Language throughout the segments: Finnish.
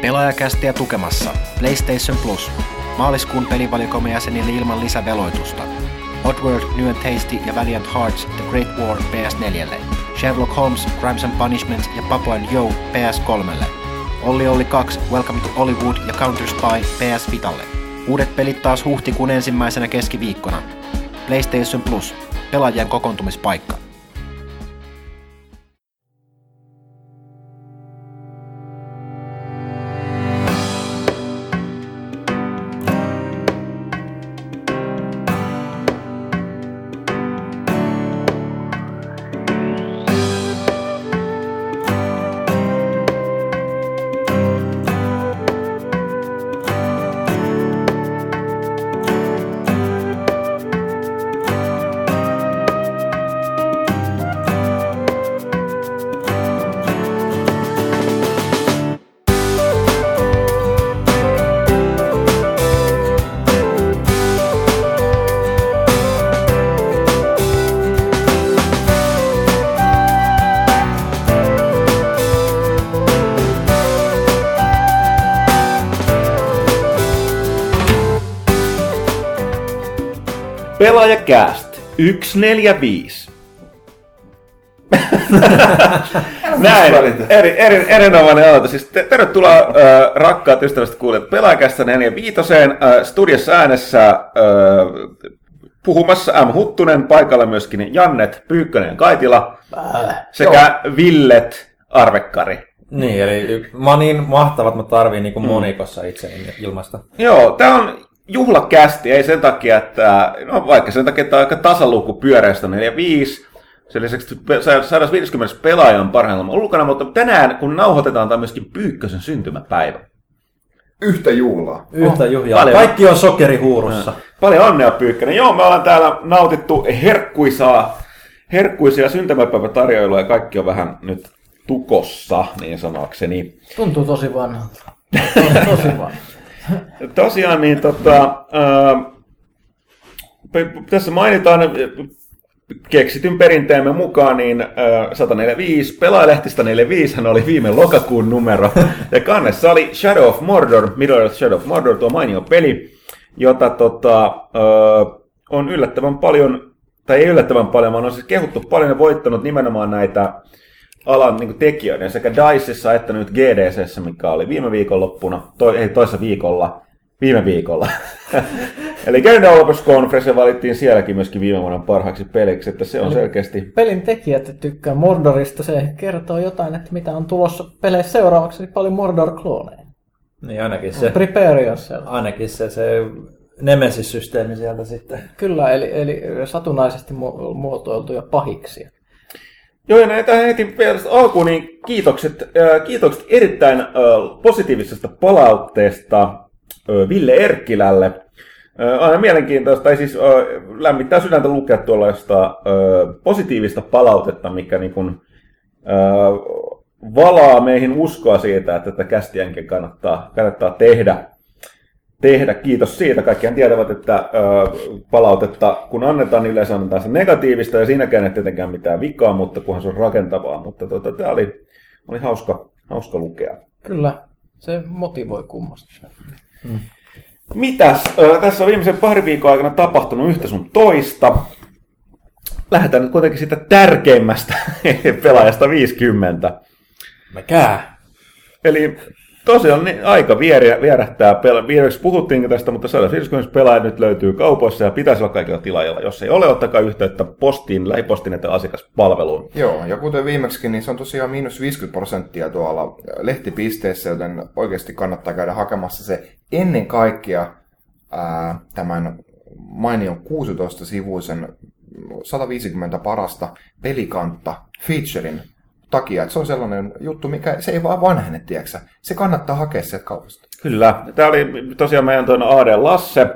Pelaajakästiä tukemassa PlayStation Plus. Maaliskuun pelivalikoimen jäsenille ilman lisäveloitusta. Oddworld, New and Tasty ja Valiant Hearts The Great War PS4. Sherlock Holmes, Crimes and Punishment ja and Yo PS3. Olli Olli 2, Welcome to Hollywood ja Counter Spy PS Vitalle. Uudet pelit taas huhtikuun ensimmäisenä keskiviikkona. PlayStation Plus. Pelaajien kokoontumispaikka. Pelaajakäst 145. Näin, eri, eri, erinomainen aloitus. Siis te, tervetuloa äh, rakkaat ystävät kuulijat Pelaajakästä 45. Äh, studiossa äänessä äh, puhumassa M. Huttunen, paikalla myöskin Jannet, Pyykkönen Kaitila sekä Villet Arvekkari. Niin, eli mä oon niin mahtava, että mä tarviin niin monikossa itse ilmasta. Joo, tää on juhlakästi, ei sen takia, että, no vaikka sen takia, että on aika tasaluku pyöreästä 4-5, sen lisäksi 150 pelaajan parhaimmillaan ulkona, mutta tänään, kun nauhoitetaan, tämä on myöskin Pyykkösen syntymäpäivä. Yhtä juhlaa. Yhtä Oh, juhlaa. paljon. Kaikki on sokerihuurussa. Paljon onnea Pyykkönen. Joo, me ollaan täällä nautittu herkkuisaa, herkkuisia syntymäpäivätarjoilua ja kaikki on vähän nyt tukossa, niin sanoakseni. Tuntuu tosi vanhalta. Tosi, tosi vanhalta. Tosiaan, niin tota, ää, tässä mainitaan keksityn perinteemme mukaan, niin ää, 145, pelaajalehtistä 45 hän oli viime lokakuun numero, ja kannessa oli Shadow of Mordor, Middle Earth Shadow of Mordor, tuo mainio peli, jota tota, ää, on yllättävän paljon, tai ei yllättävän paljon, vaan on siis kehuttu paljon ja voittanut nimenomaan näitä alan niin tekijöiden sekä DICEissa että nyt GDCssä, mikä oli viime viikonloppuna, to, ei toisessa viikolla, viime viikolla. Eli Game Developers Conference valittiin sielläkin myöskin viime vuoden parhaaksi peliksi, että se on selkeästi... Pelin tekijät tykkää Mordorista. Se kertoo jotain, että mitä on tulossa peleissä seuraavaksi. Eli paljon Mordor-klooneja. Niin ainakin se, Prepare yourself. ainakin se, se Nemesis-systeemi sieltä sitten. Kyllä, eli, eli satunnaisesti mu- muotoiltuja pahiksia. Joo, ja näitä heti vielä alkuun, niin kiitokset, äh, kiitokset erittäin äh, positiivisesta palautteesta äh, Ville Erkkilälle. Äh, aina mielenkiintoista, tai siis äh, lämmittää sydäntä lukea tuollaista äh, positiivista palautetta, mikä niin kuin, valaa meihin uskoa siitä, että tätä kästiänkin kannattaa, kannattaa tehdä tehdä. Kiitos siitä. Kaikkihan tietävät, että ö, palautetta kun annetaan, niin yleensä annetaan se negatiivista ja siinäkään ei tietenkään mitään vikaa, mutta kunhan se on rakentavaa. Mutta tota, tämä oli, oli hauska, hauska lukea. Kyllä, se motivoi kummasti. Mitäs? Ö, tässä on viimeisen parin viikon aikana tapahtunut yhtä sun toista. Lähdetään nyt kuitenkin sitä tärkeimmästä pelaajasta 50. Mäkää. Eli tosiaan niin aika vieriä, vierähtää. Pela- Viimeksi puhuttiinkin tästä, mutta 150 pelaajat nyt löytyy kaupoissa ja pitäisi olla kaikilla tilaajilla. Jos ei ole, ottakaa yhteyttä postiin, lähipostin että asiakaspalveluun. Joo, ja kuten viimeksikin, niin se on tosiaan miinus 50 prosenttia tuolla lehtipisteissä, joten oikeasti kannattaa käydä hakemassa se ennen kaikkea ää, tämän mainion 16-sivuisen 150 parasta pelikantta featurein takia, että se on sellainen juttu, mikä se ei vaan vanhene, tiedätkö Se kannattaa hakea sieltä kaupasta. Kyllä. Tämä oli tosiaan meidän toinen AD Lasse,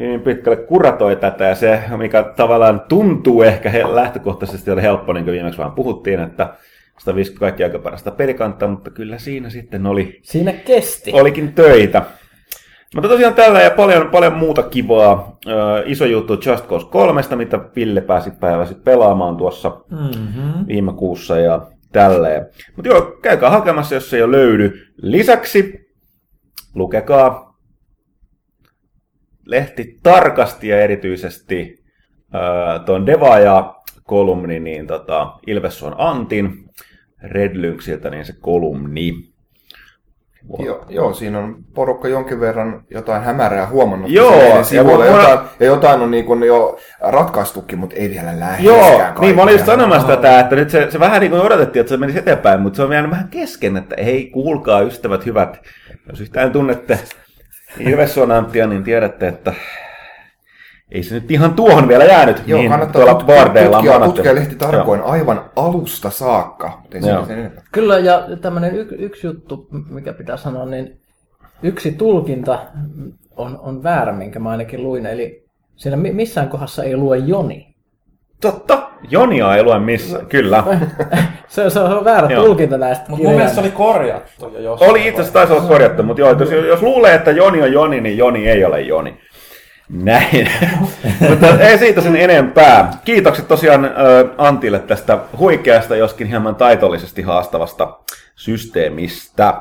hyvin pitkälle kuratoi tätä ja se, mikä tavallaan tuntuu ehkä he- lähtökohtaisesti oli helppo, niin kuin viimeksi vaan puhuttiin, että 150 kaikki aika parasta pelikantaa, mutta kyllä siinä sitten oli, Siinä kesti. olikin töitä. Mutta tosiaan tällä ja paljon, paljon muuta kivaa. Ö, iso juttu Just Cause 3, mitä Ville pääsi päiväsi pelaamaan tuossa Mm-hmm. viime kuussa ja tälleen. Mutta joo, käykää hakemassa, jos se ei ole löydy. Lisäksi lukekaa lehti tarkasti ja erityisesti äh, tuon Devaja-kolumni, niin tota, Ilves on Antin, Red Lynxiltä, niin se kolumni. Joo, joo, siinä on porukka jonkin verran jotain hämärää huomannut. Joo, ja mulla- jotain, ja jotain on niin kuin jo ratkaistukin, mutta ei vielä läheskään Joo, kaikkea. niin mä olin just sanomassa tätä, että nyt se, se vähän niin kuin odotettiin, että se menisi eteenpäin, mutta se on jäänyt vähän kesken, että hei, kuulkaa ystävät hyvät, jos yhtään tunnette Ilves Anttia, niin tiedätte, että ei se nyt ihan tuohon vielä jäänyt, Joo, mihin kannattaa tuolla tutkia, bardeilla on tutkia, tutkia lehti tarkoin Joo. aivan alusta saakka. Kyllä, ja tämmöinen y- yksi juttu, mikä pitää sanoa, niin yksi tulkinta on, on väärä, minkä mä ainakin luin. Eli siellä mi- missään kohdassa ei lue Joni. Totta, Jonia ei lue missään, kyllä. Se, se on väärä Joo. tulkinta näistä Mutta mun mielestä se oli korjattu jo jossain Oli itse asiassa taisi olla korjattu, mutta joo, jos, jos luulee, että Joni on Joni, niin Joni ei ole Joni. Näin. mutta ei siitä sen enempää. Kiitokset tosiaan Antille tästä huikeasta, joskin hieman taitollisesti haastavasta systeemistä.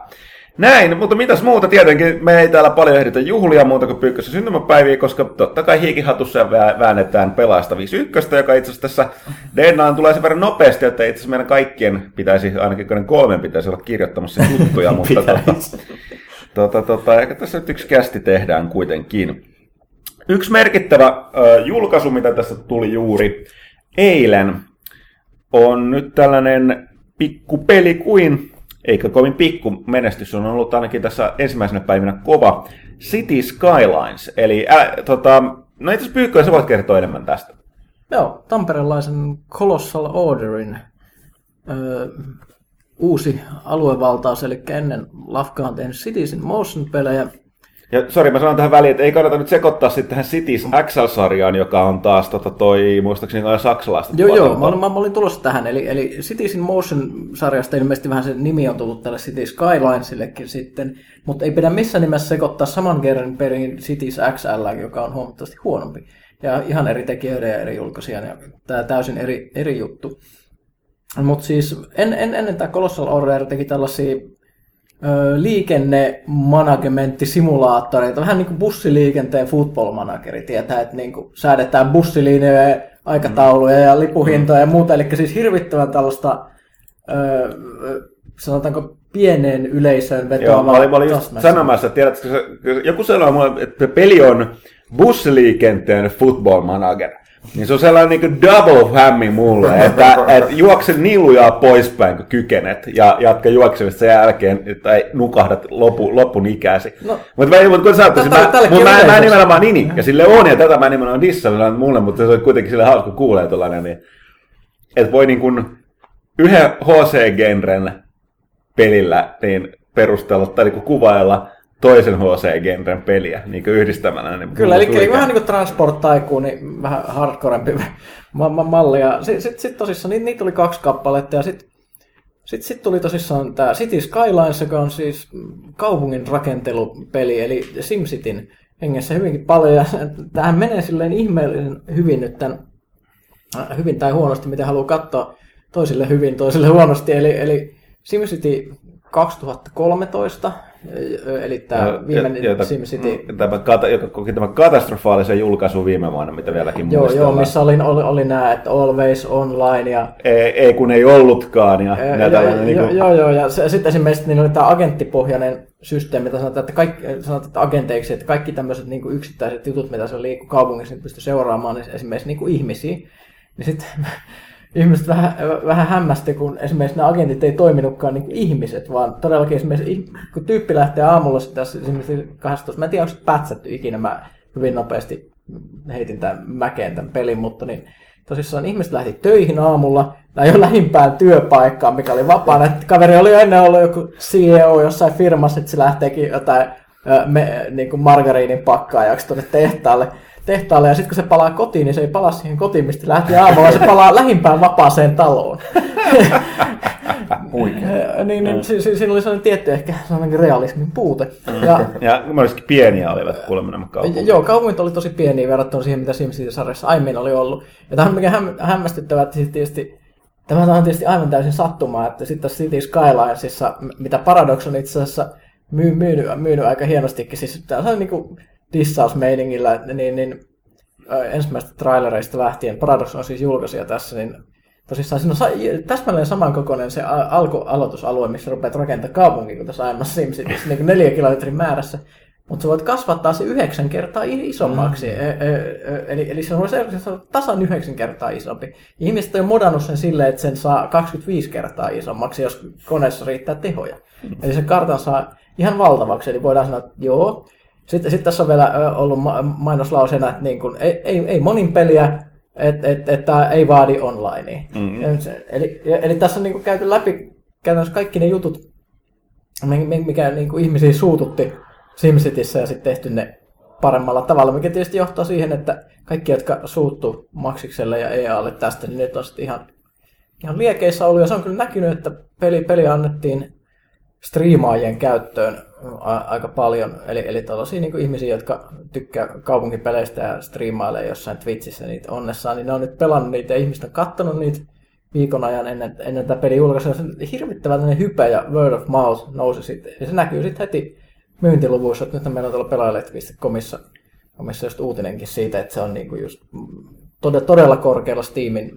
Näin, mutta mitäs muuta tietenkin, me ei täällä paljon ehditä juhlia muuta kuin Pyykkösen syntymäpäiviä, koska totta kai hiikihatussa vä- väännetään pelaasta 51, joka itse asiassa tässä deadline tulee sen verran nopeasti, että itse asiassa meidän kaikkien pitäisi, ainakin kolmen pitäisi olla kirjoittamassa juttuja, mutta tota, tota, tota, ehkä tässä nyt yksi kästi tehdään kuitenkin. Yksi merkittävä julkaisu, mitä tässä tuli juuri eilen, on nyt tällainen pikkupeli kuin, eikä kovin pikku menestys, on ollut ainakin tässä ensimmäisenä päivinä kova, City Skylines. Eli ä, tota, no itse Pyykkönen, sä voit kertoa enemmän tästä. Joo, tamperelaisen Colossal Orderin ö, uusi aluevaltaus, eli ennen Lafka on tehnyt Cities in Motion-pelejä. Ja sori, mä sanon tähän väliin, että ei kannata nyt sekoittaa sitten tähän Cities XL-sarjaan, joka on taas tota, toi, muistaakseni jotain saksalaista. Joo, joo, mä, olin- mä, mä olin tulossa tähän. Eli, eli Cities in Motion-sarjasta ilmeisesti vähän se nimi on tullut tälle Cities Skylinesillekin sitten, mutta ei pidä missään nimessä sekoittaa saman kerran perin Cities XL, joka on huomattavasti huonompi. Ja ihan eri tekijöiden ja eri julkaisijan, ja tämä täysin eri, eri juttu. Mutta siis en, en, ennen tämä Colossal Order teki tällaisia liikennemanagementtisimulaattoreita, vähän niin kuin bussiliikenteen football manageri, tietää, että niin kuin säädetään bussilinjoja, aikatauluja ja lipuhintoja ja muuta, eli siis hirvittävän tällaista, sanotaanko pieneen yleisöön Joo, vetoavaa. mä olin, mä olin just sanomassa, tiedätkö, joku sanoi mulle, että peli on bussiliikenteen football manager. Niin se on sellainen niin double hammi mulle, että, että juokse niluja poispäin, kun kykenet, ja jatka juoksemista sen jälkeen, tai nukahdat loppu, loppun ikäsi. No. mutta mä, mutta kun sä mä, mutta mä, mä, nimenomaan nini, ja sille on, ja tätä mä nimenomaan dissannut mulle, mutta se on kuitenkin sille hauska kuulee tuollainen, niin, että voi niin kuin yhden HC-genren pelillä niin perustella tai niin kuvailla toisen HC-genren peliä niin yhdistämällä. Niin Kyllä, eli, eli vähän niin kuin Transport Tycoon, niin vähän hardcorempi ma- ma- malli. Sitten sit, sit tosissaan niitä, niitä tuli kaksi kappaletta ja sitten sit, sit tuli tosissaan tämä City Skylines, joka on siis kaupungin rakentelupeli, eli SimCityn hengessä hyvinkin paljon. Ja tämähän menee silleen ihmeellisen hyvin nyt tämän, äh, hyvin tai huonosti, miten haluaa katsoa toisille hyvin, toisille huonosti. Eli, eli SimCity 2013, eli tämä viimeinen jota- SimCity Tämä, joka koki tämän katastrofaalisen julkaisun viime vuonna, mitä vieläkin Joo, muistellaan. joo, missä oli, oli, oli nämä, että always online ja Ei, ei, kun ei ollutkaan. Ja, ja joo, tällainen, niin kuin, joo, joo, ja sitten esimerkiksi niin oli tämä agenttipohjainen systeemi, mitä sanotaan, että, kaikki, sanotaan, että agenteiksi, että kaikki tämmöiset niin kuin yksittäiset jutut, mitä se liikkuu kaupungissa, niin pystyi seuraamaan niin esimerkiksi niin kuin ihmisiä. Niin sitten ihmiset vähän, vähän hämmästi, kun esimerkiksi nämä agentit ei toiminutkaan niin ihmiset, vaan todellakin esimerkiksi kun tyyppi lähtee aamulla sitten tässä esimerkiksi 12, mä en tiedä, onko pätsätty ikinä, mä hyvin nopeasti heitin tämän mäkeen tämän pelin, mutta niin tosissaan ihmiset lähti töihin aamulla, nämä jo lähimpään työpaikkaan, mikä oli vapaana. Kaveri oli jo ennen ollut joku CEO jossain firmassa, että se lähteekin jotain me, niin kuin margariinin pakkaajaksi tuonne tehtaalle. Tehtaalle. Ja sitten kun se palaa kotiin, niin se ei palaa siihen kotiin, mistä lähti aamulla, se palaa lähimpään vapaaseen taloon. Niin, niin si- si- siinä oli sellainen tietty ehkä sellainen realismin puute. Ja, ja myöskin pieniä olivat kuulemma nämä kaupungit. Joo, kaupungit oli tosi pieniä verrattuna siihen, mitä SimCity-sarjassa aiemmin oli ollut. Ja tämä on mikä häm, hämmästyttävää, että sitten tietysti, tämä on tietysti aivan täysin sattumaa, että sitten City Skylinesissa, mitä Paradox on itse asiassa myy, myynyt, myynyt aika hienostikin. Siis tää on niinku dissausmeiningillä, niin, niin äh, ensimmäistä trailereista lähtien, Paradox on siis julkaisija tässä, niin tosissaan siinä on sa- täsmälleen samankokoinen se alkualoitusalue, missä rupeat rakentamaan kaupunki, kuin tässä aiemmassa SimCityssä, niin kuin neljä kilometrin määrässä. Mutta sä voit kasvattaa se yhdeksän kertaa isommaksi. Mm. E- e- eli, eli se on se on tasan yhdeksän kertaa isompi. Ihmiset on jo modannut sen silleen, että sen saa 25 kertaa isommaksi, jos koneessa riittää tehoja. Mm. Eli se kartan saa ihan valtavaksi. Eli voidaan sanoa, että joo. Sitten, sitten tässä on vielä ollut ma- mainoslauseena, että niin kun, ei, ei, ei monin peliä, että et, et, tämä ei vaadi online. Mm. Eli, eli tässä on niin kuin käyty läpi käytännössä kaikki ne jutut, mi- mikä niin kuin ihmisiä suututti SimCityssä ja sitten tehty ne paremmalla tavalla, mikä tietysti johtaa siihen, että kaikki, jotka suuttu Maksikselle ja EAlle tästä, niin nyt on sitten ihan, ihan liekeissä ollut. Ja se on kyllä näkynyt, että peli, peli annettiin striimaajien käyttöön aika paljon. Eli, eli tällaisia niin ihmisiä, jotka tykkää kaupunkipeleistä ja striimailee jossain Twitchissä niitä onnessaan, niin ne on nyt pelannut niitä ja ihmiset on kattonut niitä viikon ajan ennen, ennen tätä pelin julkaisua. Se hirvittävä hype ja word of mouth nousi sitten. Ja se näkyy sitten heti myyntiluvuissa, että nyt meillä on tuolla pelaajalehti.comissa komissa just uutinenkin siitä, että se on niinku just todella, todella korkealla Steamin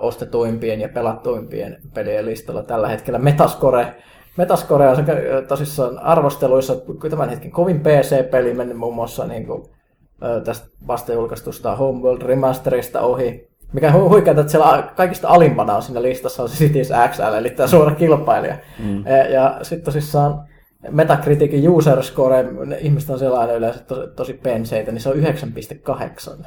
ostetuimpien ja pelattuimpien pelien listalla tällä hetkellä. Metascore, Metascore on se tosissaan arvosteluissa tämän hetken kovin PC-peli mennyt muun muassa niin kuin, tästä vasta julkaistusta Homeworld Remasterista ohi. Mikä on huikeaa, että siellä kaikista alimpana on siinä listassa on se Cities XL, eli tämä suora kilpailija. Mm. Ja, ja sitten tosissaan Metacriticin user score, ne ihmiset on sellainen yleensä tosi, tosi penseitä, niin se on 9,8.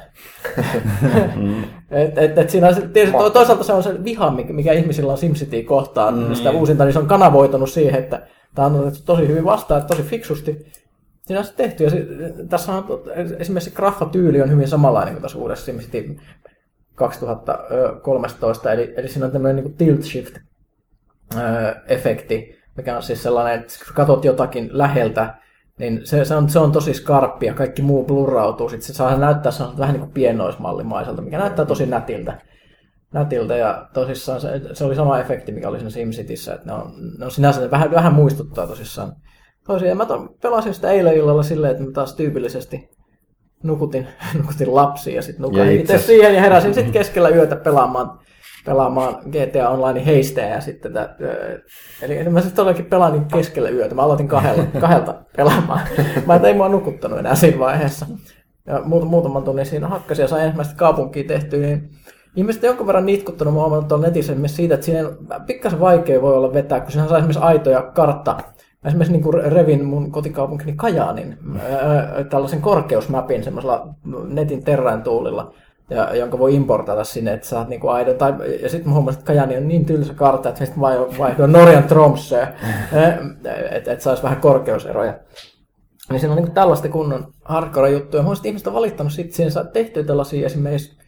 et, et, et siinä on, tietysti toisaalta se on se viha, mikä, ihmisillä on SimCity kohtaan, mm. sitä uusinta, niin se on kanavoitunut siihen, että tämä on otettu tosi hyvin vastaan, että tosi fiksusti. Siinä on se tehty, ja se, tässä on esimerkiksi graffatyyli on hyvin samanlainen kuin tässä uudessa SimCity 2013, eli, eli siinä on tämmöinen niin tilt shift efekti, mikä on siis sellainen, että kun katsot jotakin läheltä, niin se, se, on, se on tosi skarppi ja kaikki muu blurrautuu. Sitten se saa näyttää se on vähän niin kuin pienoismallimaiselta, mikä näyttää tosi nätiltä. nätiltä ja tosissaan se, se, oli sama efekti, mikä oli siinä SimCityssä, että ne on, ne on sinänsä vähän, vähän muistuttaa tosissaan toisia. Ja mä to, pelasin sitä eilen illalla silleen, että mä taas tyypillisesti nukutin, nukutin lapsia ja sitten nukahin itse siihen ja heräsin sitten keskellä yötä pelaamaan pelaamaan GTA Online heistejä ja sitten tätä, eli, eli mä sitten todellakin pelaan keskellä yötä. Mä aloitin kahdella, kahdelta pelaamaan. Mä en, ei mua nukuttanut enää siinä vaiheessa. Ja muut, muutaman tunnin siinä hakkasin ja sain ensimmäistä kaupunkia tehtyä, niin ihmiset on jonkun verran nitkuttanut mua huomannut tuolla netissä esimerkiksi siitä, että siinä pikkasen vaikea voi olla vetää, kun siinä saa esimerkiksi aito ja kartta. Mä esimerkiksi niin kuin revin mun kotikaupunkini Kajaanin ää, tällaisen korkeusmapin semmoisella netin terrain tuulilla ja, jonka voi importata sinne, että saat niinku aidon. Tai, ja sitten mä huomasin, että Kajani on niin tylsä kartta, että sitten vai- vaihdoin Norjan Tromsø, että et saisi vähän korkeuseroja. Niin siinä on niinku tällaista kunnon hardcore juttuja. Mä että ihmiset on valittanut sitten siihen, saa tehtyä tällaisia esimerkiksi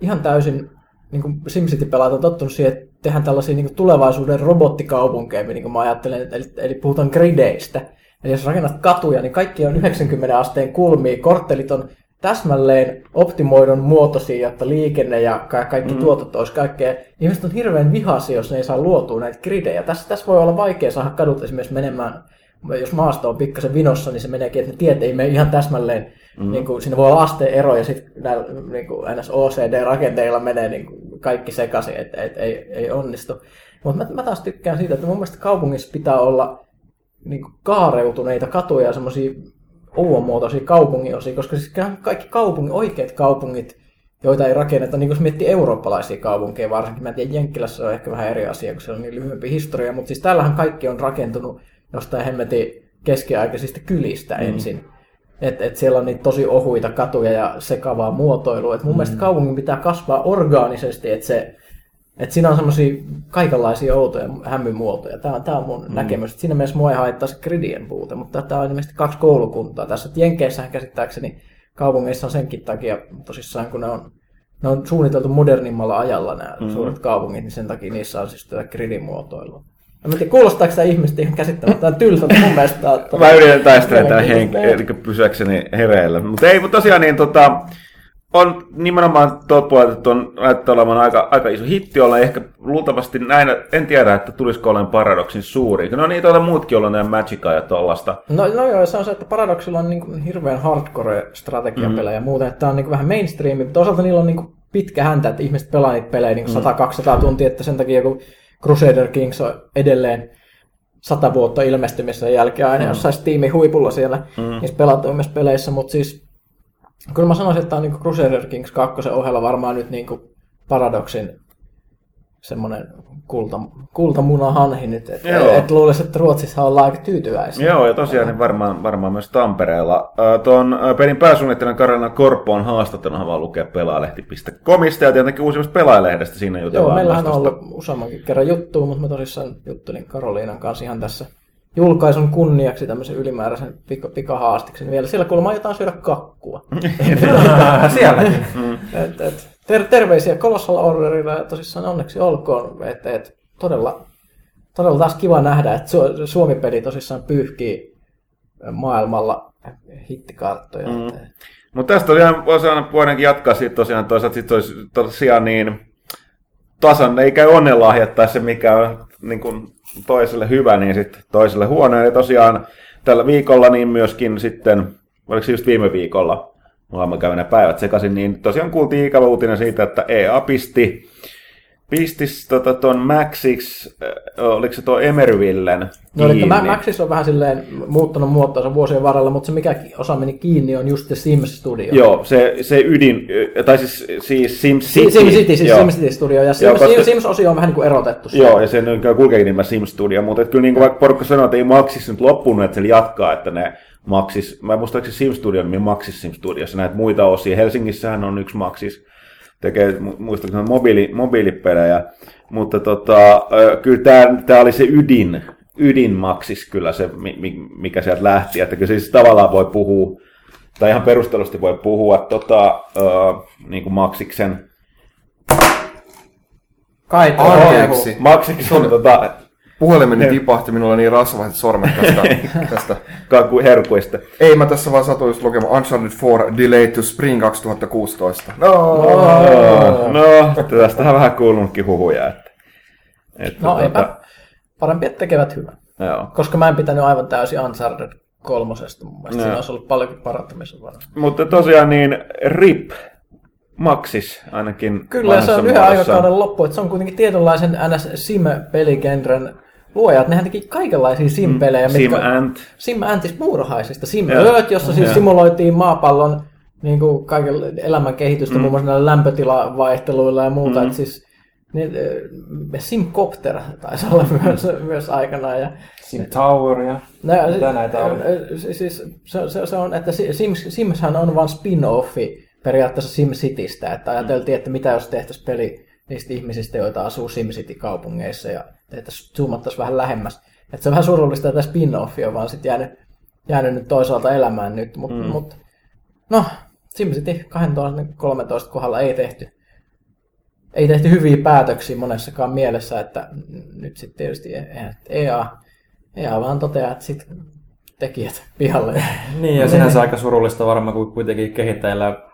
ihan täysin niin kuin SimCity-pelaajat on tottunut siihen, että tehdään tällaisia niin kuin tulevaisuuden robottikaupunkeja, niin kuin mä ajattelen, eli, eli puhutaan grideistä. Eli jos rakennat katuja, niin kaikki on 90 asteen kulmia, korttelit on täsmälleen optimoidun muotoisia, että liikenne ja ka- kaikki mm. tuotot olisi kaikkea. Ihmiset on hirveän vihaisia, jos ne ei saa luotua näitä gridejä. Tässä, tässä voi olla vaikea saada kadut esimerkiksi menemään, jos maasto on pikkasen vinossa, niin se meneekin, että ne tiet ei mene ihan täsmälleen. Mm. Niin kuin, siinä voi olla asteen ero ja sitten näillä niin NS OCD-rakenteilla menee niin kuin kaikki sekaisin, että et, ei, ei onnistu. Mutta mä, mä taas tykkään siitä, että mun mielestä kaupungissa pitää olla niin kuin kaareutuneita katuja ja semmoisia ouonmuotoisia kaupunginosia, koska siis kaikki kaupungit, oikeat kaupungit, joita ei rakenneta, niin kuin jos miettii eurooppalaisia kaupunkeja varsinkin, mä en tiedä, Jenkkilässä on ehkä vähän eri asia, kun se on niin lyhyempi historia, mutta siis täällähän kaikki on rakentunut jostain hemmetin keskiaikaisista kylistä mm. ensin. Että et siellä on niitä tosi ohuita katuja ja sekavaa muotoilua. Et mun mm. mielestä kaupungin pitää kasvaa orgaanisesti, että se et siinä on semmoisia kaikenlaisia outoja hämmymuotoja. Tämä on, tää on mun mm. näkemys. Et siinä mielessä mua ei haittaa se gridien puute, mutta tämä on ilmeisesti kaksi koulukuntaa tässä. Jenkeissähän käsittääkseni kaupungeissa on senkin takia tosissaan, kun ne on, ne on suunniteltu modernimmalla ajalla nämä mm. suuret kaupungit, niin sen takia niissä on siis tätä gridin muotoilua. Mä en tiedä, kuulostaako tämä ihmistä ihan käsittämättä tylsältä mun mielestä. on- Mä yritän taistella tämän henk- Mielenkiintoista. eli pysyäkseni hereillä. Mutta ei, mutta tosiaan niin tota, on nimenomaan puolelta, että on näyttää olevan aika, aika iso hitti olla. Ehkä luultavasti näin, en tiedä, että tulisiko olemaan Paradoxin suuri. No niin, tuota muutkin olla näin Magica ja tuollaista. No, no joo, se on se, että Paradoxilla on niin kuin hirveän hardcore strategiapelejä mm. ja muuten, että tämä on niin kuin vähän mainstream, mutta toisaalta niillä on niin kuin pitkä häntä, että ihmiset pelaa niitä pelejä niin 100-200 tuntia, että sen takia kun Crusader Kings on edelleen sata vuotta ilmestymisen jälkeen aina mm. jossain Steamin huipulla siellä mm. niissä pelatuimmissa peleissä, mutta siis kyllä mä sanoisin, että tämä on niin Crusader Kings 2 ohella varmaan nyt niin Paradoxin semmoinen kulta, kultamunahanhi nyt, että et luulisi, että Ruotsissa ollaan aika tyytyväisiä. Joo, ja tosiaan niin varmaan, varmaan myös Tampereella. Tuon pelin pääsuunnittelijan Karolina Korpoon haastattelun haluaa lukea pelaalehti.comista ja tietenkin uusimmasta pelaajalehdestä siinä jutellaan. Joo, meillähän on ollut useammankin kerran juttua, mutta mä tosissaan juttelin Karoliinan kanssa ihan tässä julkaisun kunniaksi tämmöisen ylimääräisen pika, pikahaastiksen vielä. Siellä kuulemma jotain syödä kakkua. Sielläkin. et, et, ter- terveisiä Colossal Orderilla ja tosissaan onneksi olkoon. Et, et, todella, todella taas kiva nähdä, että Su- Suomi-peli tosissaan pyyhkii maailmalla hittikarttoja. Mm. Mutta tästä tosiaan voisi aina voidaankin jatkaa siitä tosiaan toisaalta sit olisi tosiaan niin tasan, ei käy onnenlahjattaa se, mikä on niin kuin toiselle hyvä, niin sitten toiselle huono. Ja tosiaan tällä viikolla niin myöskin sitten, oliko se just viime viikolla, mulla ne päivät sekaisin, niin tosiaan kuultiin ikävä uutinen siitä, että EA pisti pistis tota, ton Maxix, äh, oliko se tuo Emervillen No eli Maxis on vähän silleen muuttanut muotoansa vuosien varrella, mutta se mikä osa meni kiinni on just se Sims Studio. Joo, se, se ydin, tai siis, siis Sims City. Sim City, siis Sim City Studio, ja Sims, joo, koska... Sims-osio on vähän niin kuin erotettu. Siitä. Joo, ja se kulkeekin nimellä Sims Studio, mutta että kyllä niin kuin vaikka porukka sanoo, että ei Maxis nyt loppunut, että se jatkaa, että ne Maxis, mä se Sim Studio nimi Maxis Sim Studiossa, näitä muita osia. Helsingissähän on yksi Maxis, tekee muistaakseni mobiili, mobiilipelejä, mutta tota, kyllä tämä, tämä oli se ydin, ydinmaksis kyllä se, mikä sieltä lähti, että kyllä siis tavallaan voi puhua, tai ihan perustelusti voi puhua tota, niin kuin Maksiksen Kai Anteeksi. Maksiksen tota, Puhelimeni tipahti, minulla niin rasvaiset sormet tästä, tästä. herkuista. Ei, mä tässä vaan satuin just lukemaan Uncharted 4 Delayed to Spring 2016. No, no, no tästähän vähän kuulunutkin huhuja. Että, että no, tuota... eipä, parempi, että tekevät hyvän. Joo. Koska mä en pitänyt aivan täysin Uncharted kolmosesta. Mun mielestä siinä olisi ollut paljonkin parantamisen varaa. Mutta tosiaan niin RIP Maxis ainakin Kyllä, se on yhden aikakauden loppu. Että se on kuitenkin tietynlaisen NS Sim-peligenren luojat, nehän teki kaikenlaisia sim-pelejä. Mm. Sim Ant. Sim Antis muurahaisista. Sim Earth, jossa siis simuloitiin maapallon niin kuin kaiken elämän kehitystä, mm. muun muassa näillä lämpötilavaihteluilla ja muuta. Mm. Että siis, niin, Simcopter taisi olla myös, myös aikanaan. Ja, Sim Tower ja no, mitä näitä oli? Siis, se, se, se on, että Sims, Simshän on vain spin-offi periaatteessa SimCitystä, että ajateltiin, että mitä jos tehtäisiin peli niistä ihmisistä, joita asuu SimCity-kaupungeissa ja että zoomattaisiin vähän lähemmäs. Että se on vähän surullista, että spin-offi on vaan sitten jäänyt, jäänyt nyt toisaalta elämään nyt, mutta mm. mut, no, SimCity 2013 kohdalla ei tehty, ei tehty hyviä päätöksiä monessakaan mielessä, että nyt sitten tietysti EA, EA vaan toteaa, että sitten tekijät pihalle. niin, ja sinänsä aika surullista varmaan, kun kuitenkin kehittäjillä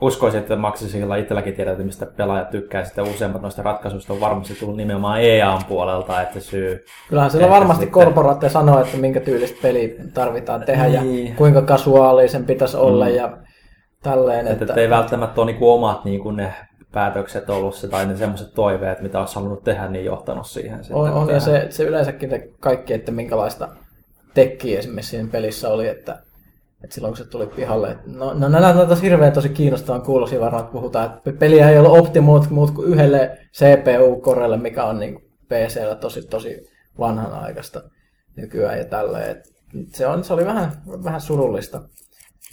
uskoisin, että Maxisilla itselläkin tiedät, mistä pelaajat tykkää, sitten useimmat noista ratkaisuista on varmasti tullut nimenomaan EAN puolelta, että syy... Kyllähän siellä varmasti sitten... korporaatteja sanoo, että minkä tyylistä peli tarvitaan tehdä niin. ja kuinka kasuaalisen pitäisi olla mm. ja tälleen. Että, että... ei välttämättä ole niinku omat niinku ne päätökset ollut se, tai ne semmoiset toiveet, mitä olisi halunnut tehdä, niin johtanut siihen. On, on ja se, se yleensäkin kaikki, että minkälaista tekkiä esimerkiksi siinä pelissä oli, että et silloin kun se tuli pihalle. Et no, no nämä on taas hirveän tosi kiinnostavan kuulosia varmaan, että puhutaan, että peliä ei ollut optimoitu muut kuin yhdelle CPU-korelle, mikä on niin PCllä tosi, tosi vanhanaikaista nykyään ja tälleen. Et se, on, se oli vähän, vähän surullista,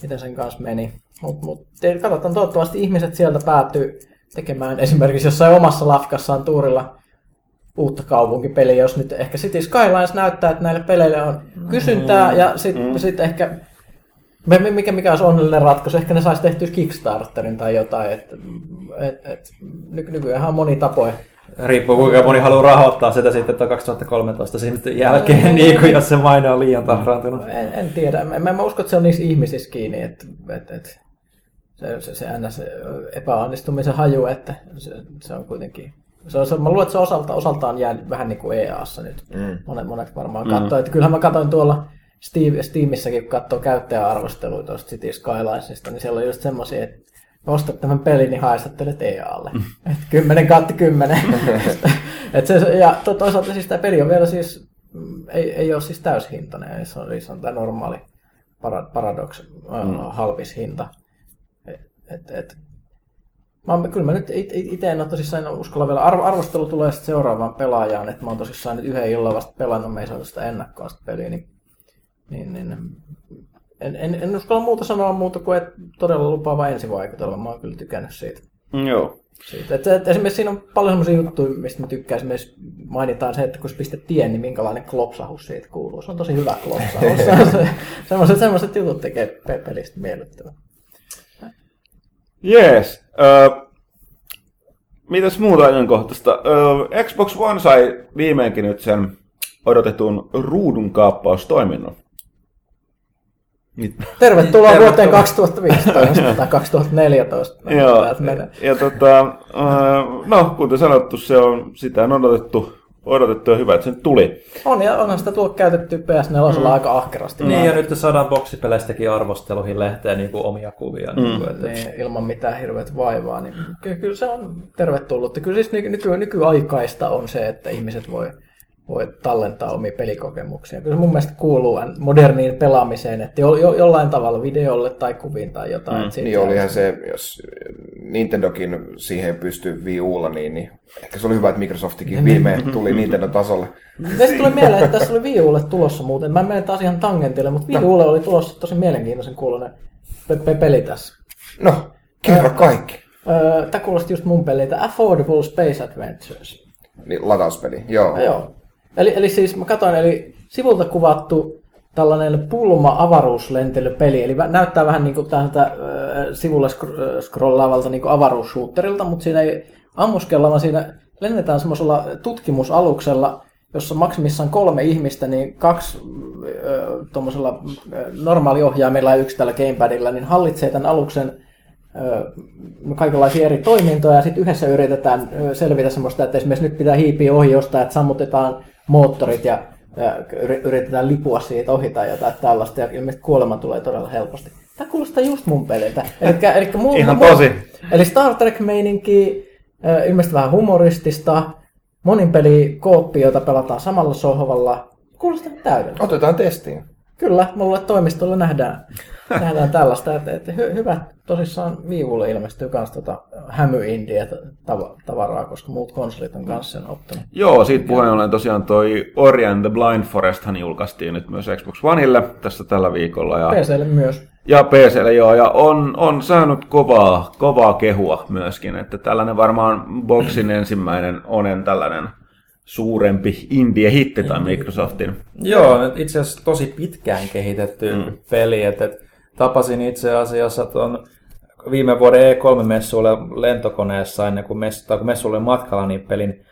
miten sen kanssa meni. Mutta mut, katsotaan, toivottavasti ihmiset sieltä päätyy tekemään esimerkiksi jossain omassa lafkassaan tuurilla uutta kaupunkipeliä, jos nyt ehkä City Skylines näyttää, että näille peleille on kysyntää, mm, ja sitten mm. sit ehkä mikä, mikä olisi onnellinen ratkaisu? Ehkä ne saisi tehtyä Kickstarterin tai jotain. Et, et, et, ny, nykyään on moni tapoja. Riippuu kuinka moni haluaa rahoittaa sitä sitten 2013 sitten jälkeen, en, niin kuin jos se maine on liian tahraantunut. En, en tiedä. En, en, mä usko, että se on niissä ihmisissä kiinni. Et, et, et, se, se, se se epäonnistumisen haju, että se, se on kuitenkin se on, se, mä luulen, että se osalta, osaltaan jäänyt vähän niin kuin EAssa nyt. Mm. Monet, monet varmaan mm. katsoo. Että kyllähän mä katsoin tuolla Steam, Steamissäkin, kun katsoo käyttäjäarvosteluita tuosta City Skylinesista, niin siellä on just semmoisia, että ostat tämän pelin, niin haistattelet EAlle. Mm. 10 kautta 10. Et se, ja to, toisaalta siis tämä peli on vielä siis, mm, ei, ei ole siis täyshintainen, se on, se on tämä normaali Paradox mm. halpis hinta. Et, et, et, mä, kyllä mä nyt itse en ole tosissaan uskalla vielä. Arvo, arvostelu tulee sitten seuraavaan pelaajaan, että mä oon tosissaan nyt yhden illan vasta pelannut, me ei saatu sitä ennakkoa sitä peliä, niin, niin, niin en, en, en uskalla muuta sanoa muuta kuin, että todella lupaava ensivaikutelma. Mä oon kyllä tykännyt siitä. Joo. Siitä. Et, et, esimerkiksi siinä on paljon sellaisia juttuja, mistä mä tykkään. Esimerkiksi mainitaan se, että kun sä pistät tien, niin minkälainen klopsahus siitä kuuluu. Se on tosi hyvä klopsahus. se, semmoiset, semmoiset jutut tekee pelistä miellyttävän. Jees. Uh, mitäs muuta ajankohtaista? Uh, Xbox One sai viimeinkin nyt sen odotetun ruudun kaappaustoiminnon. Tervetuloa Tervetuloa. vuoteen 2015 tai 2014. Joo, ja tota, no kuten sanottu, se on, sitä on odotettu, odotettu ja hyvä, että se tuli. On, ja onhan sitä tullut käytetty PS4 mm. aika ahkerasti. Niin, ja nyt saadaan boksipeleistäkin arvosteluihin lehteen niin kuin omia kuvia. Mm. Niin, kuin, niin, ilman mitään hirveät vaivaa. Niin, kyllä, kyllä se on tervetullut. Kyllä siis nyky, nyky, nykyaikaista on se, että ihmiset voi voi tallentaa omia pelikokemuksia. Kyllä se mun mielestä kuuluu moderniin pelaamiseen, että jo, jo, jollain tavalla videolle tai kuviin tai jotain. Mm. Niin olihan se, jos Nintendokin siihen pystyy Wii Ulla, niin, niin ehkä se oli hyvä, että Microsoftikin niin. viimein tuli Nintendo-tasolle. Tästä tulee mieleen, että tässä oli Wii Ulle tulossa muuten. Mä menen taas ihan tangentille, mutta Wii Ulle oli tulossa tosi mielenkiintoisen kuulunen pe- peli tässä. No, kerro kaikki. Tämä kuulosti just mun peliltä. Affordable Space Adventures. Niin, latauspeli, joo. Ja, joo. Eli, eli siis mä katsoin, eli sivulta kuvattu tällainen pulma-avaruuslentelypeli, eli näyttää vähän niin kuin täältä äh, sivulle scrollaavalta niin kuin avaruusshooterilta, mutta siinä ei ammuskella, vaan siinä lennetään semmoisella tutkimusaluksella, jossa maksimissaan kolme ihmistä, niin kaksi tuommoisella normaaliohjaimella ja yksi tällä gamepadilla, niin hallitsee tämän aluksen kaikenlaisia eri toimintoja. Ja sitten yhdessä yritetään selvitä semmoista, että esimerkiksi nyt pitää hiipiä ohi jostain, että sammutetaan moottorit ja, ja yritetään lipua siitä ohi tai jotain tällaista, ja ilmeisesti kuolema tulee todella helposti. Tämä kuulostaa just mun peliltä. Elikkä, elikkä mun, Ihan mun, tosi. Eli Star Trek-meininki, ilmeisesti vähän humoristista, monin peli kooppi, jota pelataan samalla sohvalla. Kuulostaa täydellistä. Otetaan testiin. Kyllä, mulle toimistolla nähdään, nähdään tällaista, että, että hy, hyvä tosissaan viivulle ilmestyy myös tota hämy indie tavaraa, koska muut konsolit on kanssa sen ottanut. Joo, siitä puheen ollen tosiaan toi Ori and the Blind Foresthan julkaistiin nyt myös Xbox Oneille tässä tällä viikolla. Ja, PClle myös. Ja PClle joo, ja on, on saanut kovaa, kovaa kehua myöskin, että tällainen varmaan Boxin ensimmäinen onen tällainen suurempi indie-hitti tai Microsoftin. Joo, itse asiassa tosi pitkään kehitetty mm. peli. Että, että tapasin itse asiassa tuon viime vuoden E3-messuille lentokoneessa ennen kuin, messu, tai kun messuille oli matkalla, niin pelin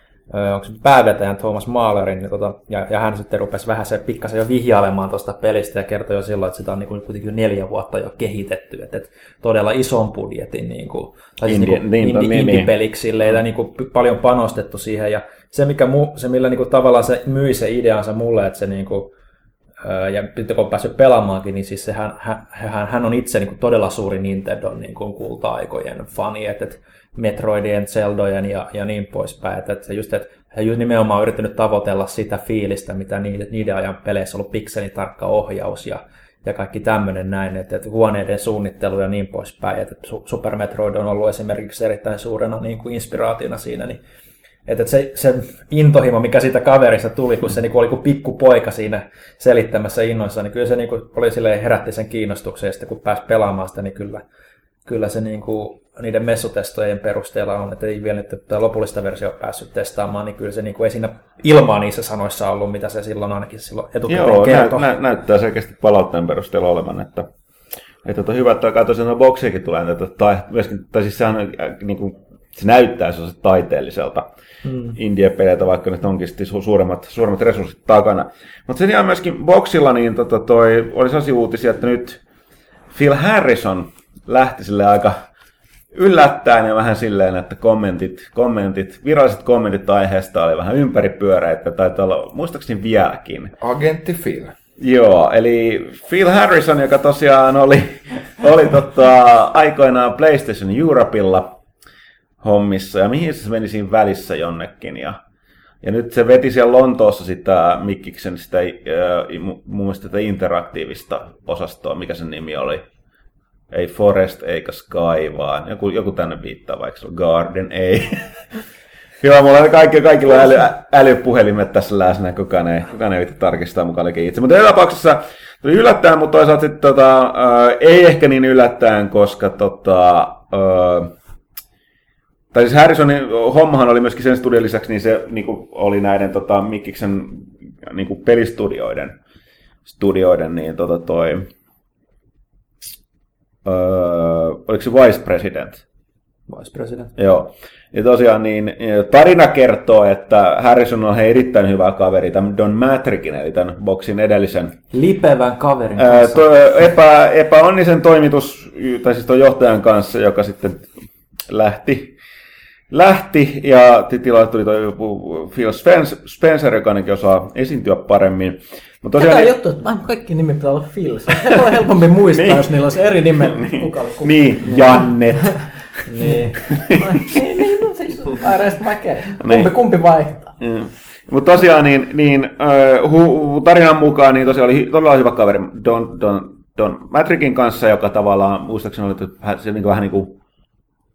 onko se päävetäjän Thomas Mahlerin, niin tota, ja, ja, hän sitten rupesi vähän se pikkasen jo vihjailemaan tuosta pelistä ja kertoi jo silloin, että sitä on niin kuin, kuitenkin neljä vuotta jo kehitetty, että, että todella ison budjetin niin kuin, tai siis Indie, niin kuin, niin, indie, niin, peliksi niin. ja niin kuin, paljon panostettu siihen ja se, mikä mu, se millä niin kuin, tavallaan se myi se ideansa mulle, että se niin kuin, ja sitten kun on päässyt pelaamaankin, niin siis sehän, hän, hän on itse niin kuin todella suuri Nintendo niin kuin kulta-aikojen fani, että, että Metroidien, Zeldojen ja, ja niin poispäin. Että, että just, että he just nimenomaan yrittänyt tavoitella sitä fiilistä, mitä niiden, niiden ajan peleissä on ollut pikselitarkka ohjaus ja, ja kaikki tämmöinen näin, että, että huoneiden suunnittelu ja niin poispäin. Että Super Metroid on ollut esimerkiksi erittäin suurena niin kuin inspiraationa siinä, niin että se, se intohimo, mikä siitä kaverista tuli, kun se niin kuin oli kuin pikkupoika siinä selittämässä innoissa, niin kyllä se niin kuin oli silleen, herätti sen kiinnostuksen, ja sitten kun pääsi pelaamaan sitä, niin kyllä, kyllä se niin kuin niiden messutestojen perusteella on, että ei vielä nyt tätä lopullista versiota päässyt testaamaan, niin kyllä se niin kuin ei siinä ilmaa niissä sanoissa ollut, mitä se silloin ainakin silloin etukäteen Joo, kertoi. Nä, nä, näyttää selkeästi palautteen perusteella olevan, että, että tota, hyvä, että tosiaan boksiakin tulee, että, tai, myöskin, tai siis sehän äh, niin kuin, se näyttää sellaiselta taiteelliselta mm. indie-peleiltä, vaikka nyt onkin suuremmat, suuremmat resurssit takana. Mutta sen jää myöskin boksilla, niin tota, toi, oli sellaisia uutisia, että nyt Phil Harrison lähti sille aika yllättäen ja vähän silleen, että kommentit, kommentit, viralliset kommentit aiheesta oli vähän ympäripyöreitä, taitaa olla muistaakseni vieläkin. Agentti Phil. Joo, eli Phil Harrison, joka tosiaan oli, oli tota, aikoinaan PlayStation Europeilla hommissa, ja mihin se meni siinä välissä jonnekin, ja, ja nyt se veti siellä Lontoossa sitä Mikkiksen sitä, äh, mun mielestä sitä interaktiivista osastoa, mikä sen nimi oli. Ei Forest eikä Sky, vaan joku, joku tänne viittaa, vaikka se on Garden, ei. Joo, mulla on kaikki, kaikilla on äly, älypuhelimet tässä läsnä, kukaan ei, kukaan ei tarkistaa mukaan itse. Mutta joka tapauksessa tuli yllättäen, mutta toisaalta sitten tota, äh, ei ehkä niin yllättäen, koska tota, äh, tai siis Harrisonin hommahan oli myöskin sen studion lisäksi, niin se niin kuin oli näiden tota, Mikkiksen niin kuin pelistudioiden studioiden, niin tota toi, öö, oliko se vice president? Vice president. Joo. Ja tosiaan niin tarina kertoo, että Harrison on erittäin hyvä kaveri tämän Don Matrickin, eli tämän boksin edellisen Lipevän kaverin ää, kanssa. to, epä, epäonnisen toimitus, tai siis tuon johtajan kanssa, joka sitten lähti, lähti ja tilalle tuli toi Phil Spence- Spencer, joka ainakin osaa esiintyä paremmin. Mutta Tämä tosiaan, juttu, että kaikki nimet pitää olla Phil. Se on helpompi muistaa, Niin. jos niillä olisi eri nimet. Kuka oli kuka. niin, Jannet. Niin. niin, niin, no siis, case. Kumpi, Niin. kumpi vaihtaa? Mm. Mutta tosiaan niin, niin äh, hu, tarinan mukaan niin tosiaan oli todella hyvä kaveri Don, Don, Don Matrickin kanssa, joka tavallaan muistaakseni oli, että se niin vähän niin kuin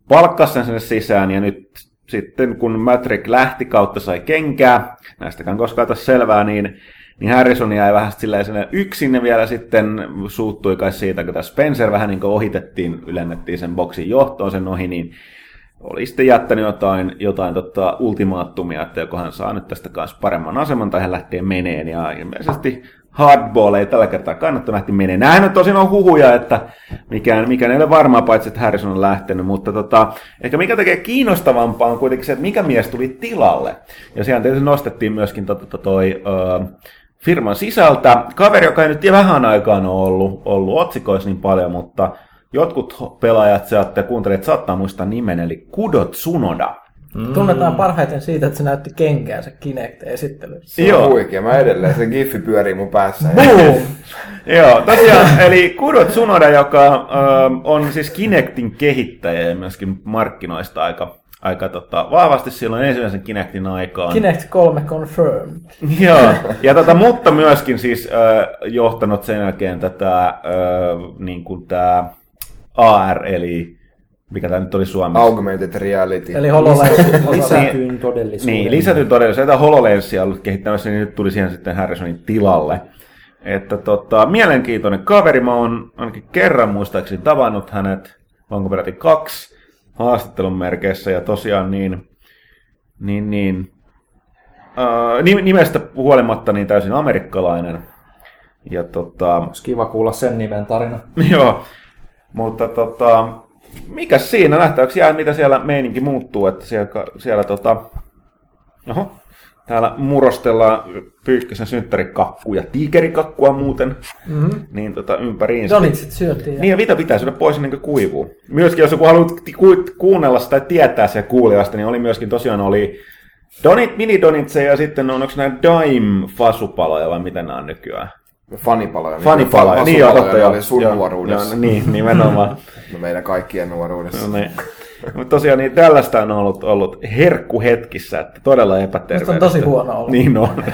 palkkasi sen sinne sisään ja nyt sitten kun Matrick lähti kautta sai kenkää, näistäkään koskaan tässä selvää, niin, niin Harrison jäi vähän silleen yksin vielä sitten suuttui kai siitä, kun tämä Spencer vähän niin kuin ohitettiin, ylennettiin sen boksin johtoon sen ohi, niin oli sitten jättänyt jotain, jotain tota, ultimaattumia, että joko hän saa nyt tästä kanssa paremman aseman tai hän lähtee meneen. Ja ilmeisesti hardball ei tällä kertaa kannattanut lähti meneen. Nämähän nyt tosin on huhuja, että mikään, mikään ei ole varmaa, paitsi että Harrison on lähtenyt, mutta tota, ehkä mikä tekee kiinnostavampaa on kuitenkin se, että mikä mies tuli tilalle. Ja siellä tietysti nostettiin myöskin tota, tota, toi, ö, firman sisältä. Kaveri, joka ei nyt vähän aikaan ole ollut, ollut otsikoissa niin paljon, mutta jotkut pelaajat sieltä ja kuuntelijat saattaa muistaa nimen, eli Kudo Tsunoda. Mm. Tunnetaan parhaiten siitä, että se näytti kenkäänsä Kinect-esittelyssä. Se Joo. huikea. Mä edelleen, se giffi pyörii mun päässä. Boom! Joo, tosiaan, eli Kudo Tsunoda, joka ö, on siis Kinectin kehittäjä ja myöskin markkinoista aika, aika tota, vahvasti silloin ensimmäisen Kinectin aikaan. Kinect 3 confirmed. Joo, ja tota, mutta myöskin siis ö, johtanut sen jälkeen tätä ö, niin kuin tää AR, eli mikä tämä nyt oli Suomessa? Augmented reality. Eli HoloLens. Lisätyn todellisuuden. Niin, lisätyn todellisuus. Tätä HoloLensia ollut kehittämässä, niin nyt tuli siihen sitten Harrisonin tilalle. Että tota, mielenkiintoinen kaveri. Mä oon ainakin kerran muistaakseni tavannut hänet, onko peräti kaksi haastattelun merkeissä. Ja tosiaan niin, niin, niin äh, nim- nimestä huolimatta niin täysin amerikkalainen. Ja tota, Olisi kiva kuulla sen nimen tarina. Joo, mutta tota, mikä siinä nähtäväksi jää, mitä siellä meininki muuttuu, että siellä, siellä tota, oho, täällä murostellaan Pyykkösen synttärikakkua ja tiikerikakkua muuten, mm-hmm. niin tota, ympäriinsä. Donitsit syötiin. Niin ja mitä pitää syödä pois ennen kuin kuivuu. Myöskin jos joku haluaa ku- kuunnella sitä tai tietää se kuulijasta, niin oli myöskin tosiaan oli Donit, mini donitseja ja sitten on, onko nämä Dime fasupaloja vai mitä nämä on nykyään? Fanipaloja. Fanipaloja, niin joo, totta joo. oli sun Joo, nuoruudessa. joo, Niin, nimenomaan. No meidän kaikkien nuoruudessa. No niin. Mutta tosiaan niin tällaista on ollut, ollut herkkuhetkissä, että todella epäterveellistä. On tosi huono olla. Niin on.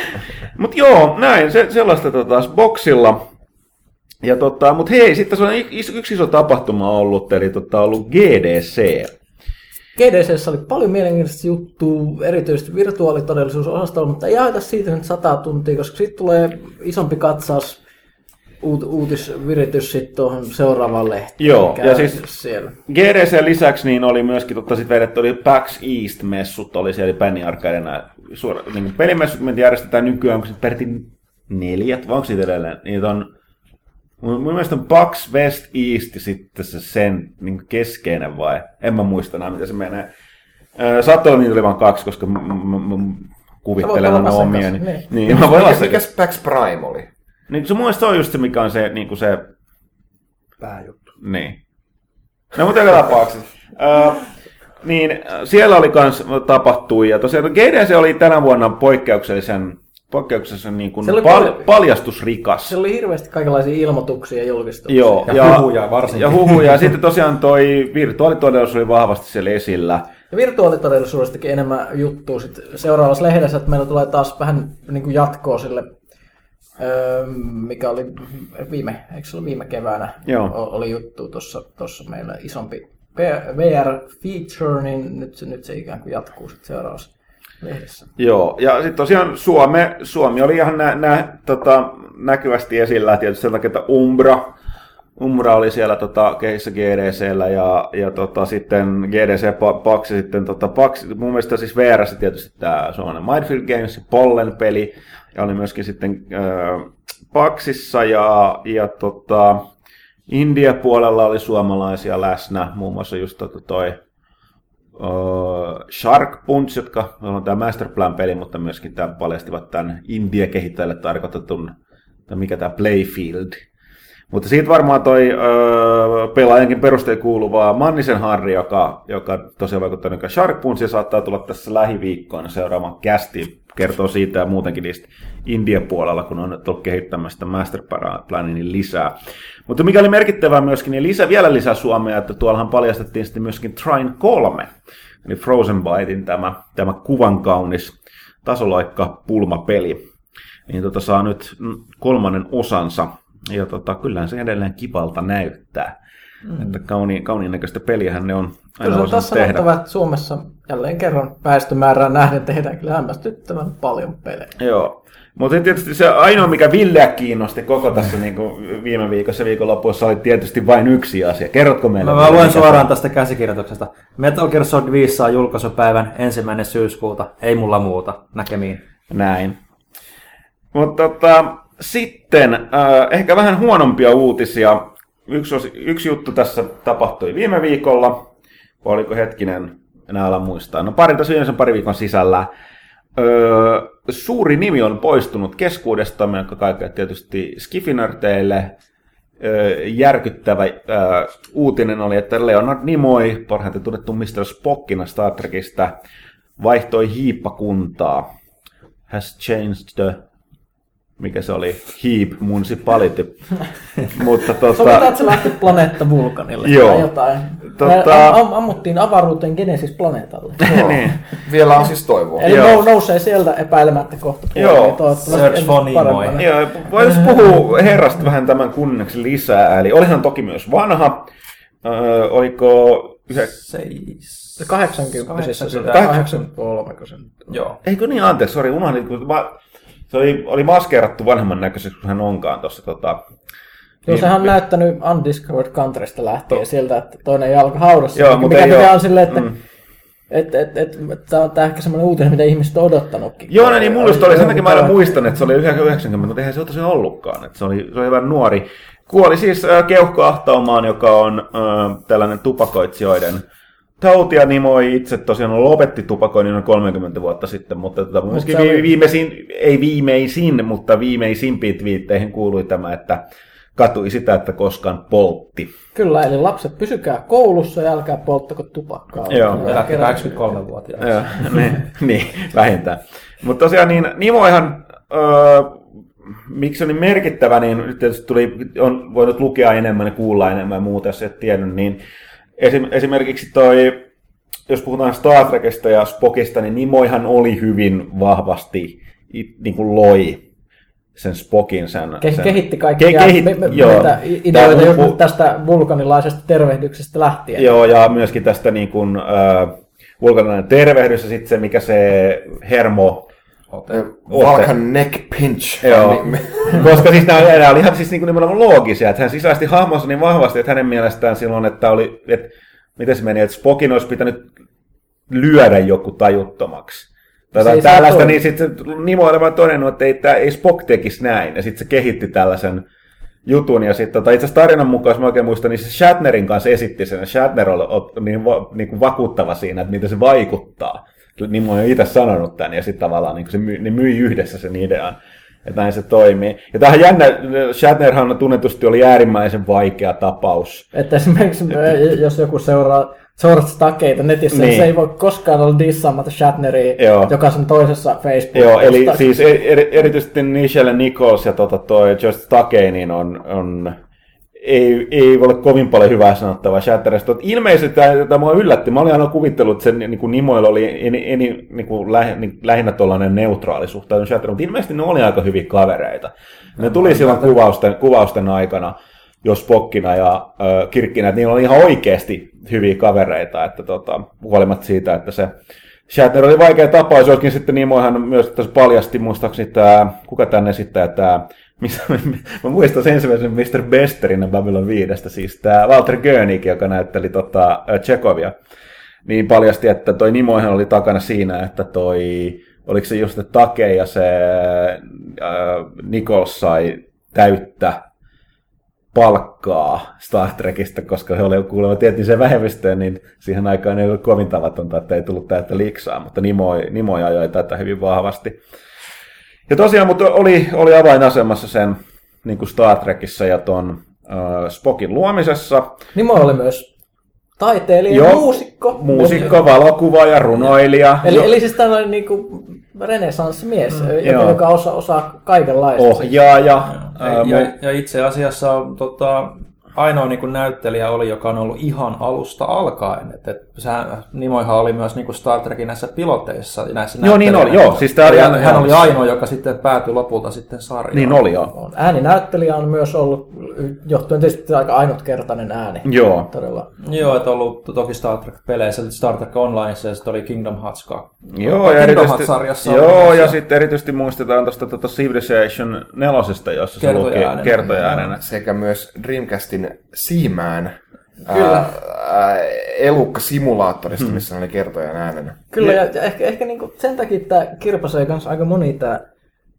Mutta joo, näin, se, sellaista tota, boksilla. Ja tota, mutta hei, sitten se on yksi, yksi iso tapahtuma ollut, eli tota, ollut GDC. GDCssä oli paljon mielenkiintoista juttua, erityisesti virtuaalitodellisuusosastolla, mutta ei ajata siitä nyt sata tuntia, koska sitten tulee isompi katsaus, uut, uutisviritys sitten tuohon seuraavaan lehteen. Joo, ja siis- siellä. GDC lisäksi niin oli myöskin, totta sit vedetty, oli PAX East-messut, oli siellä Penny Arcadena. Suora, niin pelimessut me järjestetään nykyään, onko se peräti neljät, vai onko siitä edelleen? Niitä on, mun, mun mielestä on PAX West East sitten se sen niin keskeinen vai? En mä muista enää, miten se menee. Ö, Saattoi olla niitä oli vain kaksi, koska m- m- m- kuvittelen aina omia. Niin, niin. niin, mä voin olla Mikä, sekä. mikäs Pax Prime oli? Niin, se mun mielestä se on just se, mikä on se, niin kuin se, Pääjuttu. niin. No mutta joka tapauksessa. Uh, niin siellä oli kans tapahtui, ja tosiaan GDC oli tänä vuonna poikkeuksellisen, poikkeuksellisen niin kuin pal- paljon- paljastusrikas. Se oli hirveästi kaikenlaisia ilmoituksia ja julkistuksia. Joo, Ja huhuja varsinkin. Ja huhuja. Ja sitten tosiaan toi virtuaalitodellisuus oli vahvasti siellä esillä. Ja virtuaalitodellisuudestakin enemmän juttua sit seuraavassa lehdessä, että meillä tulee taas vähän niin kuin jatkoa sille, öö, mikä oli viime, eikö se ollut viime keväänä, Joo. O- oli juttu tuossa tuossa meillä isompi VR-feature, niin nyt se, nyt se ikään kuin jatkuu sit seuraavassa lehdessä. Joo, ja sitten tosiaan Suome, Suomi oli ihan nä, nä, tota, näkyvästi esillä, tietysti sen takia, että Umbra, Umbra oli siellä tota, kehissä GDCllä ja, ja tota, sitten GDC Pa- Paxi sitten, tota, Paxi, mun mielestä siis VRssä tietysti tämä suomalainen Mindfield Games, Pollen peli, ja oli myöskin sitten äh, Paxissa ja, ja tota, India-puolella oli suomalaisia läsnä, muun muassa just tota toi Uh, Shark Punch, jotka on tämä Masterplan-peli, mutta myöskin tämä paljastivat tämän India-kehittäjälle tarkoitetun, tai mikä tämä Playfield. Mutta siitä varmaan toi uh, pelaajankin perusteella kuuluvaa Mannisen Harri, joka, joka tosiaan vaikuttaa nykyään Shark Punch, ja saattaa tulla tässä lähiviikkoina seuraavan kästi kertoo siitä ja muutenkin niistä India-puolella, kun on kehittämässä sitä Masterplanin niin lisää. Mutta mikä oli merkittävää myöskin, niin lisä, vielä lisää Suomea, että tuollahan paljastettiin sitten myöskin Trine 3, eli Frozen Bytein tämä, tämä kuvan kaunis tasoloikka pulmapeli. Niin tota saa nyt kolmannen osansa, ja tota, kyllähän se edelleen kivalta näyttää. Mm. Että kauniin, kauniin näköistä peliähän ne on aina Kyllä se on osannut taas tehdä. sanottava, että Suomessa jälleen kerran väestömäärään nähden tehdään kyllä hämmästyttävän paljon pelejä. Joo. Mutta tietysti se ainoa, mikä Villeä kiinnosti koko tässä niin kuin viime viikossa viikonlopussa, oli tietysti vain yksi asia. Kerrotko meille? Mä, mä luen suoraan tästä käsikirjoituksesta. Metal Gear Solid 5 saa julkaisupäivän ensimmäinen syyskuuta. Ei mulla muuta. Näkemiin. Näin. Mutta tota, sitten äh, ehkä vähän huonompia uutisia. Yksi, osi, yksi juttu tässä tapahtui viime viikolla. Oliko hetkinen, enää ala muistaa. No pari, tässä yleensä pari viikon sisällä. Öö, suuri nimi on poistunut keskuudestamme, joka kaikille tietysti Skifinörteille. Öö, järkyttävä öö, uutinen oli, että Leonard Nimoy, parhaiten tunnettu Mr. Spockina Star Trekista, vaihtoi hiippakuntaa. Has changed the mikä se oli, Heap Municipality. Mutta Sovitaan, tota, että se lähti planeetta Vulkanille Joo. tai jotain. Tota- Am, am, ammuttiin avaruuteen Genesis-planeetalle. niin. Vielä on siis toivoa. Eli Joo. nou, nousee sieltä epäilemättä kohta Joo. Toivottavasti Search for Nimoy. Joo, voitaisiin puhua herrasta vähän tämän kunniaksi lisää. Eli olihan toki myös vanha. Öö, oliko yhä... Seis. 80 siis se 80. 83 kun se nyt on. Joo. Eikö niin, anteeksi, sori, unohdin. kun mä... Se oli, oli maskeerattu vanhemman näköiseksi kuin hän onkaan tuossa. Tota... Joo, Niin, sehän on näyttänyt Undiscovered Countrysta lähtien sieltä, että toinen jalka haudassa. Joo, mutta mikä, mikä on silleen, että mm. et, et, et, et, tämä on tää ehkä semmoinen uutinen, mitä ihmiset on odottanutkin. Joo, no niin, mulla oli, sen takia mä aina muistan, että se oli 90, mutta eihän se ole tosiaan ollutkaan. Että se, oli, se oli vähän nuori. Kuoli siis äh, keuhkoahtaumaan, joka on äh, tällainen tupakoitsijoiden tauti, ja Nimoi itse tosiaan lopetti tupakoinnin noin 30 vuotta sitten, mutta tota, myöskin oli- vi- viimeisin, ei viimeisin, mutta viimeisimpiin twiitteihin kuului tämä, että katui sitä, että koskaan poltti. Kyllä, eli lapset, pysykää koulussa ja älkää polttako tupakkaa. Joo. Lähti kerran- 83-vuotiaaksi. Joo, niin, niin, vähintään. Mutta tosiaan niin, Nimo ihan, öö, miksi se on niin merkittävä, niin nyt tietysti tuli, on voinut lukea enemmän ja kuulla enemmän ja muuta, jos et tiennyt, niin esim, esimerkiksi toi, jos puhutaan Star Trekista ja Spockista, niin Nimoihan oli hyvin vahvasti, niin kuin loi sen Spokin sen... Ke- sen kehitti kaikkia Ke- kehit- me, me, joo. meitä ideoita Tää just puhu- tästä vulkanilaisesta tervehdyksestä lähtien. Joo, ja myöskin tästä niin kuin, äh, ulkonainen tervehdys ja sitten se, mikä se hermo Valkan neck pinch. Joo, Niin- koska siis nämä, nämä oli ihan siis niin kuin nimenomaan loogisia, että hän sisäisti hahmonsa niin vahvasti, että hänen mielestään silloin, että oli, että miten se meni, että Spokin olisi pitänyt lyödä joku tajuttomaksi. Tai Se tällaista, toimia. niin sitten Nimo oli vaan todennut, että ei, tää, ei Spock tekisi näin, ja sitten se kehitti tällaisen jutun, ja sitten tota, itse asiassa tarinan mukaan, jos mä oikein muistan, niin se Shatnerin kanssa esitti sen, Shatner oli, oli niin, va, niin kuin vakuuttava siinä, että miten se vaikuttaa. Nimo on itse sanonut tämän, ja sitten tavallaan niin se myy, ne myi yhdessä sen idean. että näin se toimii. Ja tähän jännä, Shatnerhan tunnetusti oli äärimmäisen vaikea tapaus. Että esimerkiksi jos joku seuraa George Stakeita netissä, niin. Niin. se ei voi koskaan olla dissaamatta Shatneria, Joo. joka on toisessa facebook Joo, eli siis er, erityisesti Nichelle Nichols ja tota toi Just Takei, niin on, on ei, ei ole kovin paljon hyvää sanottavaa Shatterista. Mutta Ilmeisesti tämä, tämä mua yllätti. Mä olin aina kuvitellut, että sen niin kuin Nimoilla oli eni, eni, niin kuin läh, niin, lähinnä tuollainen neutraali suhtautuminen Shatteriin, mutta ilmeisesti ne oli aika hyviä kavereita. Ne tuli silloin kuvausten, kuvausten aikana jos Spockina ja ö, Kirkkinä, että niillä oli ihan oikeasti hyviä kavereita, että tota, huolimatta siitä, että se Shatner oli vaikea tapaus, joskin sitten Nimoihan myös tässä paljasti, muistaakseni tämä, kuka tänne esittää tämä, missä, mä muistan sen ensimmäisen Mr. Besterin Babylon 5, siis tämä Walter Gönig, joka näytteli tota, Tsekovia, niin paljasti, että toi Nimoihan oli takana siinä, että toi, oliko se just Take ja se äh, Nichols sai täyttä palkkaa Star Trekista, koska he olivat kuulemma tietyn vähemmistöön, niin siihen aikaan ei ollut kovin tavatonta, että ei tullut täyttä liksaa, mutta Nimoi, Nimoi ajoi tätä hyvin vahvasti. Ja tosiaan, mutta oli, oli avainasemassa sen niin kuin Star Trekissä ja ton äh, Spokin luomisessa. Nimo oli myös taiteilija, Joo, muusikko. Muusikko, valokuvaaja, runoilija. Eli, jo- eli siis tällainen niin kuin renesanssimies, mm, joka, joka osaa, osaa kaikenlaista. ohjaaja. ää, Ja, mu- ja itse asiassa tota, ainoa niin kuin näyttelijä oli, joka on ollut ihan alusta alkaen. Et, et, sehän, Nimoihan oli myös niin kuin Star Trekin näissä piloteissa. Näissä Joo, niin oli, joo, siis tää oli hän, hän oli ainoa, joka sitten päätyi lopulta sitten sarjaan. Niin oli joo. On. Ääninäyttelijä on myös ollut, johtuen tietysti aika ainutkertainen ääni. Joo. Todella. Joo, että ollut toki Star Trek-peleissä, Star Trek Onlineissa ja sitten oli Kingdom Hearts 2. Joo, ja Kingdom erityisesti, joo, ja sitten erityisesti muistetaan tuosta tuota Civilization nelosesta, jossa se luki Kertoja-äänenä. kertoja-äänenä. sekä myös Dreamcastin Kyllä. ää, ää, elukka-simulaattorista, missä ne oli kertojan äänenä. Kyllä, ja, ja ehkä, ehkä niin sen takia tämä kirpasee kanssa aika moni tämä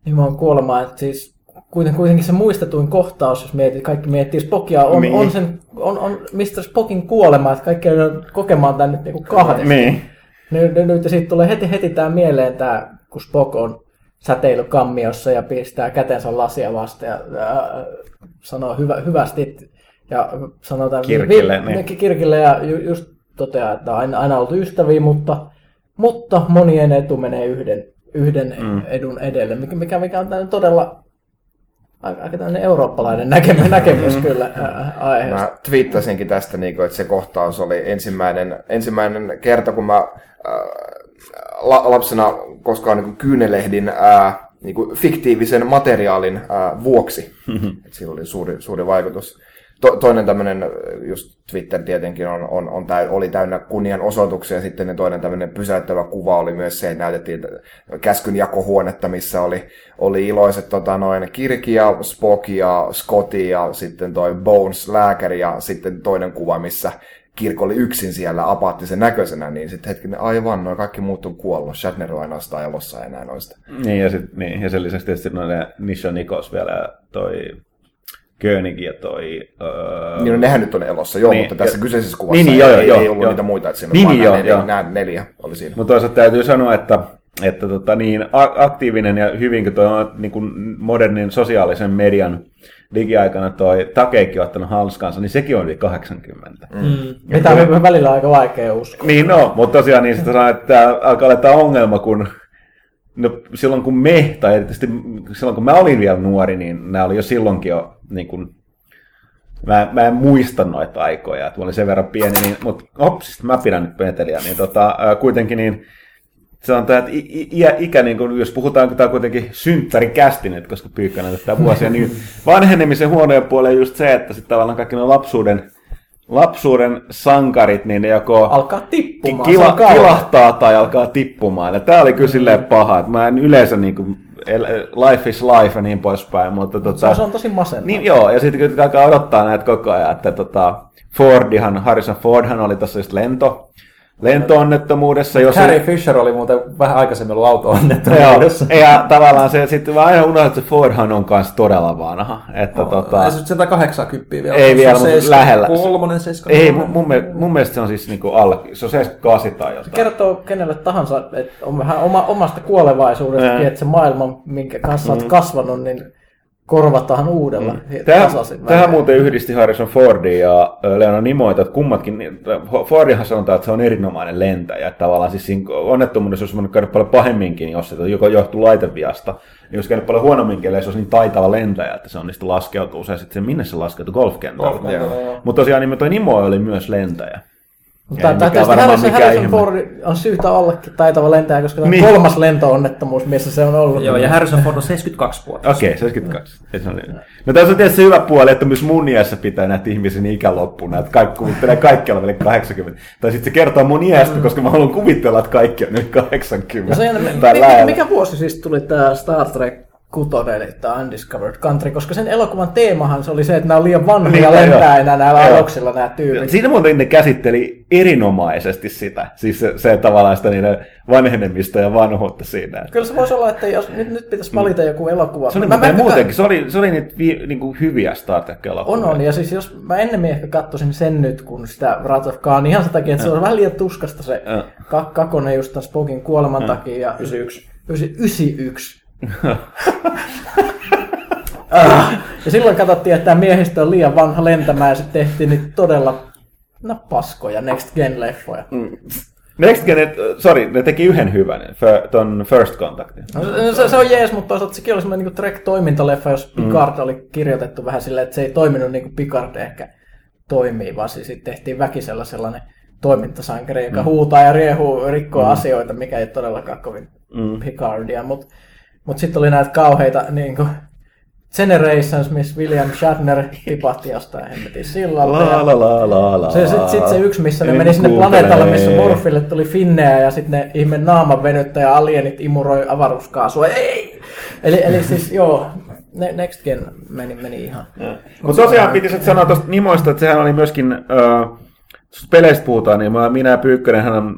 Nimon kuolema, että siis kuiten- kuitenkin se muistetuin kohtaus, jos mietit, kaikki miettii Spockia, on, Niin. on, sen, on, on Mr. Spockin kuolema, että kaikki on kokemaan tämän nyt niin kahdesti. Niin. Nyt, nyt, nyt siitä tulee heti, heti tämä mieleen, tämä, kun Spock on säteilykammiossa ja pistää kätensä lasia vasten ja ää, sanoo hyvä, hyvästi ja sanotaan Kirkille, niin. Kirkille ja ju, just toteaa, että on aina, aina oltu ystäviä, mutta, mutta monien etu menee yhden, yhden mm. edun edelle, mikä, mikä, on tämmöinen todella aika, aika tämmöinen eurooppalainen näkemys, näkemys kyllä ää, aiheesta. Mä twiittasinkin tästä, niin kuin, että se kohtaus oli ensimmäinen, ensimmäinen kerta, kun mä ää, la, lapsena koskaan niin kyynelehdin ää, niin kuin fiktiivisen materiaalin ää, vuoksi. Et sillä oli suuri, suuri vaikutus. To, toinen tämmöinen, just Twitter tietenkin on, on, on täy, oli täynnä kunnianosoituksia, sitten ne toinen tämmöinen pysäyttävä kuva oli myös se, että näytettiin käskynjakohuonetta, missä oli, oli iloiset tota, noin Kirki ja Spock ja Scotty ja sitten toi Bones lääkäri ja sitten toinen kuva, missä Kirk oli yksin siellä apaattisen näköisenä, niin sitten hetkinen, aivan, noin kaikki muut on kuollut, Shatner on ainoastaan elossa enää noista. Niin, ja, sit, niin, ja sen lisäksi tietysti Nisha Nikos vielä toi König ja toi... Öö, Niin no, nehän nyt on elossa, joo, Niin, mutta tässä ja- kyseisessä kuvassa Niin, niin, ei, joo, ei, joo, ei ollut joo. niitä muita, että siinä Niin, niin, vain joo, nämä neljä, joo. nämä neljä oli siinä. Mutta toisaalta täytyy sanoa, että, että tota, niin, aktiivinen ja hyvinkin tuo on niin kuin modernin sosiaalisen median digiaikana toi Takeikin on ottanut hanskansa, niin sekin on yli 80. Mm. Mitä on välillä aika vaikea uskoa. Niin no, mutta tosiaan niin sitä sanoo, että tämä alkaa olla tämä ongelma, kun no, silloin kun me, tai erityisesti silloin kun mä olin vielä nuori, niin nämä oli jo silloinkin jo niin kuin, Mä, mä en muista noita aikoja, että mä olin sen verran pieni, niin, mutta ops, mä pidän nyt peteliä, niin tota, kuitenkin niin, sanotaan, että i- i- iä, ikä, niin kun, jos puhutaan, tämä on kuitenkin synttärikästi nyt, koska Pyykkönen tätä vuosia, niin vanhenemisen huonoja puolia on just se, että sitten tavallaan kaikki ne lapsuuden, lapsuuden sankarit, niin ne joko Alkaa tippumaan. kila, kilahtaa tai alkaa tippumaan. Ja tää oli kyllä silleen paha, että mä en yleensä niin kuin, life is life ja niin poispäin, mutta tota, se on tosi masentavaa. niin joo, ja sitten kun alkaa odottaa näitä koko ajan, että tota, Fordihan, Harrison Fordhan oli tuossa just lento, lentoonnettomuudessa. Jos Carrie Fisher oli muuten vähän aikaisemmin ollut Joo, auto-onnettomuudessa. ja tavallaan se sitten vaan aina unohdat, että se Fordhan on kanssa todella vanha. Että No, tota, Ei se 180 vielä. Ei Se vielä, on mutta 70, lähellä. Kolmonen, 70. ei, mun, mun, mielestä, mun mielestä se on siis niinku alle, se on 78 tai jotain. Kertoo kenelle tahansa, että on vähän oma, omasta kuolevaisuudesta, että se maailma, minkä kanssa olet kasvanut, niin korvataan uudella mm. Tähän, tähän muuten yhdisti Harrison Fordi ja Leona Nimoita, että kummatkin, niin, Fordihan sanotaan, että se on erinomainen lentäjä. Että tavallaan siis siinä onnettomuudessa olisi voinut käydä paljon pahemminkin, jos se joko johtuu laiteviasta, niin olisi käynyt paljon huonomminkin, se olisi niin taitava lentäjä, että se onnistu laskeutuu se sitten, minne se laskeutui. Golfkentällä, joo. Mutta tosiaan niin toi Nimo oli myös lentäjä. Mutta tästä varmaan Harrison, Harrison. Ford on syytä ollakin taitava lentäjä, koska se on Niin. kolmas lentoonnettomuus, missä se on ollut. Joo, ja Harrison Ford on 72 vuotta. Okei, okay, 72. Ei se oli- No tässä on tietysti se hyvä puoli, että myös mun iässä pitää näitä ihmisen ikä loppuun, että kaikki kuvittelee kaikki olevalle 80. Tai sitten se kertoo mun iästä, koska mä haluan kuvitella, että kaikki on nyt 80. No se, on- mi- Tai mi- lähellä. mikä vuosi siis tuli tämä Star Trek kutonen, tämä Undiscovered Country, koska sen elokuvan teemahan se oli se, että nämä on liian vanhoja Niin, lentää enää näillä aluksilla nämä tyypit. Siinä muuten ne käsitteli erinomaisesti sitä, siis se, se tavallaan sitä niiden vanhenemista ja vanhuutta siinä. että- Kyllä se voisi olla, että jos nyt, nyt pitäisi valita joku elokuva. Se oli Mä- mä muutenkin, se oli, se oli niitä vi, niin kuin hyviä Star Trek-elokuvia. On, on. Ja siis jos mä ennemmin ehkä katsoisin sen nyt, kun sitä Wrath of Khan, ihan sen takia, että se on vähän liian tuskasta se kak- kakonen just tämän Spokin kuoleman takia. Ja 91. 91. ja silloin katsottiin, että tämä miehistö on liian vanha lentämään ja sitten tehtiin niitä todella no, paskoja Next Gen-leffoja. Next Gen, sorry, ne teki yhden hyvän, ton First Contactin. No, se- se, se on jees, mutta toisaalta sekin oli semmoinen niin Trek-toimintaleffa, jos Picard oli kirjoitettu vähän silleen, että se ei toiminut niin kuin Picard ehkä toimii, vaan siis tehtiin väkisellä sellainen toimintasankari, joka huutaa ja riehuu, rikkoo asioita, mikä ei todellakaan kovin Picardia, mutta mut sitten oli näitä kauheita niin kuin Generations, missä William Shatner tipahti jostain hemmetin sillalta. La la la la la. se, sit, sit se yksi, missä ne En meni sinne kuuntele. planeetalle, missä Morfille tuli finnejä ja sitten ne ihme naaman venyttäjä alienit imuroi avaruuskaasua. Ei! Eli, eli siis joo, ne, Next Gen meni, meni ihan. Mutta tosiaan piti sitten sanoa tuosta Nimoista, että sehän oli myöskin, äh, jos peleistä puhutaan, niin mä, minä ja Pyykkönenhän on,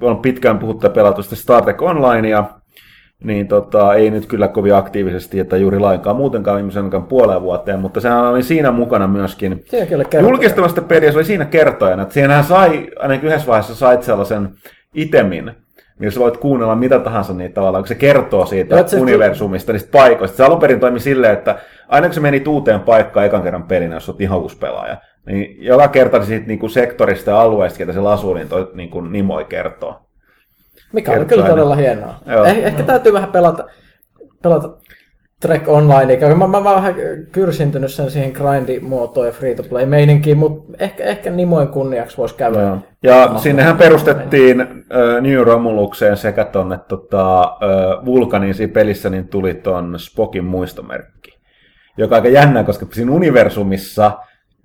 on pitkään puhuttu ja pelattu sitä Star Trek Onlinea, niin tota, ei nyt kyllä kovin aktiivisesti, että juuri lainkaan muutenkaan viimeisen puoleen vuoteen, mutta sehän oli siinä mukana myöskin julkistamasta peliä, se oli siinä kertojana, että siinähän sai, ainakin yhdessä vaiheessa sait sellaisen itemin, sä voit kuunnella mitä tahansa niitä tavallaan, kun se kertoo siitä se- universumista, niistä paikoista. Se alun perin toimi silleen, että aina kun se meni uuteen paikkaan ekan kerran pelinä, jos olet ihan uusi pelaaja, niin joka kerta siitä niinku sektorista ja alueesta, ketä se asuu, niin toi niinku nimoi kertoo. Mikä oli kertoo kyllä todella hienoa. Joo. Eh, ehkä täytyy vähän pelata, pelata Trek Online. Mä, mä, vähän kyrsintynyt sen siihen grindimuotoon ja free-to-play-meininkiin, mutta ehkä, ehkä Nimoin kunniaksi voisi käydä. Joo. Ja sinnehän perustettiin äh, New Romulukseen sekä tonne tota, äh, Vulkaniin siinä pelissä, niin tuli ton Spokin muistomerkki. Joka on aika jännä, koska siinä universumissa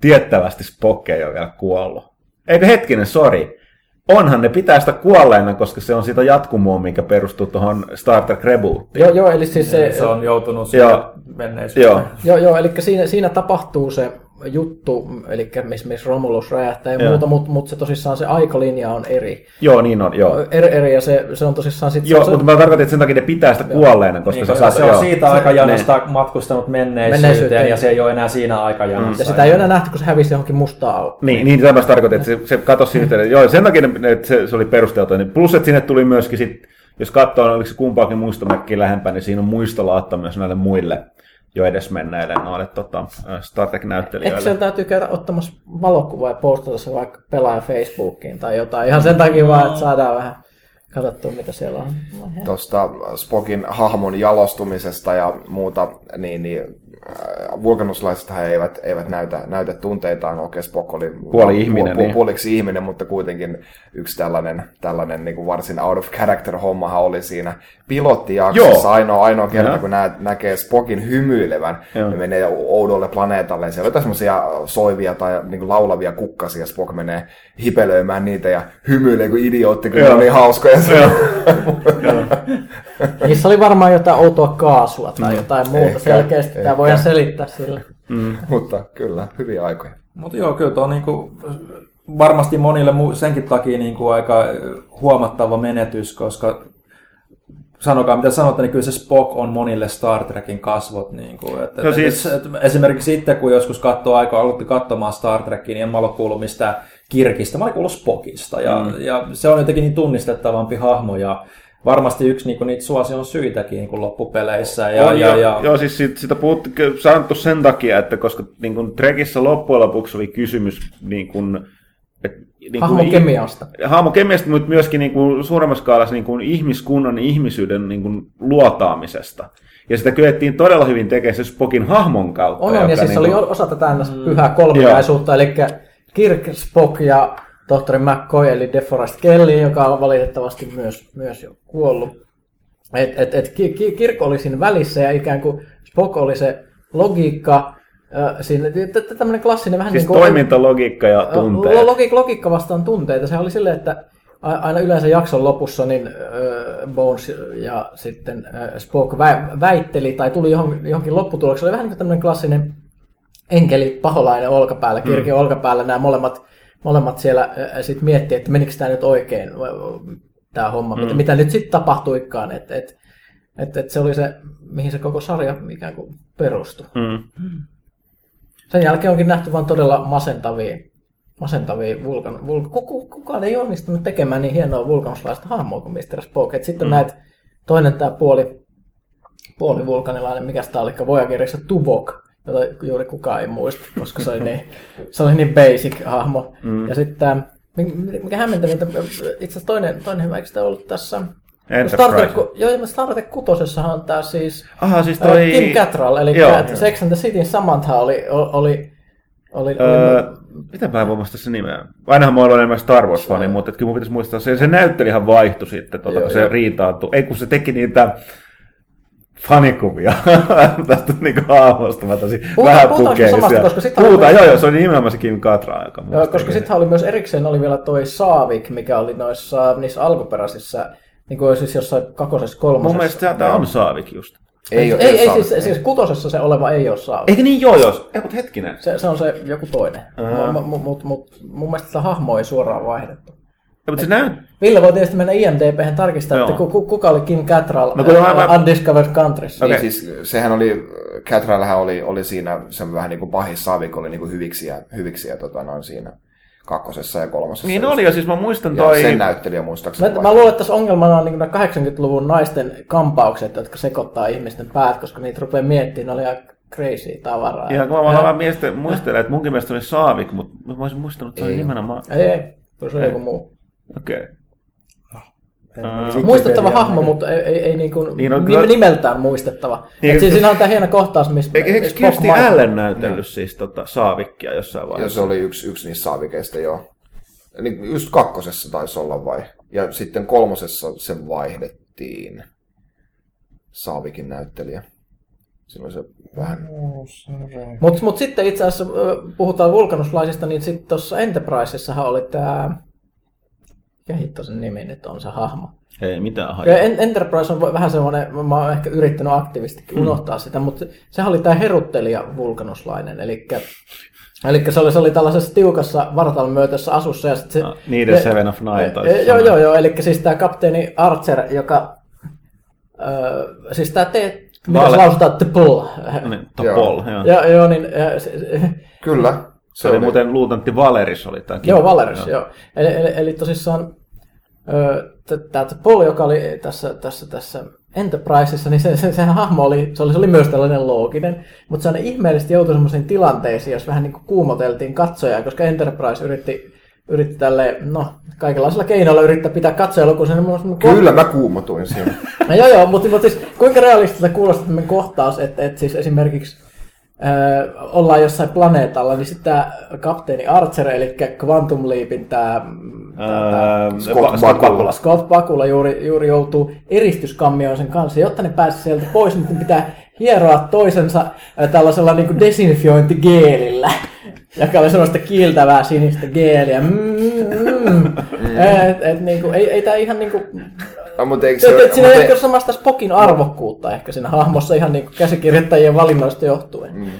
tiettävästi Spock ei ole vielä kuollut. Eikö hetkinen, sori. Onhan ne pitää sitä kuolleena, koska se on sitä jatkumoa, mikä perustuu tuohon Star Trek Rebootiin. Joo, joo, eli siis se, Se on joutunut Joo. siihen menneisyyteen. Joo. Joo, joo, eli siinä, siinä tapahtuu se juttu, eli missä miss Romulus räjähtää ja Joo. muuta, mutta mut se tosissaan se aikalinja on eri. Joo, niin on, joo. Eri, eri ja se, se on tosissaan sitten... Joo, se, mutta mä tarkoitan, että sen takia ne pitää sitä kuolleena, koska Niin, sä koska saat... se on joo. siitä aikajanasta matkustanut menneisyyteen, Menneisyyteen. ja se ei ole enää siinä aikajanassa. ja sitä ei ole enää nähty, kun se hävisi johonkin mustaan aukkoon. Niin, niin tämä tarkoitan, että se, se katosi siitä, että joo, sen takia ne- että se, se oli perusteltu. Niin Plus, että sinne tuli myöskin sit, jos katsoo, oliko se kumpaakin muistomerkkiä lähempää, niin siinä on muistolaatta myös näille muille jo edesmenneille noille tota, Star Ehkä Trek-näyttelijöille. siellä täytyy käydä ottamassa valokuvaa ja postata se vaikka pelaaja Facebookiin tai jotain. Ihan sen takia vaan, että saadaan vähän katsottua, mitä siellä on. tuosta Spokin hahmon jalostumisesta ja muuta, niin, niin äh, vulkanuslaisethan eivät, eivät näytä, näytä tunteitaan. Okei, Spock oli Puoli ihminen, pu, niin. puoliksi ihminen, mutta kuitenkin yksi tällainen, tällainen niin kuin varsin out of character hommahan oli siinä pilottijaksossa. Joo. Ainoa, ainoa kerta, Joo. kun nä, näkee Spokin hymyilevän, Joo. ne menee oudolle planeetalle. Ja siellä on semmoisia soivia tai niin kuin laulavia kukkasia. Spock menee hipelöimään niitä ja hymyilee kuin idiootti, kun ne niin hauskoja. Niissä oli varmaan jotain outoa kaasua tai jotain muuta. Ehkä, Selkeästi tämä ehkä. voidaan selittää sille. Mutta kyllä, hyviä aikoja. Mutta joo, kyllä tuo niinku varmasti monille mu- senkin takia niin kuin aika huomattava menetys, koska sanokaa mitä sanotte, niin kyllä se Spock on monille Star Trekin kasvot. Niin kuin, että, No et, siis- et, et, esimerkiksi sitten, kun joskus katsoo aikaa, aloitti katsomaan Star Trekia, niin en mä ole kuullut mistään Kirkistä, mä olin kuullut Spockista. Ja, mm. ja se on jotenkin niin tunnistettavampi hahmo ja varmasti yksi niin kuin, niitä suosion syitäkin niin kuin loppupeleissä. Ja, on, ja, ja, ja, Joo, siis siitä, sitä puhuttiin sanottu sen takia, että koska niin kuin Trekissä loppujen lopuksi oli kysymys niin kuin, et, niin kuin Hahmon kemiasta. hahmokemiasta, mutta myöskin niin kuin suuremmassa skaalassa niin kuin ihmiskunnan ihmisyyden niin kuin luotaamisesta. Ja sitä kyettiin todella hyvin tekemään se Spokin hahmon kautta. On, on, ja siis niin se oli kuin- osa tätä mm. pyhää kolminaisuutta, eli Kirk, Spock ja tohtori McCoy, eli DeForest Kelly, joka on valitettavasti myös, myös jo kuollut. Et, et, et Ki- Ki- Kirk oli siinä välissä ja ikään kuin Spock oli se logiikka, siinä, tämmöinen klassinen vähän Siis niin kuin... toimintalogiikka ja tunteet. Lo- Logi- logiikka vastaan tunteita. Se oli silleen, että aina yleensä jakson lopussa niin Bones ja sitten Spock vä- väitteli tai tuli johon, johonkin lopputulokseen. Oli vähän niin kuin tämmöinen klassinen enkeli paholainen olkapäällä, kirkin mm. olkapäällä. Nämä molemmat, molemmat siellä sitten miettii, että menikö tämä nyt oikein tämä homma, mm. mitä, mitä nyt sitten tapahtuikaan. Että et, et, et se oli se, mihin se koko sarja ikään kuin perustui. Mm. Sen jälkeen onkin nähty vain todella masentavia, masentavia vulkan, vulk, kukaan ei onnistunut tekemään niin hienoa vulkanslaista hahmoa kuin Mr. Spock. Et sitten mm. näet toinen tämä puoli, puoli vulkanilainen, mikä sitä oli, Voyagerissa Tuvok, jota juuri kukaan ei muista, koska se oli niin, se oli niin basic hahmo. Mm. Ja sitten tämä, mikä hämmentävintä, itse asiassa toinen, toinen hyvä, eikö sitä ollut tässä Star Trek, joo, Star Trek kutosessahan on tämä siis Aha, siis toi... toi... Kim Cattrall, eli Joo. joo, Sex and the Cityn Samantha oli, oli, oli, Öö, oli mitä mä en voi muistaa se nimeä? Ainahan mä olen enemmän Star Wars-fani, mutta kyllä mun pitäisi muistaa, se, se näyttelijähän vaihtui sitten, tuota, Joo, kun se joo. riitaantui. Ei kun se teki niitä fanikuvia tästä niinku hahmosta. Mä taisin Puhutaan- vähän siellä. koska sit Puhutaan, myös- joo, joo, se oli nimenomaan se Kim Cattrall, joka Joo, koska sittenhän oli myös erikseen oli vielä toi Saavik, mikä oli noissa niissä alkuperäisissä, niin kuin siis jossain kakosessa, kolmosessa. Mun mielestä tämä on Saavik just. Ei, ole ei, ei, saanut. siis, siis kutosessa se oleva ei ole Saavik. Eikö niin joo, joo. Ei, mutta hetkinen. Se, se on se joku toinen. Mutta mut, mut, mut, mun mielestä sitä hahmoa ei suoraan vaihdettu. Ja, mutta se näyt... Ville voi tietysti mennä IMDb tarkistaa, Joo. että ku, ku- kuka oli Kim Cattrall No, kun mä- no, mä- Undiscovered Countryssa. Niin Okei. siis sehän oli, Catrallhän oli, oli siinä, se vähän niin kuin pahis Savik oli niin kuin hyviksiä, hyviksiä tota, noin siinä kakkosessa ja kolmosessa. Niin oli, ja siis mä muistan Ja toi... sen näyttelijä muistaakseni. Mä, mä luulen, että tässä ongelmana on niin nämä 80-luvun naisten kampaukset, jotka sekoittaa ihmisten päät, koska niitä rupeaa miettimään, ne oli aika crazy tavaraa. Ihan kun mä vaan vähän mielestä, muistelen, että munkin mielestä oli Saavik, mutta mä olisin muistanut, että se oli Ei. nimenomaan... Ei, ei, se on joku muu. Okei. Okay. Muistettava hahmo, mutta ei, ei, ei niin kuin Niin on niin kyllä- nimeltään muistettava. Niin, Niin, siis siinä on tämä hieno kohtaus, missä... Eikö, eikö Kirsti Allen näytellyt siis tota, Saavikkia jossain Ja vaiheessa? se oli yksi, yksi niistä saavikeista, joo. Eli just kakkosessa taisi olla vai? Ja sitten kolmosessa se vaihdettiin. Saavikin näyttelijä. Silloin se vähän... Mutta mut sitten itse asiassa puhutaan vulkanuslaisista, niin sitten tuossa Enterprisessahan oli tämä... Mikä hitto sen nimi nyt on se hahmo? Ei mitään Ja. En- Enterprise on vähän semmoinen, mä oon ehkä yrittänyt aktiivistikin unohtaa sitä, mutta sehän oli tämä heruttelija vulkanuslainen, eli Eli se oli, se oli tällaisessa tiukassa vartalomyötössä asussa ja sitten se... No, niiden Seven of Nine taisi Joo, joo, joo, eli siis tämä kapteeni Archer, joka... Öö, siis tämä te... Mitä se lausutaan? Tepul. Niin, Topol, joo. Joo, joo, niin... se- Kyllä. Se oli muuten luutantti Valeris oli tämä. Joo, Valeris, joo. Eli, eli, eli tosissaan tämä Paul, joka oli tässä, tässä, tässä Enterpriseissa, niin se, se, sehän hahmo oli, se oli, se oli myös tällainen looginen, mutta se aina ihmeellisesti joutui sellaisiin tilanteisiin, jos vähän niin kuin kuumoteltiin katsojaa, koska Enterprise yritti, yritti tälle, no, kaikenlaisilla keinoilla yrittää pitää katsojalukuisen. Kyllä mä kuumotuin siinä. No joo, joo, mutta, mutta siis kuinka realistista kuulostaa tämmöinen kohtaus, että, että siis esimerkiksi äh, ollaan jossain planeetalla, niin sitten tämä kapteeni Archer, eli Quantum Leapin tämä Öö, Scott Scott Bakula. Scott Bakula juuri, juuri joutuu eristyskammioon sen kanssa. Jotta ne pääsisi sieltä pois, niin pitää hieroa toisensa tällaisella niin desinfiointigeelillä, joka oli sellaista kiiltävää sinistä geeliä. Mm, mm. Et, et, niin kuin, ei, ei tämä ihan niin kuin, No, mutta eikö se, se, siinä ei ehkä ole samasta Spokin arvokkuutta ehkä siinä hahmossa ihan niin käsikirjoittajien valinnoista johtuen. Mm.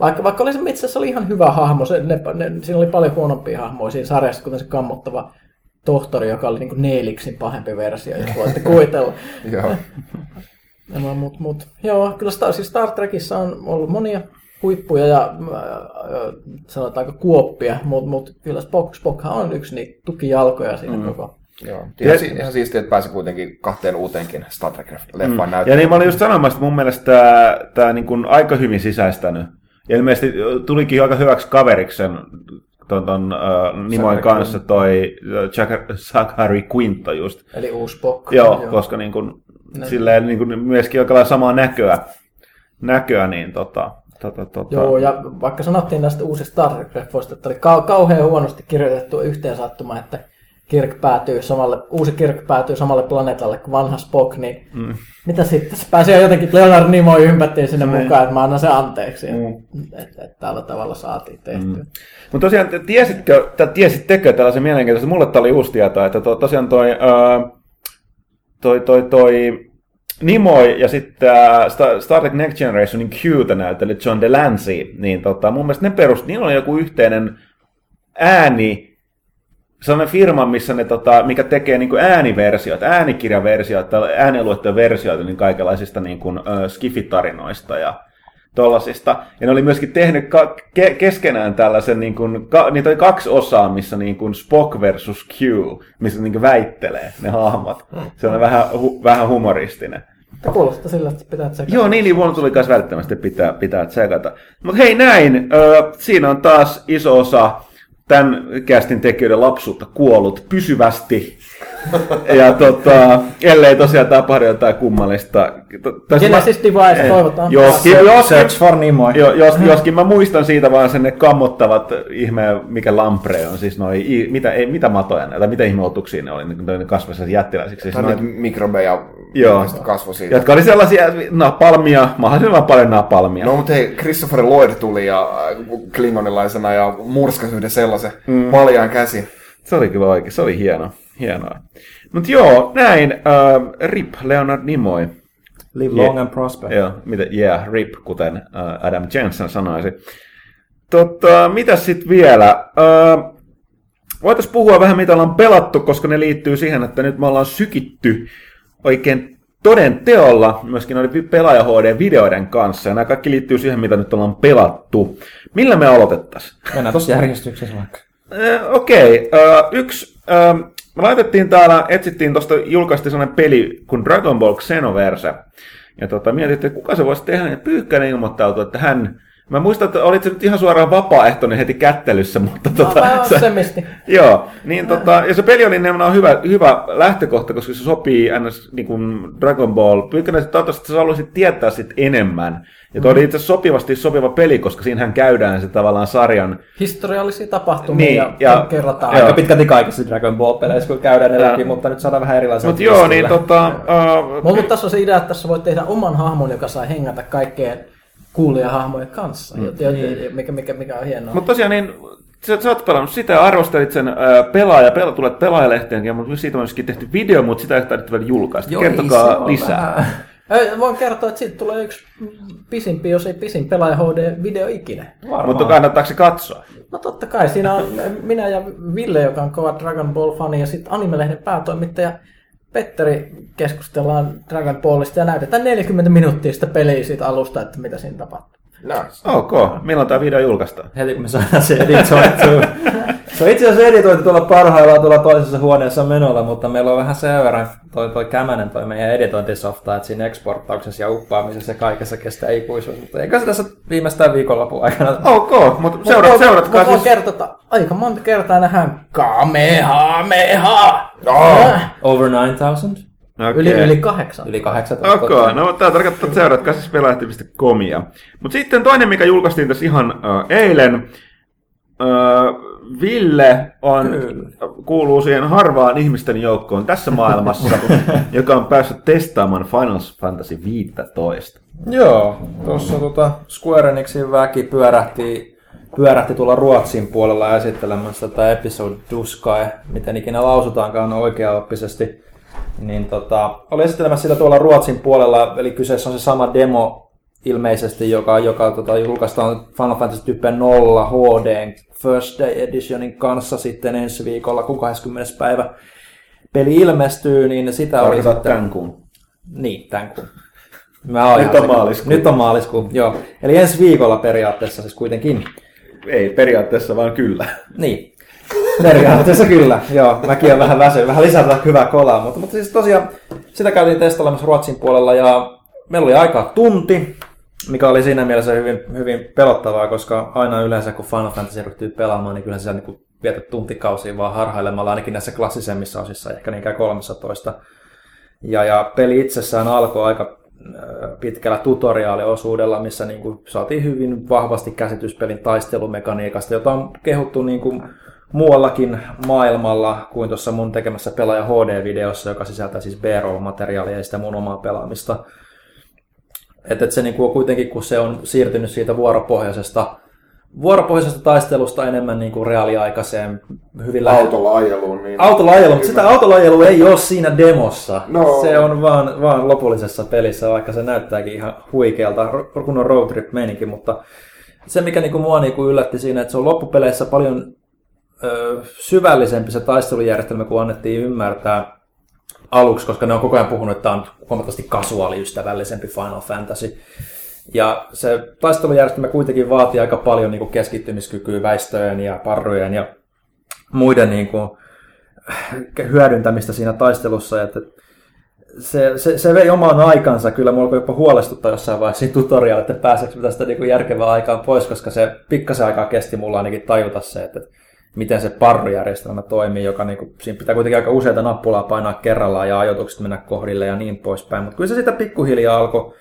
Vaikka, vaikka oli se itse asiassa oli ihan hyvä hahmo, se, ne, ne, siinä oli paljon huonompia hahmoja siinä sarjassa, kuten se kammottava tohtori, joka oli niin Neeliksin pahempi versio, jos voitte kuvitella. Joo. Mut, mut, joo, kyllä Star, siis Star Trekissa on ollut monia huippuja ja äh, sanotaanko kuoppia, mutta mut kyllä Spock, Spockhan on yksi niitä tukijalkoja siinä mm. koko Joo. Ihan, si- ihan siistiä, että pääsi kuitenkin kahteen uuteenkin Star Trek-leffaan mm. näyttämään. Ja niin mä olin just sanomassa, että mun mielestä tämä, tämä niin kuin aika hyvin sisäistänyt. Ja ilmeisesti tulikin aika hyväksi kaveriksi sen ton, ton uh, Nimoin kanssa toi Jack- Zachary Quinto just. Eli uusi Spock. Joo, joo. koska niin kuin, silleen niin kuin myöskin aika lailla samaa näköä, näköä niin tota, tota, tota. Joo, ja vaikka sanottiin näistä uusista Star Trek-leffoista, että oli kau- kauhean huonosti kirjoitettu yhteen sattuma, että Kirk päätyy samalle, uusi Kirk päätyy samalle planeetalle kuin vanha Spock, niin mm. mitä sitten? Se pääsi jotenkin, Leonard Nimoy ympättiin sinne mm. mukaan, että mä annan sen anteeksi. Mm. Että et, tällä tavalla saatiin tehtyä. Mm. Mutta tosiaan, tiesitkö, tai tiesittekö tällaisen mielenkiintoisen, mulle tämä oli uusi tieto, että to, tosiaan toi, uh, toi, toi, toi Nimoy ja sitten uh, Star Trek Next Generationin Qtä näytteli John Delancey, niin tota, mun mielestä ne perust, niillä on joku yhteinen ääni, sellainen firma, missä ne, tota, mikä tekee niin kuin ääniversioita, äänikirjaversioita, ääniluettoversioita niin kaikenlaisista niin kuin, uh, skifitarinoista ja tollasista. Ja ne oli myöskin tehnyt ka- ke- keskenään tällaisen, niin kuin, ka- niitä oli kaksi osaa, missä niin kuin Spock versus Q, missä niin kuin väittelee ne hahmot. Se on vähän, hu- vähän humoristinen. Kuulostaa sillä, että pitää tsekata. Joo, niin, niin vuonna tuli myös välttämättä pitää, pitää tsekata. Mutta hei näin, ö, siinä on taas iso osa tämän kästin tekijöiden lapsuutta kuollut pysyvästi. ja tota, ellei tosiaan tapahdu jotain kummallista. Genesis mä, Device, toivotaan. Joskin, joskin, Search for Nimoy. Jo, jos, joskin mä muistan siitä vaan sen ne kammottavat ihme, mikä lampre on, siis noi, mitä, ei, mitä matoja tai mitä ihmeotuksia ne oli, ne kasvaisivat jättiläisiksi. Siis tai noin, mikrobeja joo, kasvoi siitä. Jotka oli sellaisia napalmia, mahdollisimman paljon napalmia. No mutta hei, Christopher Lloyd tuli ja klingonilaisena ja murskasi yhden sellaisen mm. paljaan käsi. Se oli kyllä oikein, se oli hieno. Hienoa. Mutta joo, näin. Uh, RIP Leonard Nimoy. Live long yeah. and prosper. Joo, mitä, yeah, RIP, kuten uh, Adam Jensen sanoisi. Totta, mitä sitten vielä? Uh, Voitaisiin puhua vähän, mitä ollaan pelattu, koska ne liittyy siihen, että nyt me ollaan sykitty oikein toden teolla myöskin noiden pelaaja HD-videoiden kanssa. Ja nämä kaikki liittyy siihen, mitä nyt ollaan pelattu. Millä me aloitettaisiin? Mennään tuossa järjestyksessä vaikka. Okei, okay. yksi me laitettiin täällä, etsittiin tuosta, julkaistiin sellainen peli kuin Dragon Ball Xenoverse. Ja tota, mietittiin, että kuka se voisi tehdä, ja Pyykkänen ilmoittautui, että hän Mä muistan, että olit se nyt ihan suoraan vapaaehtoinen heti kättelyssä, mutta... No, tota, se, joo, niin tota, ja se peli oli nimenomaan hyvä, hyvä lähtökohta, koska se sopii ns. Niin kuin Dragon Ball. Pyykkänen, toivottavasti sä haluaisit tietää sit enemmän. Ja tuo mm. oli itse sopivasti sopiva peli, koska siinähän käydään se tavallaan sarjan... Historiallisia tapahtumia niin, ja, ja kerrataan. Aika pitkälti kaikissa Dragon Ball-peleissä, kun käydään ne läpi, mutta nyt saadaan vähän erilaisia. Mutta joo, niin tota... Uh, mutta tässä on se idea, että tässä voit tehdä oman hahmon, joka saa hengätä kaikkeen kuulijahahmojen kanssa, mm. niin. mikä, mikä, mikä on hienoa. Mutta tosiaan niin, sä, sä oot pelannut sitä ja arvostelit sen ää, pelaaja, pela, tulet pelaajalehteen, mutta siitä on myöskin tehty video, mutta sitä ei taidettu vielä julkaista. Joo, Kertokaa lisää. Vähän. Voin kertoa, että siitä tulee yksi pisimpi, jos ei pisin pelaaja HD-video ikinä. Varmaan. Mutta kannattaako se katsoa? No totta kai. Siinä on minä ja Ville, joka on kova Dragon Ball-fani, ja sitten Animelehden päätoimittaja Petteri keskustellaan Dragon Ballista ja näytetään 40 minuuttia sitä peliä siitä alusta, että mitä siinä tapahtuu. Nice. Ok. Milloin tämä video julkaistaan? Heti kun me saadaan se editoitua. Se on itse asiassa editointi tuolla parhaillaan tuolla toisessa huoneessa menolla, mutta meillä on vähän sen verran toi, toi kämänen toi meidän editointisofta, että siinä eksporttauksessa ja uppaamisessa ja kaikessa kestää ikuisuus. Mutta eikä se tässä viimeistään viikonlopun aikana. Ok, mutta seurat, seuratkaa siis... Voin kertoa, aika monta kertaa nähdään Kamehameha! Oh. Over 9000? Okay. Yli, yli kahdeksan. Yli kahdeksan. Okei, okay. no tämä tarkoittaa, että seuratkaa siis pelaajat.comia. Mutta sitten toinen, mikä julkaistiin tässä ihan uh, eilen, uh, Ville on, kuuluu siihen harvaan ihmisten joukkoon tässä maailmassa, joka on päässyt testaamaan Final Fantasy 15. Joo, tuossa tota Square Enixin väki pyörähti, pyörähti tuolla Ruotsin puolella esittelemässä tätä episode Duskai, miten ikinä lausutaankaan oikeaoppisesti. Niin tota, oli esittelemässä sitä tuolla Ruotsin puolella, eli kyseessä on se sama demo ilmeisesti, joka, joka tota, julkaistaan Final Fantasy Type 0 HD First Day Editionin kanssa sitten ensi viikolla, kun 20. päivä peli ilmestyy, niin sitä oli sitten... tämän kuun. Niin, tämän kuun. Mä Nyt on maaliskuu. Nyt on maaliskuu, joo. Eli ensi viikolla periaatteessa siis kuitenkin. Ei periaatteessa, vaan kyllä. Niin. Periaatteessa kyllä, joo. Mäkin olen vähän väsy, vähän lisää tätä hyvää kolaa, mutta, mutta siis tosiaan sitä käytiin testailemassa Ruotsin puolella ja meillä oli aikaa tunti, mikä oli siinä mielessä hyvin, hyvin pelottavaa, koska aina yleensä kun Final Fantasy ryhtyy pelaamaan, niin kyllä se niin vietät tuntikausia vaan harhailemalla, ainakin näissä klassisemmissa osissa, ehkä niinkään 13. Ja, ja peli itsessään alkoi aika äh, pitkällä tutoriaaliosuudella, missä niin kuin saatiin hyvin vahvasti käsitys pelin taistelumekaniikasta, jota on kehuttu niin kuin muuallakin maailmalla kuin tuossa mun tekemässä pelaaja HD-videossa, joka sisältää siis B-roll-materiaalia ja sitä mun omaa pelaamista. Että et se niin kuin kuitenkin, kun se on siirtynyt siitä vuoropohjaisesta, vuoropohjaisesta taistelusta enemmän niin kuin reaaliaikaiseen, hyvin lähellä Autolla ajeluun. Niin... Autolla ajelu, mutta sitä autolla ajelu ei ole siinä demossa. No. Se on vaan, vaan lopullisessa pelissä, vaikka se näyttääkin ihan huikealta, kun on road trip meininki, mutta se mikä niinku mua niinku yllätti siinä, että se on loppupeleissä paljon ö, syvällisempi se taistelujärjestelmä, kuin annettiin ymmärtää aluksi, koska ne on koko ajan puhunut, että tämä on huomattavasti kasuaaliystävällisempi Final Fantasy. Ja se taistelujärjestelmä kuitenkin vaatii aika paljon niin kuin keskittymiskykyä väistöjen ja parrujen ja muiden niin kuin, hyödyntämistä siinä taistelussa. Että se, se, se vei oman aikansa. Kyllä mulla jopa huolestuttaa jossain vaiheessa siinä tutoriaalilla, että pääseekö tästä niin järkevää aikaan pois, koska se pikkasen aikaa kesti mulla ainakin tajuta se, että miten se parrujärjestelmä toimii, joka niin kuin, siinä pitää kuitenkin aika useita nappulaa painaa kerrallaan ja ajoitukset mennä kohdille ja niin poispäin. Mutta kyllä se sitä pikkuhiljaa alkoi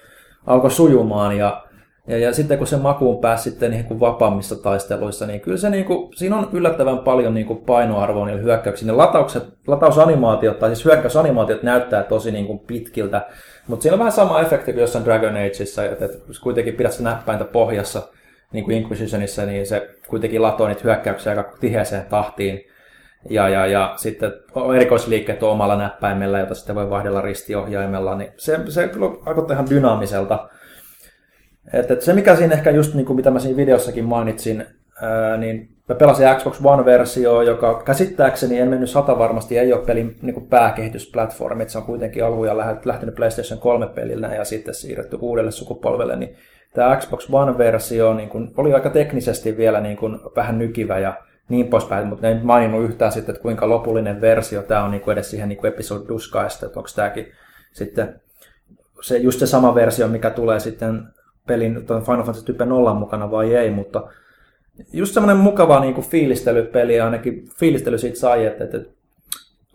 alkoi sujumaan ja, ja, ja, sitten kun se makuun pääsi sitten niin kuin vapaammissa taisteluissa, niin kyllä se niin kuin, siinä on yllättävän paljon niin kuin painoarvoa niillä hyökkäyksillä. Lataukset, latausanimaatiot tai siis hyökkäysanimaatiot näyttää tosi niin kuin pitkiltä, mutta siinä on vähän sama efekti kuin jossain Dragon Ageissa, että, että kuitenkin pidät se näppäintä pohjassa, niin kuin Inquisitionissa, niin se kuitenkin latoo niitä hyökkäyksiä aika tiheeseen tahtiin. Ja, ja, ja sitten erikoisliikkeet on omalla näppäimellä, jota sitten voi vaihdella ristiohjaimella, niin se, se kyllä vaikuttaa ihan dynaamiselta. Et, et se mikä siinä ehkä just niin kuin mitä mä siinä videossakin mainitsin, ää, niin mä pelasin Xbox One-versio, joka käsittääkseni, en mennyt sata varmasti, ei ole pelin niin kuin pääkehitysplatformi, se on kuitenkin alkuja lähtenyt PlayStation 3-pelillä ja sitten siirretty uudelle sukupolvelle, niin tämä Xbox One-versio niin kuin, oli aika teknisesti vielä niin kuin, vähän nykivä ja niin poispäin, mutta ne ei maininnut yhtään sitten, että kuinka lopullinen versio tämä on niin kuin edes siihen niin kuin episode duskaista, että onko tämäkin sitten se, just se sama versio, mikä tulee sitten pelin Final Fantasy Type 0 mukana vai ei, mutta just semmoinen mukava niin kuin fiilistelypeli, ainakin fiilistely siitä sai, että, että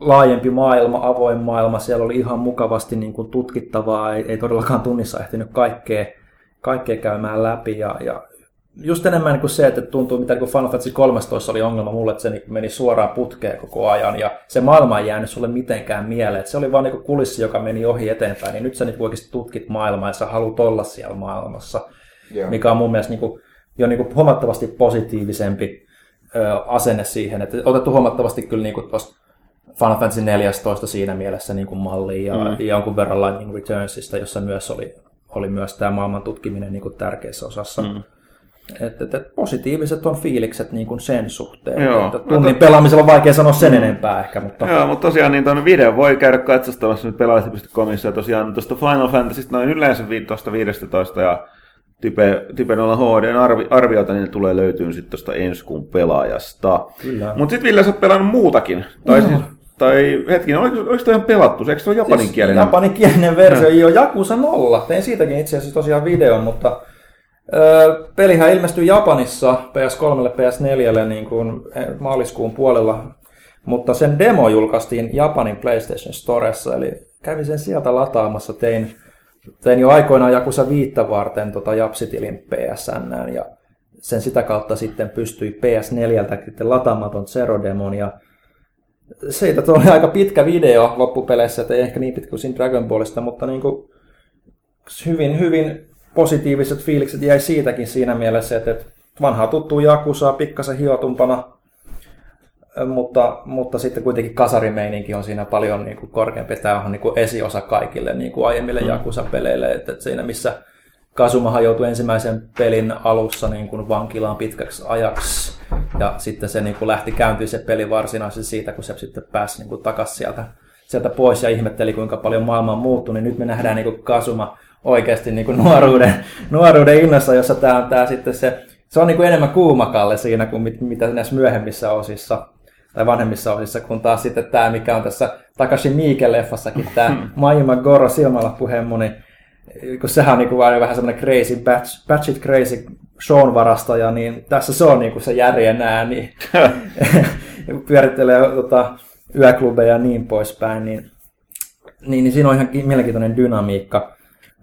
laajempi maailma, avoin maailma, siellä oli ihan mukavasti niin kuin tutkittavaa, ei, ei todellakaan tunnissa ehtinyt kaikkea, kaikkea käymään läpi, ja, ja just enemmän niin kuin se, että tuntuu, mitä niin Final Fantasy 13 oli ongelma mulle, että se niin meni suoraan putkeen koko ajan, ja se maailma ei jäänyt sulle mitenkään mieleen, että se oli vaan niin kuin kulissi, joka meni ohi eteenpäin, niin nyt sä niin oikeasti tutkit maailmaa, ja sä haluat olla siellä maailmassa, Joo. mikä on mun mielestä niin kuin, jo niin kuin huomattavasti positiivisempi ö, asenne siihen, että otettu huomattavasti kyllä niin kuin tuosta Final Fantasy 14 siinä mielessä niin kuin malliin, ja, mm. jonkun verran Lightning Returnsista, jossa myös oli, oli myös tämä maailman tutkiminen niin kuin tärkeässä osassa. Mm. Että, että positiiviset on fiilikset niin kuin sen suhteen. Joo. Että tunnin pelaamisella on vaikea sanoa sen enempää ehkä, mutta Joo, mutta tosiaan niin tuon video voi käydä katsastamassa nyt pelaajalehti.comissa ja tosiaan tuosta Final Fantasysta noin yleensä vi- tuosta 15 ja Type, Type 0 HD arvi, arviota, niin ne tulee löytyy sitten tuosta ensi kuun pelaajasta. Mutta sitten Ville, sä oot pelannut muutakin. Tai, siis, tai hetkinen, oliko, oliko toi ihan pelattu? Eikö se ole japaninkielinen? Siis Japaninkielinen versio, joo, Jakusa 0. Tein siitäkin itse asiassa tosiaan videon, mutta ö, pelihän ilmestyi Japanissa PS3, PS4 niin kuin eh, maaliskuun puolella, mutta sen demo julkaistiin Japanin PlayStation Storessa, eli kävin sen sieltä lataamassa, tein, tein jo aikoinaan Jakusa viittä varten tota Japsitilin PSN, ja sen sitä kautta sitten pystyi PS4 sitten lataamaan ton Zero-demon, ja siitä tuli aika pitkä video loppupeleissä, että ei ehkä niin pitkä kuin siinä Dragon Ballista, mutta niin kuin hyvin, hyvin positiiviset fiilikset jäi siitäkin siinä mielessä, että vanhaa tuttuu Jakusaa pikkasen hiotumpana, mutta, mutta sitten kuitenkin kasarimeininki on siinä paljon niin kuin korkeampi. Tämä on niin kuin esiosa kaikille niin kuin aiemmille mm. Jakusa-peleille, että, että siinä missä Kasumahan joutui ensimmäisen pelin alussa niin kuin vankilaan pitkäksi ajaksi. Ja sitten se niin kuin lähti käyntiin se peli varsinaisesti siitä, kun se sitten pääsi niin kuin takaisin sieltä, sieltä pois ja ihmetteli, kuinka paljon maailma on muuttunut. Niin nyt me nähdään niin kuin Kasuma oikeasti niin kuin nuoruuden, nuoruuden innossa, jossa tämä on tämä sitten se, se on niin kuin enemmän kuumakalle siinä kuin mit, mitä näissä myöhemmissä osissa tai vanhemmissa osissa, kun taas sitten tämä, mikä on tässä Takashi Miike-leffassakin, tämä Majima Goro silmälappuhemmu, niin kun sehän on niin kuin vähän semmoinen crazy, batch, batch it crazy Sean varastaja, niin tässä se on niin kuin se järjen ääni. Pyörittelee tota, yöklubeja ja niin poispäin, niin, niin, niin siinä on ihan mielenkiintoinen dynamiikka,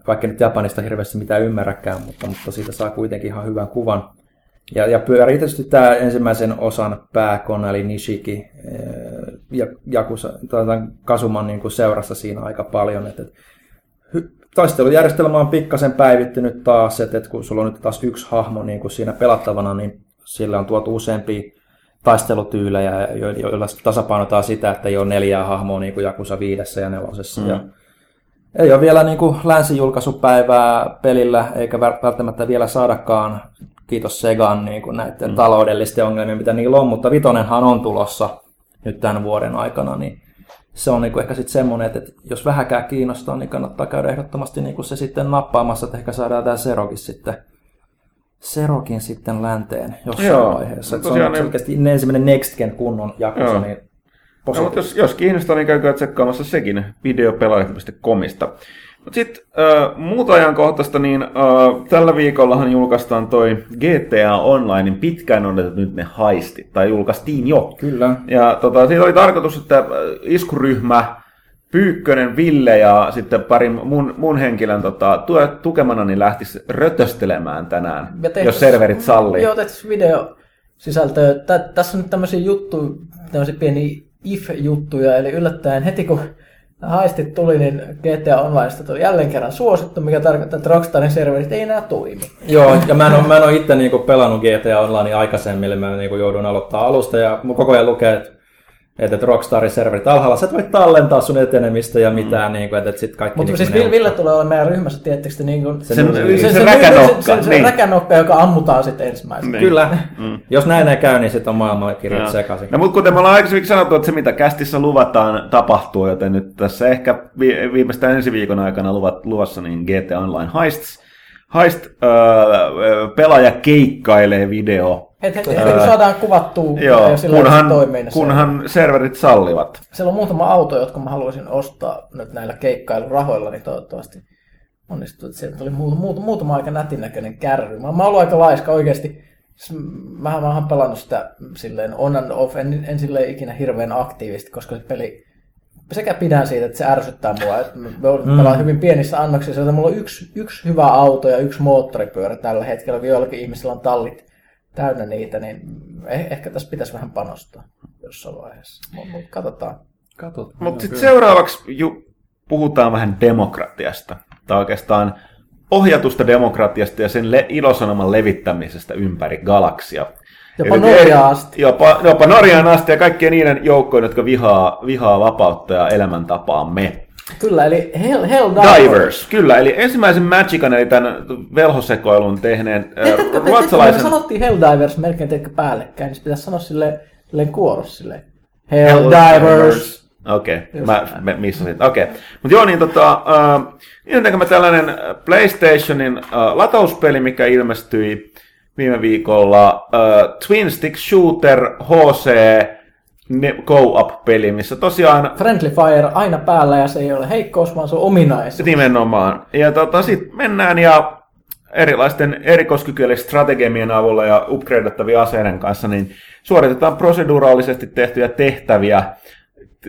vaikka nyt Japanista hirveästi mitään ymmärräkään, mutta, mutta siitä saa kuitenkin ihan hyvän kuvan. Ja, ja pyörii tietysti tämä ensimmäisen osan pääkona, eli Nishiki, ja Jakusa, Kasuman niin kuin seurassa siinä aika paljon. Että, että taistelujärjestelmä on pikkasen päivittynyt taas, että, että kun sulla on nyt taas yksi hahmo niin kuin siinä pelattavana, niin sillä on tuotu useampia taistelutyylejä, joilla tasapainotaan sitä, että ei ole neljää hahmoa niin kuin Jakusa viidessä ja nelosessa. Mm. Ja ei ole vielä niin kuin länsijulkaisupäivää pelillä, eikä välttämättä vielä saadakaan, kiitos Segan, niin kuin näiden mm. taloudellisten ongelmien, mitä niillä on, mutta vitonenhan on tulossa nyt tämän vuoden aikana, niin se on niinku ehkä sitten semmoinen, että, että jos vähäkään kiinnostaa, niin kannattaa käydä ehdottomasti niinku se sitten nappaamassa, että ehkä saadaan tämä Serokin sitten Serokin sitten länteen jossain Joo, vaiheessa. No, se on niin... selkeästi ensimmäinen Next Gen kunnon jakossa, niin no, mutta jos, jos kiinnostaa, niin käykää tsekkaamassa sekin videopelaajat.comista. Mutta sitten äh, muuta ajankohtaista, niin äh, tällä viikollahan julkaistaan toi GTA Onlinein pitkään odotettu nyt ne haistit, tai julkaistiin jo. Kyllä. Ja tota, siitä oli tarkoitus, että iskuryhmä, Pyykkönen, Ville ja sitten pari mun, mun henkilön tota, tue, tukemana niin lähtisi rötöstelemään tänään, tehtäis, jos serverit sallii. Joo, tehtäisiin video sisältöä. Tässä on nyt tämmöisiä juttuja, tämmöisiä pieniä if-juttuja, eli yllättäen heti kun haistit tuli, niin GTA Onlineista tuli jälleen kerran suosittu, mikä tarkoittaa, että Rockstarin serverit ei enää toimi. Joo, ja mä en ole, mä en ole itse niinku pelannut GTA Online aikaisemmin, eli mä niinku joudun aloittaa alusta, ja koko ajan lukee, että että Rockstarin serverit alhaalla, sä et voi tallentaa sun etenemistä ja mitään, mm. niin kuin, että, että sit kaikki... Mutta niin siis Ville tulee olla meidän ryhmässä, tietysti niin kuin, se, se, se, se, se, räkänokka, se, se, niin. räkänokka, joka ammutaan sitten ensimmäisenä. Niin. Kyllä. Mm. Jos näin ei käy, niin sitten on maailman kirjat sekaisin. No mutta kuten me ollaan aikaisemmin sanottu, että se mitä kästissä luvataan tapahtuu, joten nyt tässä ehkä viimeistään ensi viikon aikana luvat, luvassa niin GT Online Heists, Heist öö, pelaaja keikkailee video Heti, heti kun saadaan kuvattua Joo, ja kunhan, kunhan serverit sallivat. Siellä on muutama auto, jotka mä haluaisin ostaa nyt näillä keikkailurahoilla, niin toivottavasti onnistuu. Että sieltä tuli muutama, muutama aika nätin näköinen kärry. Mä, mä oon ollut aika laiska oikeasti. Mä oon pelannut sitä silleen on and off, en, en silleen ikinä hirveän aktiivisesti, koska se peli sekä pidän siitä, että se ärsyttää mua. Että me mm. hyvin pienissä annoksissa, joten mulla on yksi, yksi hyvä auto ja yksi moottoripyörä tällä hetkellä. Joillakin ihmisillä on tallit täynnä niitä, niin eh- ehkä tässä pitäisi vähän panostaa jossain vaiheessa. Mutta katsotaan. katsotaan. Mutta sitten seuraavaksi ju, puhutaan vähän demokratiasta. Tai oikeastaan ohjatusta demokratiasta ja sen le- ilosanoman levittämisestä ympäri galaksia. Jopa Norjaan asti. Jopa, jopa Norjaan asti ja kaikkien niiden joukkojen, jotka vihaa, vihaa vapautta ja elämäntapaamme. Kyllä, eli Hell, Hell Divers. Divers. Kyllä, eli ensimmäisen Magican, eli tämän velhosekoilun tehneen teetkö, äh, ruotsalaisen... Me sanottiin Hell Divers melkein teikö päällekkäin, niin pitäisi sanoa silleen, silleen kuoros silleen. Hell, Hell Divers. Okei, okay. mä, mä missasin. Okei. Okay. Mutta joo, niin tota, niin mä tällainen PlayStationin uh, latauspeli, mikä ilmestyi viime viikolla, uh, Twin Stick Shooter HC go-up-peli, missä tosiaan... Friendly Fire aina päällä ja se ei ole heikkous, vaan se on ominaisuus. Nimenomaan. Ja tota, sitten mennään ja erilaisten erikoiskykyjen strategiemien avulla ja upgradeattavien aseiden kanssa, niin suoritetaan proseduraalisesti tehtyjä tehtäviä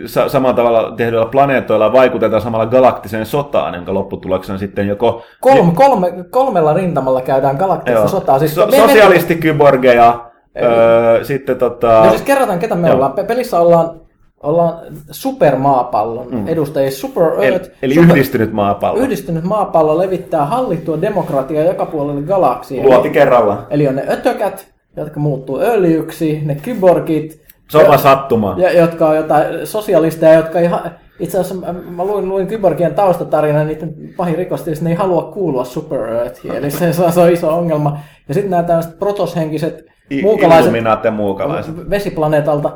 sa- samalla tavalla tehdyillä planeetoilla vaikutetaan samalla galaktiseen sotaan, jonka lopputuloksena sitten joko... Kolme, kolme, kolmella rintamalla käydään galaktista Joo. sotaa. Siis so- sosialistikyborgeja, Öö, sitten tota... No siis kerrotaan, ketä me Joo. ollaan. Pelissä ollaan, ollaan supermaapallon mm. edustajia. Super Earth. Eli, eli super, yhdistynyt maapallo. Yhdistynyt maapallo levittää hallittua demokratiaa joka puolelle galaksia. Luoti kerralla. Eli on ne ötökät, jotka muuttuu öljyksi, ne kyborgit. Sopa sattuma. Ja, jotka on jotain sosialisteja, jotka ihan, Itse asiassa mä, luin, luin Kyborgien taustatarina, niiden pahin rikosti, ne ei halua kuulua Super Earthiin, eli se, se on iso ongelma. Ja sitten nämä tällaiset protoshenkiset muukalaiset ja muukalaiset. vesiplaneetalta,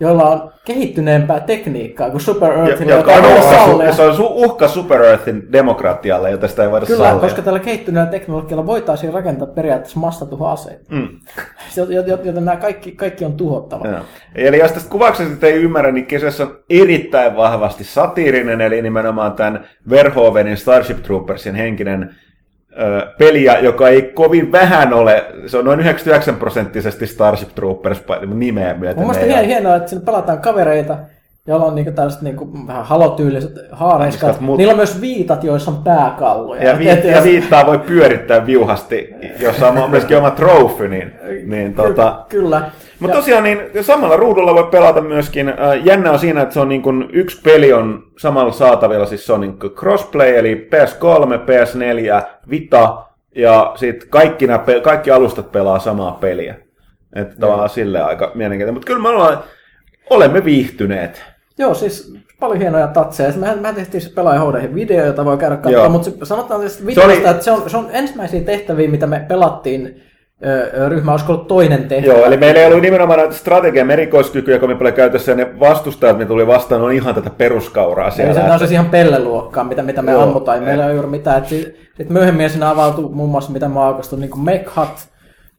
joilla on kehittyneempää tekniikkaa kuin Super Ja, Earthilla, joka on sallia. se on uhka Super Earthin demokratialle, jota sitä ei voida Kyllä, sallia. koska tällä kehittyneellä teknologialla voitaisiin rakentaa periaatteessa massatuhoaseita. Mm. Joten, nämä kaikki, kaikki on tuhottava. Joo. Eli jos tästä kuvauksesta ei ymmärrä, niin kyseessä on erittäin vahvasti satiirinen, eli nimenomaan tämän Verhoevenin Starship Troopersin henkinen peliä, joka ei kovin vähän ole, se on noin 99 prosenttisesti Starship Troopers nimeä myöten. Mun mielestä hien, hienoa, että siinä pelataan kavereita, joilla on niinku tällaiset niinku vähän halotyyliset haareiskat. Mut- Niillä on myös viitat, joissa on pääkalloja. Ja, vi- ja viittaa voi pyörittää viuhasti, jossa on myöskin oma trofy, niin, niin tota, Ky- Kyllä. Mutta tosiaan niin samalla ruudulla voi pelata myöskin. Äh, jännä on siinä, että se on niin kuin, yksi peli on samalla saatavilla, siis se on niin kuin crossplay, eli PS3, PS4, Vita, ja sitten kaikki, nämä, kaikki alustat pelaa samaa peliä. Että tavallaan silleen aika mielenkiintoinen. Mutta kyllä me ollaan, olemme viihtyneet. Joo, siis paljon hienoja tatseja. Mehän, mehän tehtiin se pelaaja HD video, jota voi käydä katsomaan, mutta sanotaan Se videosta, oli- että se on, se on ensimmäisiä tehtäviä, mitä me pelattiin. Ryhmä olisiko ollut toinen tehtävä. Joo, eli meillä ei ollut nimenomaan strategian erikoiskykyjä kovin paljon käytössä, ja ne vastustajat, mitä tuli vastaan, on ihan tätä peruskauraa Eli siellä. se, ne on siis ihan pelleluokkaa, mitä, mitä me Joo. ammutaan. Ei meillä ei ole juuri mitään. Et sit, myöhemmin siinä avautui muun muassa, mitä mä aikastuin, niin kuin Mekhat,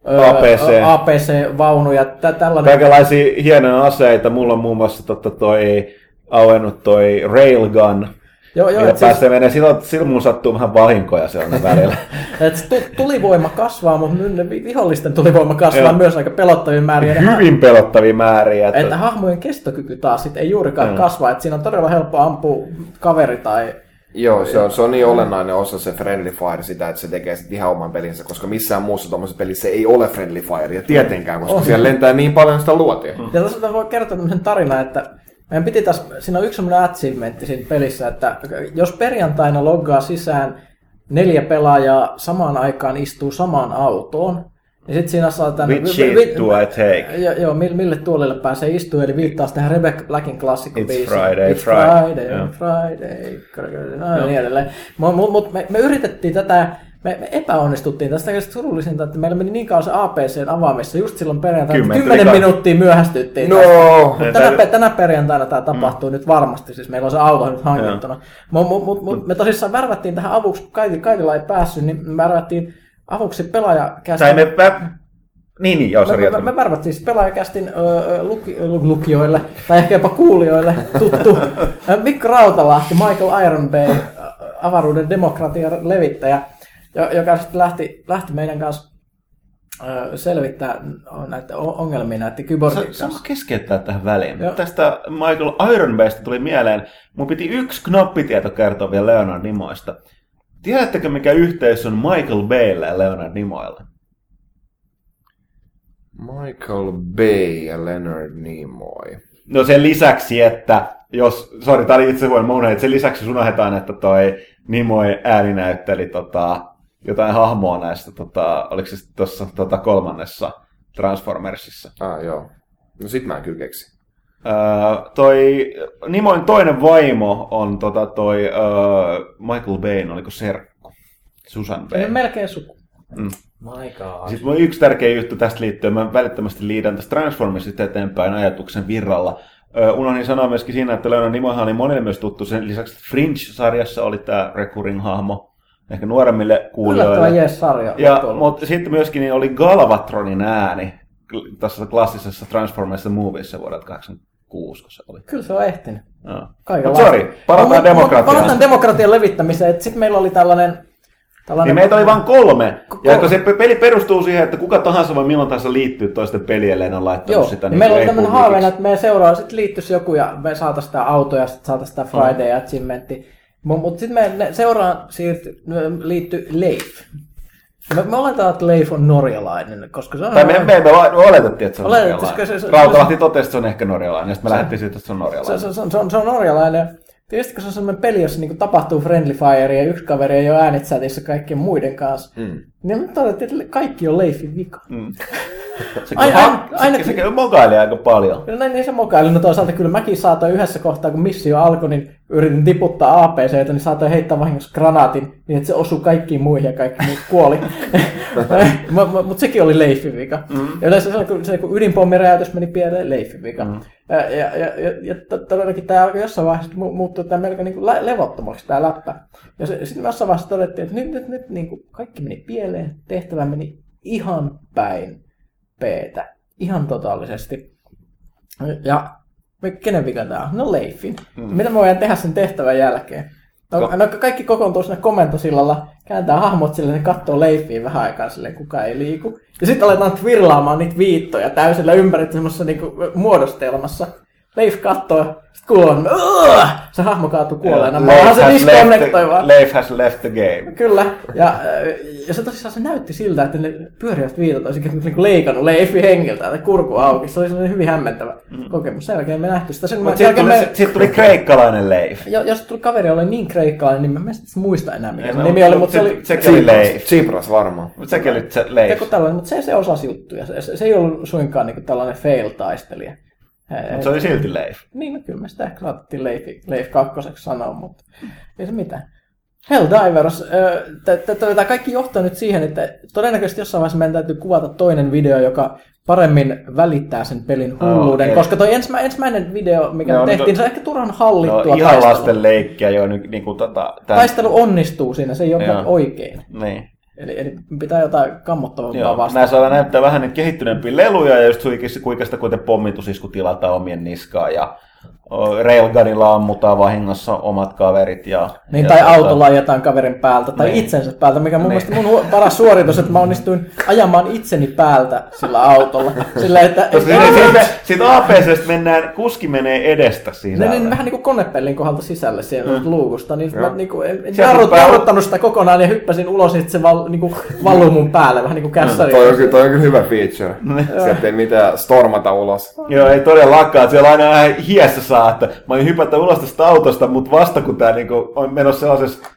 APC. APC-vaunuja, tä, tällainen. Kaikenlaisia hienoja aseita. Mulla on muun muassa totta toi auennut toi Railgun. Joo, joo, ja et pääsee siis, menee, silloin, silloin mun sattuu vähän vahinkoja siellä välillä. et tulivoima kasvaa, mutta nyt ne vi- vihollisten tulivoima kasvaa Joo. myös aika pelottavia määriä. Hyvin pelottavia määriä. Että, että hahmojen kestokyky taas sit ei juurikaan Mm. kasva, että siinä on todella helppo ampua kaveri tai... Joo, se on, se on niin olennainen osa se Friendly Fire sitä, että se tekee sitten ihan oman pelinsä, koska missään muussa tuommoisessa pelissä ei ole Friendly Fire, ja tietenkään, koska On. siellä lentää niin paljon sitä luotia. Ja tässä voi kertoa tämmöisen tarinan, että meidän piti taas, siinä on yksi semmoinen achievementti siinä pelissä, että jos perjantaina loggaa sisään neljä pelaajaa samaan aikaan istuu samaan autoon, niin sitten siinä saa tänne... Which shit do I take? Joo, joo, mille, mille tuolille pääsee istumaan, eli viittaa tähän Rebecca Blackin klassikkobiisiin. It's Friday, It's Friday. Friday, Joo. Friday, no, ja niin edelleen. Mutta mut, mut me, me, yritettiin tätä, me, me epäonnistuttiin tästä kaikesta surullisinta, että meillä meni niin kauan se APCn avaamissa just silloin perjantaina, että Kymmentä 10 yli minuuttia myöhästyttiin. No, Mut tänä, pe- tänä perjantaina tämä tapahtuu mm. nyt varmasti, siis meillä on se auto nyt hankittuna. Mut, mut, mut, mut, me tosissaan värvättiin tähän avuksi, kun Kaiti, Kaitila ei päässyt, niin me värvättiin avuksi pelaajakästin. tai me... Pä... Niin, niin, joo, Me, sori. me, me, me värvättiin siis pelaajakästin luki, lu- lukijoille, tai ehkä jopa kuulijoille, tuttu Mikko Rautalahti, Michael Iron Bay, avaruuden demokratian levittäjä, joka sitten lähti, lähti meidän kanssa selvittää näitä ongelmia näiden kyborgien Sa- Saanko kanssa. keskeyttää tähän väliin? Joo. Tästä Michael Ironbaysta tuli mieleen, mun piti yksi knoppitieto kertoa vielä Leonard Nimoista. Tiedättekö, mikä yhteys on Michael Baylle ja Leonard Nimoille? Michael Bay ja Leonard Nimoy. No sen lisäksi, että jos, sori, tää oli itse huono, mä unohdin, että sen lisäksi sun unohdetaan, että toi Nimoy ääninäytteli tota, jotain hahmoa näistä, tota, oliko se tuossa tota, kolmannessa Transformersissa. Ah, joo. No sit mä en kyllä keksi. Öö, toi Nimoin toinen vaimo on tota, toi öö, Michael Bain, oliko serkku? Susan Se Bain. melkein suku. My god. Sitten mun yksi tärkeä juttu tästä liittyen, mä välittömästi liidan tästä Transformersista eteenpäin ajatuksen virralla. Öö, unohdin sanoa myöskin siinä, että Leonard Nimoyhan oli monille myös tuttu. Sen lisäksi Fringe-sarjassa oli tämä recurring-hahmo, ehkä nuoremmille kuulijoille. jees sarja. Ja, mutta sitten myöskin niin oli Galvatronin ääni tässä klassisessa Transformers The Moviessa vuodelta 86, kun se oli. Kyllä se on ehtinyt. Joo. Mut Kaikenlaista. sori, palataan demokratiaan. Palataan demokratian levittämiseen. Sitten meillä oli tällainen... tällainen Niin meitä oli vain kolme. Ja Kol- kun se pe- peli perustuu siihen, että kuka tahansa voi milloin tahansa liittyä toisten peli, ellei ne on laittanut Joo, sitä niin meillä kuin tämmöinen haaveena, että me seuraa, sitten liittyisi joku ja me saataisiin sitä autoa ja sitten saataisiin sitä Friday Achievementti. Mutta mut sitten me seuraan siirty, liittyi Leif. Me, me oletaan, että Leif on norjalainen, koska se on... Tai me, me, me, me oletettiin, että se on Oletettiin, norjalainen. se- se- Rautalahti totesi, että se on ehkä norjalainen, ja sitten me lähdettiin siitä, että se on se, norjalainen. se, se, on, se, on, se on norjalainen. Tietysti kun se on sellainen peli, jossa niinku tapahtuu friendly fire ja yksi kaveri ei ole äänetsätissä kaikkien muiden kanssa, mm. Niin me todettiin, että kaikki on Leifin vika. Mm. Se, Aina- aina, aina- aina- se, se, mogailee aika paljon. No näin niin se mokaili. No toisaalta kyllä mäkin saatoin yhdessä kohtaa, kun missio alkoi, niin yritin tiputtaa APCtä, niin saatoin heittää vahingossa granaatin, niin että se osui kaikkiin muihin ja kaikki muut kuoli. Mutta sekin oli Leifin vika. Mm. Ja yleensä se, kun, se, kun ydinpommiräjäytys meni pieleen, Leifin vika. Mm. Ja, ja, ja, ja, ja to- todellakin tämä alkoi jossain vaiheessa mu- muuttua tämä melko niin kuin levottomaksi tämä läppä. Ja sitten jossain vaiheessa todettiin, että nyt, nyt, nyt niin kuin kaikki meni pieleen, tehtävä meni ihan päin peetä. Ihan totaalisesti. Ja me- kenen vika tämä on? No Leifin. Mm. Mitä me voidaan tehdä sen tehtävän jälkeen? No, no kaikki kokoontuu sinne komentosillalla, kääntää hahmot silleen, ne katsoo Leifiin vähän aikaa silleen, kuka ei liiku. Ja sitten aletaan twirlaamaan niitä viittoja täysillä ympäri semmoisessa niinku muodostelmassa. Leif kattoo, sit kuuluu, "Ugh!" se hahmo kaatuu kuolleena. Se has disconnectoi left, vaan. the, Leif has left the game. Kyllä, ja, äh, ja se tosissaan se näytti siltä, että ne pyörivät viitot olisi niinku leikannut Leifi hengiltä, tai kurku auki. Se oli sellainen hyvin hämmentävä mm. kokemus. Sen jälkeen me nähty sitä. Sen, sitten tuli, me, sit tuli kreikkalainen Leif. jo- jos tuli kaveri oli niin kreikkalainen, niin mä en muista enää mikä se no, nimi oli, mut mutta se se- oli sekin oli Leif. Tsipras varmaan. Mutta sekin oli se Leif. joku tällainen, mutta se, se osasi juttuja. Se, se, se ei ollut suinkaan niin tällainen fail-taistelija. Mutta se oli silti Leif. Niin, no kyllä me sitä ehkä saatettiin Leif, Leif kakkoseksi sanoa, mutta ei se mitään. Helldivers, tämä kaikki johtaa nyt siihen, että todennäköisesti jossain vaiheessa meidän täytyy kuvata toinen video, joka paremmin välittää sen pelin hulluuden, eri. koska toi ensimmä, ensimmäinen video, mikä No, tehtiin, niin se on ehkä turhan hallittua No, ihan taistelua. lasten leikkiä jo niin, niin kuin tota... Tän, Taistelu onnistuu siinä, se ei ole oikein. Niin. Eli, eli pitää jotain kammottavampaa Joo, vastaan. nämä saadaan näyttää vähän niitä kehittyneempiä leluja ja just kuinka, kuinka sitä kuiten pommitusisku tilataan omien niskaan ja o, Railgunilla ammutaan vahingossa omat kaverit. Ja, Niin, ja tai tota- autolla ajetaan kaverin päältä, tai Niin. itsensä päältä, mikä mun Niin. mielestä mun paras suoritus, että mä onnistuin ajamaan itseni päältä sillä autolla. Sillä, että, siitä, siitä APCstä mennään, kuski menee edestä sisälle. niin, vähän niin kuin konepellin kohdalta sisälle sieltä mm. luukusta, niin mä niin kuin, en, en jarrut, jarruttanut sitä kokonaan ja hyppäsin ulos, niin sit se val, niin kuin valluu mun päälle, vähän niin kuin kässäri. Toi on, kyllä, toi on kyllä hyvä feature. Sieltä ei mitään stormata ulos. Joo, ei todellakaan. Siellä aina hiessä saa, että mä olin hypätä ulos tästä autosta, mutta vasta kun tämä niinku on menossa sellaisessa,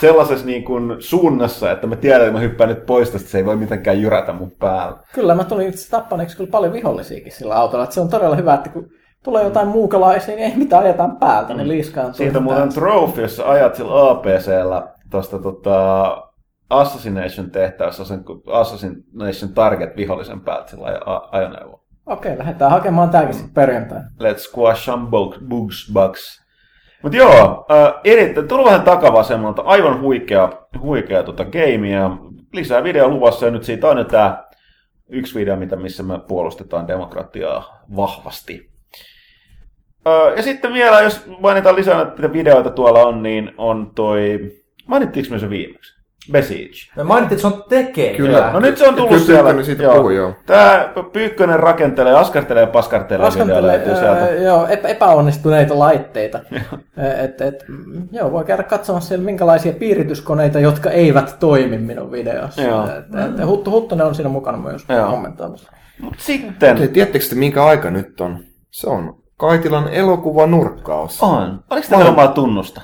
sellaisessa niinku suunnassa, että mä tiedän, että mä hyppään nyt pois tästä, se ei voi mitenkään jyrätä mun päällä. Kyllä, mä tulin itse tappaneeksi kyllä paljon vihollisiakin sillä autolla. Että se on todella hyvä, että kun tulee jotain muukalaisia, niin ei mitään ajetaan päältä, ne liiskaan Siitä muuten trophy, jos sä ajat sillä APCllä tuosta tota, Assassination tehtävässä sen Assassination Target vihollisen päältä sillä aj- ajoneuvo. Okei, lähdetään hakemaan tääkin sitten perjantaina. Let's squash some bugs, bugs, bugs. Mutta joo, äh, erittäin, tullut vähän takavasemmalta, aivan huikea, huikea tota gameia. Lisää video luvassa ja nyt siitä on jo tää yksi video, mitä, missä me puolustetaan demokratiaa vahvasti. Äh, ja sitten vielä, jos mainitaan lisää näitä videoita tuolla on, niin on toi, mainittiinko me se viimeksi? Besiege. Me mainittiin, että se on tekee. Kyllä. No nyt se on tullut Kyllä siellä. Pyykkönen siitä puhui, joo. Tää Pyykkönen rakentelee, askartelee ja paskartelee Askantelee, löytyy sieltä. ää, joo, epä, epäonnistuneita laitteita. et, et, mm, joo, voi käydä katsomassa siellä minkälaisia piirityskoneita, jotka eivät toimi minun videossa. Joo. Et, et, Huttu Huttunen on siinä mukana myös Joo. kommentoimassa. Mut sitten... Te tiedättekö te, minkä aika nyt on? Se on Kaitilan elokuva nurkkaus. On. Oliko teillä omaa tunnusta?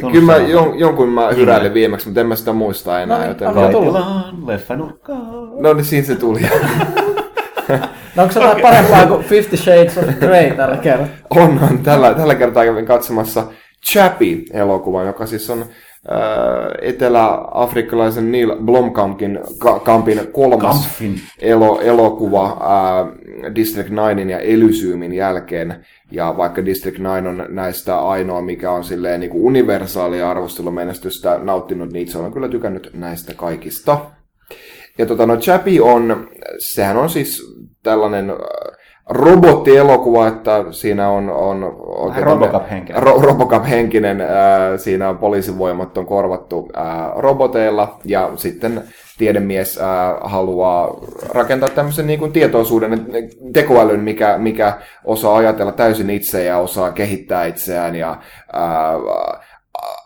Kyllä mä jon, jonkun mä hyräilin viimeksi, mutta en mä sitä muista enää. No niin, joten... anna tulla. Leffanurkkaa. No niin, siinä se tuli. No onko se jotain parempaa kuin Fifty Shades of Grey tällä kertaa? Onhan tällä, tällä kertaa kävin katsomassa Chappie-elokuva, joka siis on äh, etelä-afrikkalaisen Neil Blomkampin ka, kampin kolmas elo, elokuva äh, District 9 ja Elysyymin jälkeen. Ja vaikka District 9 on näistä ainoa, mikä on silleen niin universaalia arvostelumenestystä nauttinut, niin itse olen kyllä tykännyt näistä kaikista. Ja tota, no Chappie on, sehän on siis tällainen äh, robottielokuva, että siinä on... on oikein Robocop-henkinen. Ro- Robocop-henkinen, ää, siinä on poliisivoimat on korvattu ää, roboteilla, ja sitten tiedemies ää, haluaa rakentaa tämmöisen niin kuin tietoisuuden, tekoälyn, mikä, mikä osaa ajatella täysin itse ja osaa kehittää itseään ja ää,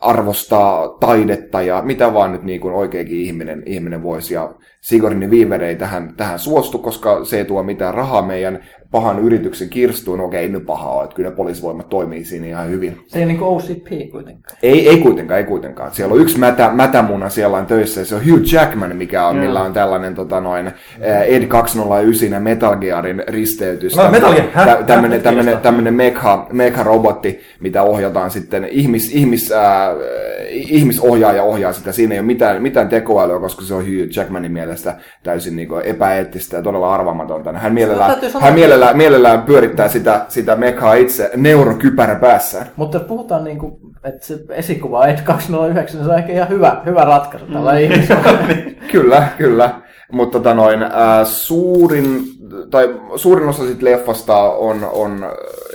arvostaa taidetta ja mitä vaan nyt niin kuin oikeakin ihminen, ihminen voisi. Ja Sigourney Weaver ei tähän, tähän suostu, koska se ei tuo mitään rahaa meidän pahan yrityksen kirstuun. Okei, ei nyt paha ole, että kyllä poliisivoimat toimii siinä ihan hyvin. Se ei niinku OCP kuitenkaan. Ei, ei kuitenkaan, ei kuitenkaan. Siellä on yksi mätä, mätämuna siellä on töissä, ja se on Hugh Jackman, mikä on, millä on tällainen tota, noin, eh, Ed 209 ja Metal Gearin risteytys. No, Metal Gear, tämmönen, tämmönen, tämmönen mekha, mekha-robotti, mitä ohjataan sitten, ihmis, ihmis, äh, ihmisohjaaja ohjaa sitä. Siinä ei ole mitään, mitään tekoälyä, koska se on Hugh Jackmanin mielestä täysin niin kuin epäeettistä ja todella arvaamatonta. Hän mielellään, hän mielellään, mielellään pyörittää sitä, sitä mekhaa itse neurokypärä päässään. Mutta jos puhutaan niinku, että se esikuva Ed 209, niin se on ehkä ihan hyvä, hyvä ratkaisu tällä ihmisellä. Kyllä, kyllä. Mutta tota noin, ää, suurin, tai suurin osa sit leffasta on, on äh,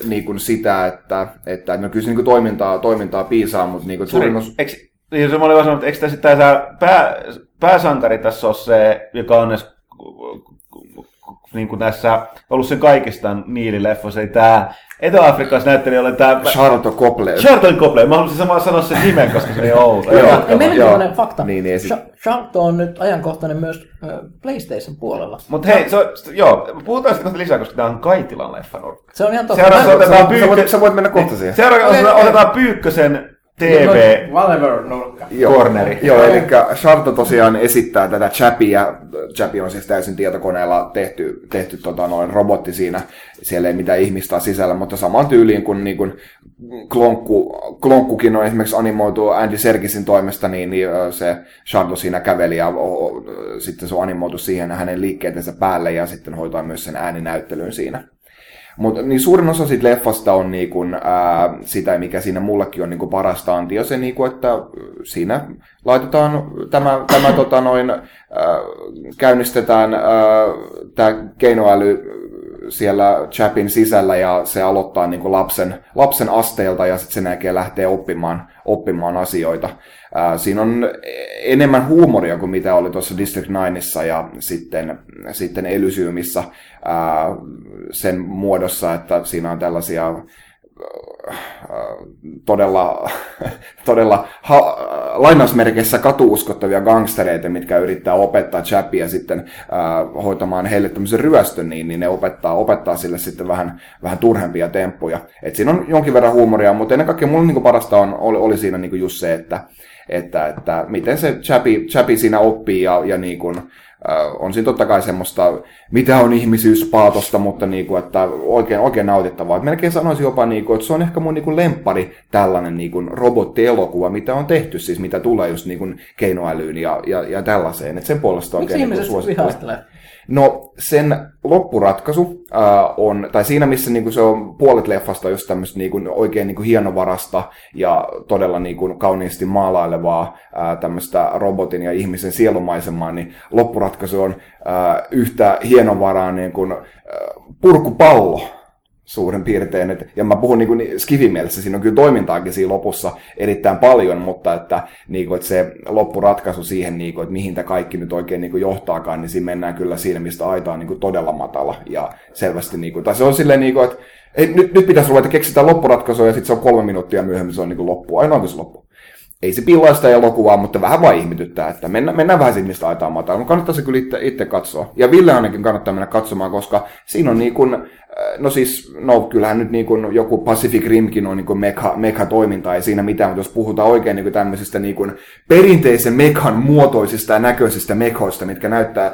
niin kuin sitä, että, että no kyllä se niin kuin toimintaa, toimintaa piisaa, mutta niin kuin suurin osa... Eikö, niin se mä olin vaan sanonut, että eikö tässä tämä pää, pääsankari tässä ole se, joka on näissä, niin kuin tässä ollut sen kaikista niilileffoissa, eli tämä Etelä-Afrikassa näyttelijä oli tämä Charlotte Copley. Charlton Copley. Mä haluaisin samaa sanoa sen nimen, koska se ei ole ollut. Joo. Ja Joo. mielenkiintoinen fakta. Niin, niin, esit- Sha- Sharkto on nyt ajankohtainen myös PlayStation puolella. Mutta hei, se, on- joo, puhutaan sitten lisää, koska tämä on Kaitilan leffanurkka. Se on ihan totta. Seuraavaksi otetaan voit, sä voit mennä kohta siihen. Seuraavaksi Okei, okei. otetaan Pyykkösen TV. Whatever nurkka. corneri. Joo, eli Sharto tosiaan esittää tätä Chappia. Chappi on siis täysin tietokoneella tehty, tehty tota, noin robotti siinä. Siellä ei mitään ihmistä sisällä, mutta samaan tyyliin kuin, niin kuin klonkku, klonkkukin on esimerkiksi animoitu Andy Serkisin toimesta, niin, niin se Sharto siinä käveli ja o, o, sitten se on animoitu siihen hänen liikkeetensä päälle ja sitten hoitaa myös sen ääninäyttelyn siinä. Mutta niin suurin osa siitä leffasta on niin kun, ää, sitä, mikä siinä mullekin on niin kun parasta antia, se niin kun, että siinä laitetaan tämä, tämä tota noin, ää, käynnistetään tämä keinoäly siellä chapin sisällä ja se aloittaa niin lapsen, lapsen asteelta ja sitten sen jälkeen lähtee oppimaan, oppimaan asioita. Ää, siinä on enemmän huumoria kuin mitä oli tuossa District 9 ja sitten, sitten Elysiumissa ää, sen muodossa, että siinä on tällaisia todella, todella ha, lainausmerkeissä katuuskottavia gangstereita, mitkä yrittää opettaa Chappia sitten äh, hoitamaan heille tämmöisen ryöstön, niin, niin ne opettaa, opettaa sille sitten vähän, vähän turhempia temppuja. Et siinä on jonkin verran huumoria, mutta ennen kaikkea mulle niin parasta on, oli, oli siinä niin just se, että, että, että miten se Chappy, Chappy siinä oppii ja, ja niin kuin, on siinä totta kai semmoista, mitä on ihmisyys paatosta, mutta niin kuin, että oikein, oikein nautittavaa. Et melkein sanoisin jopa, niin kuin, että se on ehkä mun niin kuin lemppari tällainen niin kuin robottielokuva, mitä on tehty, siis mitä tulee just niin kuin keinoälyyn ja, ja, ja tällaiseen. Et sen puolesta Miksi oikein niin ihmiset suosittelen. No sen loppuratkaisu äh, on, tai siinä missä niinku se on puolet leffasta just tämmöistä niinku, oikein niinku hienovarasta ja todella niinku, kauniisti maalailevaa äh, tämmöistä robotin ja ihmisen sielumaisemaa, niin loppuratkaisu on äh, yhtä hienovaraa niin kuin, äh, purkupallo suurin piirtein. Et, ja mä puhun niin skivimielessä, siinä on kyllä toimintaakin siinä lopussa erittäin paljon, mutta että, niin kuin, että se loppuratkaisu siihen, niin kuin, että mihin tämä kaikki nyt oikein niin kuin johtaakaan, niin siinä mennään kyllä siinä, mistä aita on niin kuin todella matala. Ja selvästi, niin kuin, tai se on silleen, niin kuin, että ei, nyt, nyt pitäisi ruveta keksitään loppuratkaisua ja sitten se on kolme minuuttia myöhemmin se on niin kuin loppu. Ainoa kun se loppu. Ei se pilaa sitä elokuvaa, mutta vähän vaan ihmetyttää, että mennään, mennään vähän siitä, mistä aitaan matala. Mutta kannattaa se kyllä itse, itse katsoa. Ja Ville ainakin kannattaa mennä katsomaan, koska siinä on niin kuin, no siis, no kyllähän nyt niin kuin joku Pacific Rimkin on niin kuin meka, meka-toiminta, ei siinä mitään, mutta jos puhutaan oikein niin kuin tämmöisistä niin kuin perinteisen mekan muotoisista ja näköisistä mekoista, mitkä näyttää äh,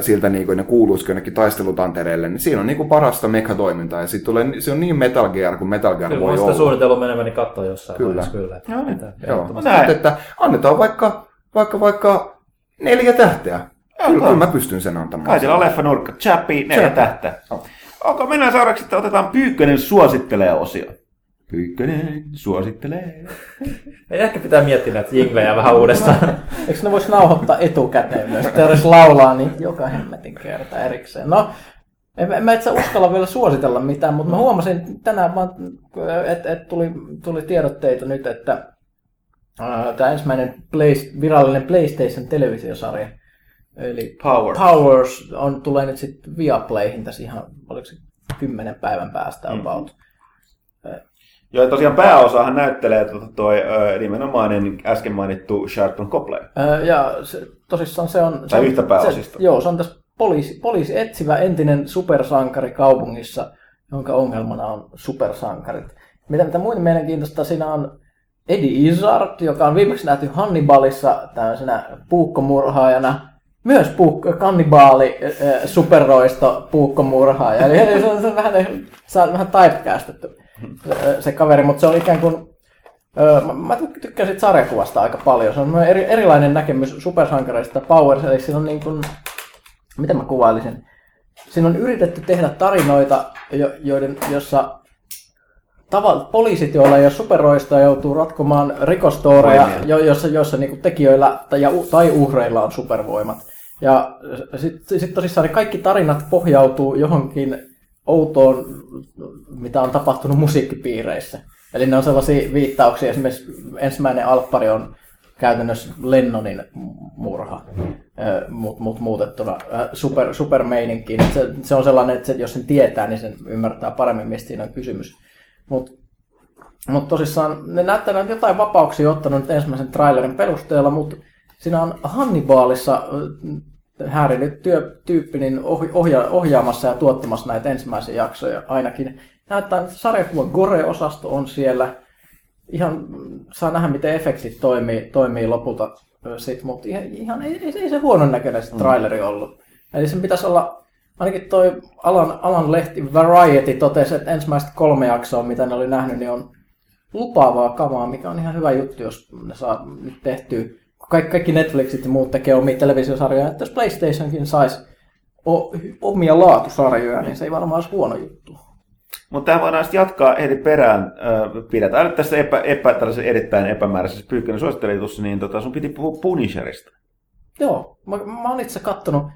siltä niin kuin ne kuuluisikin jonnekin taistelutantereelle, niin siinä on niin kuin parasta meka-toimintaa, ja sit tulee, se on niin Metal Gear kuin Metal Gear Kyllä, voi olla. suunnitellut meneväni katsoa jossain Kyllä. vaiheessa kyllä. Että, Joo. että, Joo. ehdottomasti. Näin. Mutta että annetaan vaikka, vaikka, vaikka neljä tähteä. Kyllä, kyllä mä pystyn sen antamaan. Kaitila on leffanurkka. Chappi, neljä Chappi. tähtä. Onko mennään seuraavaksi, että otetaan Pyykkönen suosittelee osio. Pyykkönen suosittelee. Ei ehkä pitää miettiä näitä jinglejä vähän uudestaan. Eikö ne voisi nauhoittaa etukäteen myös? Teres laulaa niin joka hemmetin kerta erikseen. No, en, mä itse uskalla vielä suositella mitään, mutta mä huomasin tänään vaan, että et tuli, tuli tiedotteita nyt, että tämä ensimmäinen Play, virallinen PlayStation televisiosarja, eli Powers. Powers on, tulee nyt sitten Viaplayhin tässä ihan, oliko se kymmenen päivän päästä about. Joo, ja tosiaan pääosahan näyttelee toi ö, nimenomainen äsken mainittu Sharpton Copley. Ja se, tosissaan se on... Se Tai on, yhtä pääosista. Se, joo, se on tässä poliisi, poliisi etsivä entinen supersankari kaupungissa, jonka ongelmana on supersankarit. Mitä, mitä muuten mielenkiintoista siinä on Eddie Izzard, joka on viimeksi nähty Hannibalissa tämmöisenä puukkomurhaajana. Myös puuk- kannibaali, superroisto, puukkomurhaaja. Eli se on, se on vähän, se on vähän typecastettu se, kaveri, mutta se on ikään kuin mä- mä tyk- tykkään siitä sarjakuvasta aika paljon. Se on eri, erilainen näkemys supersankareista Powers, eli siinä on niin kuin, miten mä kuvailisin? Siinä on yritetty tehdä tarinoita, jo, joiden, jossa tava, poliisit, joilla ei ole superroistoa, joutuu ratkomaan rikostoreja, Voimia. jo, jossa, jossa niin kuin tekijöillä tai, tai uhreilla on supervoimat. Ja sitten sit tosissaan ne kaikki tarinat pohjautuu johonkin outoon, mitä on tapahtunut musiikkipiireissä. Eli ne on sellaisia viittauksia, esimerkiksi ensimmäinen alppari on käytännössä Lennonin murha, mutta mut muutettuna super, supermeininkiin. Se, se on sellainen, että se, jos sen tietää, niin sen ymmärtää paremmin, mistä siinä on kysymys. Mutta mut tosissaan ne näyttää että jotain vapauksia ottanut nyt ensimmäisen trailerin perusteella, mutta siinä on Hannibalissa häirinyt työ, tyyppi niin ohja, ohjaamassa ja tuottamassa näitä ensimmäisiä jaksoja ainakin. Näyttää, että sarjakuvan Gore-osasto on siellä. Ihan mm, saa nähdä, miten efektit toimii, toimii lopulta sit, mutta ihan, ihan ei, ei, ei, se huonon näköinen se traileri ollut. Eli sen pitäisi olla, ainakin toi alan, alan lehti Variety totesi, että ensimmäiset kolme jaksoa, mitä ne oli nähnyt, niin on lupaavaa kamaa, mikä on ihan hyvä juttu, jos ne saa nyt tehtyä. Kun kaikki, kaikki Netflixit ja muut tekee omia televisiosarjoja, että jos PlayStationkin saisi omia laatusarjoja, niin se ei varmaan olisi huono juttu. Mutta tähän voidaan sitten jatkaa heti perään. Pidetään nyt tässä epä, epä, tällaisen erittäin epämääräisessä pyykkönen suositteli tuossa, niin tota, sun piti puhua Punisherista. Joo, mä, mä oon itse kattonut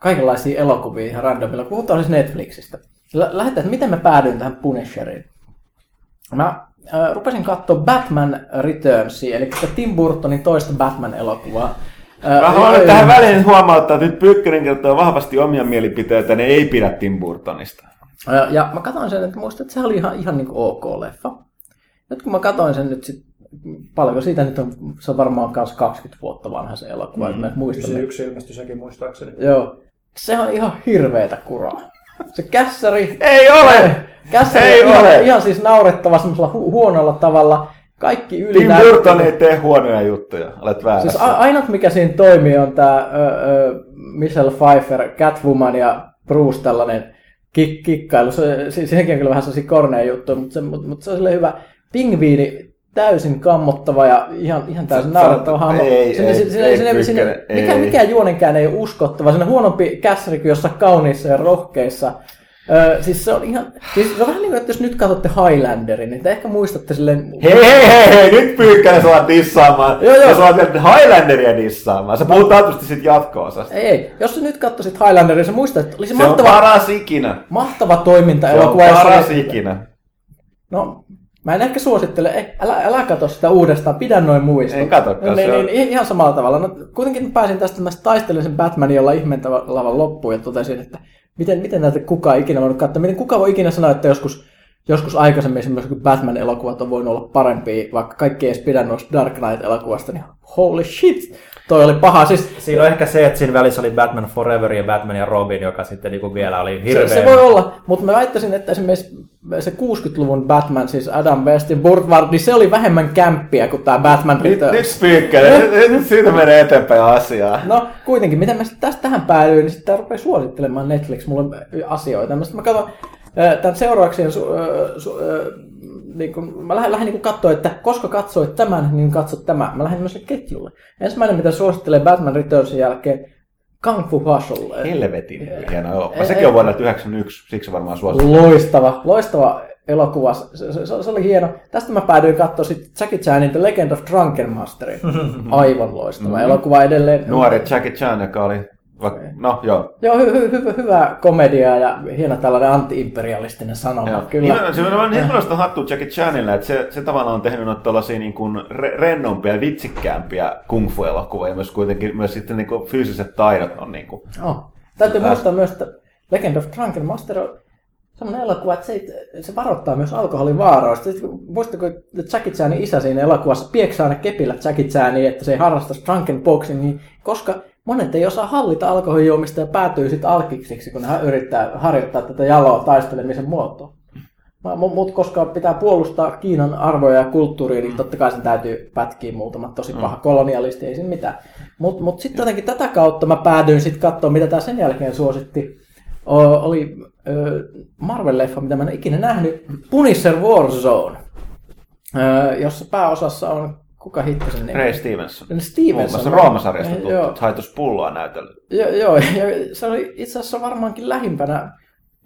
kaikenlaisia elokuvia ihan randomilla. Puhutaan siis Netflixistä. Lä- Lähdetään, että miten mä päädyin tähän Punisheriin. Mä äh, rupesin katsoa Batman Returnsia, eli Tim Burtonin toista Batman-elokuvaa. Äh, Mä haluan nyt tähän väliin huomauttaa, että nyt Pyykkönen kertoo vahvasti omia mielipiteitä, ne ei pidä Tim Burtonista. Ja, ja mä katsoin sen, että muistan, että se oli ihan, ihan niin kuin ok leffa. Nyt kun mä katsoin sen nyt sit, paljonko siitä nyt on, se on varmaan myös 20 vuotta vanha se elokuva, mm. mä en muista. Yksi, yksi ilmestyi sekin muistaakseni. Joo. Se on ihan hirveetä kuraa. Se kässäri... Ei ole! Kässäri Ei ihan, ole! ihan siis naurettava semmoisella hu- huonolla tavalla. Kaikki Tim ylinäyttely. Burton ei tee huonoja juttuja, olet väärässä. Siis a- ainut mikä siinä toimii on tämä Michelle Pfeiffer, Catwoman ja Bruce tällainen kik- kikkailu. Se, se, sekin on kyllä vähän sellaisia korneja juttuja, mutta se, mutta, mutta se on silleen hyvä. Pingviini täysin kammottava ja ihan, ihan täysin Sä- naurettava sä- hahmo. ei, Sinne- ei, sinne- sinne- ei, sinne- sinne- Pyykkönen, mikä, mikä juonenkään ei ole uskottava. Sinne huonompi kässäri kuin jossain kauniissa ja rohkeissa. Öö, siis se on ihan, siis se on vähän niin kuin, että jos nyt katsotte Highlanderin, niin te ehkä muistatte silleen... Hei, hei, hei, hei, nyt Pyykkänen saa dissaamaan. Joo, joo. Saa Highlanderia dissaamaan. Sä puhut taatusti sit jatko-osasta. Ei, ei. Jos sä nyt katsoisit Highlanderin, sä muistat, että oli se, Se on mahtava, paras ikinä. mahtava Se on toimintaelokuva. jossa paras ikinä. No, mä en ehkä suosittele, ei, älä, älä katso sitä uudestaan, pidä noin muista. En katsokaan, niin, on- niin, ihan samalla tavalla. No, kuitenkin pääsin tästä, mä taistelin sen Batmanin jolla ihmeentavalla loppuun ja totesin, että miten, miten näitä kukaan ikinä voinut katsoa. Miten kuka voi ikinä sanoa, että joskus, joskus aikaisemmin esimerkiksi Batman-elokuvat on voinut olla parempia, vaikka kaikki ei edes pidä noista Dark Knight-elokuvasta, niin holy shit, toi oli paha. Siis Siinä on ehkä se, että siinä välissä oli Batman Forever ja Batman ja Robin, joka sitten niinku vielä oli hirveä. Se, se voi olla, mutta mä väittäisin, että esimerkiksi se 60-luvun Batman, siis Adam West ja Burt Ward, niin se oli vähemmän kämppiä kuin tämä Batman Returns. nyt nyt, nyt, nyt siitä menee eteenpäin asiaa. No kuitenkin, miten mä sitten tästä tähän päädyin, niin sitten rupeaa suosittelemaan Netflix mulle asioita. Mä, mä katson tämän seuraavaksi, su, su, niin kun, mä lähden, lähden niin katsoa, että koska katsoit tämän, niin katsot tämä. Mä lähden myös ketjulle. Ensimmäinen, mitä suosittelen Batman Returnsin jälkeen, Kung Fu Hustle. Helvetin hieno elokuva. Ei, Sekin on vuonna 1991, siksi varmaan suosittu. Loistava, loistava elokuva. Se, se, se, se oli hieno. Tästä mä päädyin katsoa sitten Jackie Chanin The Legend of Drunken Masterin. Aivan loistava elokuva edelleen. Nuori Jackie Chan, joka oli... va- No, joo. Joo, hy, hy, hy, hyvä komedia ja hieno tällainen anti-imperialistinen sanoma. Joo. Kyllä. Kyllä. Se on niin sellaista hattu Jackie Chanille, että se, se tavallaan on tehnyt noita tuollaisia niin kuin re, rennompia ja vitsikkäämpiä kung fu-elokuvia, myös kuitenkin myös sitten niin kuin fyysiset taidot on niin kuin, Oh. Täytyy muistaa myös, että Legend of Drunken Master on semmoinen elokuva, että se, ei- se varoittaa myös alkoholin vaaroista. Sitten, muistatko, että Jackie Chanin isä siinä elokuvassa pieksää aina kepillä Jackie Chania, että se ei harrastaisi drunken boxingia, koska monet ei osaa hallita alkoholijuomista ja päätyy sitten alkiksiksi, kun hän yrittää harjoittaa tätä jaloa taistelemisen muotoa. Mutta koska pitää puolustaa Kiinan arvoja ja kulttuuria, niin totta kai sen täytyy pätkiä muutama tosi paha kolonialisti, ei siinä mitään. Mutta mut sitten jotenkin tätä kautta mä päädyin sitten katsoa, mitä tämä sen jälkeen suositti. O, oli Marvel-leffa, mitä mä en ikinä nähnyt, Punisher Warzone, ö, jossa pääosassa on, kuka hitto sen nimi? Ray Stevenson. No, Stevenson. Muun Roomasarjasta Eh, joo. tuttu. Haitus pulloa näytellyt. Joo, joo, ja se oli itse asiassa varmaankin lähimpänä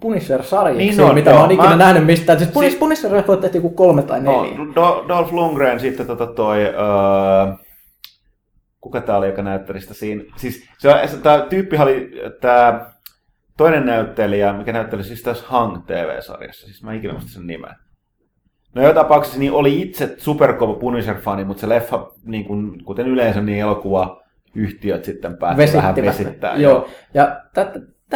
Punisher-sarjaksi, Niin on, mitä joo. mä oon ikinä Mä- nähnyt mistään. Siis Punis- Siis- Punisher-leffoja tehtiin joku kolme tai No, neljä. Do- Dolph Lundgren sitten tota toi... Öö, kuka tää oli, joka näytteli sitä siinä? Siis se, se tää tyyppi oli tää toinen näyttelijä, mikä näytteli siis tässä Hang TV-sarjassa. Siis mä en ikinä muista sen nimeä. No joka tapauksessa niin oli itse superkova Punisher-fani, mutta se leffa, niin kuin, kuten yleensä, niin elokuva yhtiöt sitten päätti vähän vesittää. Joo. Ja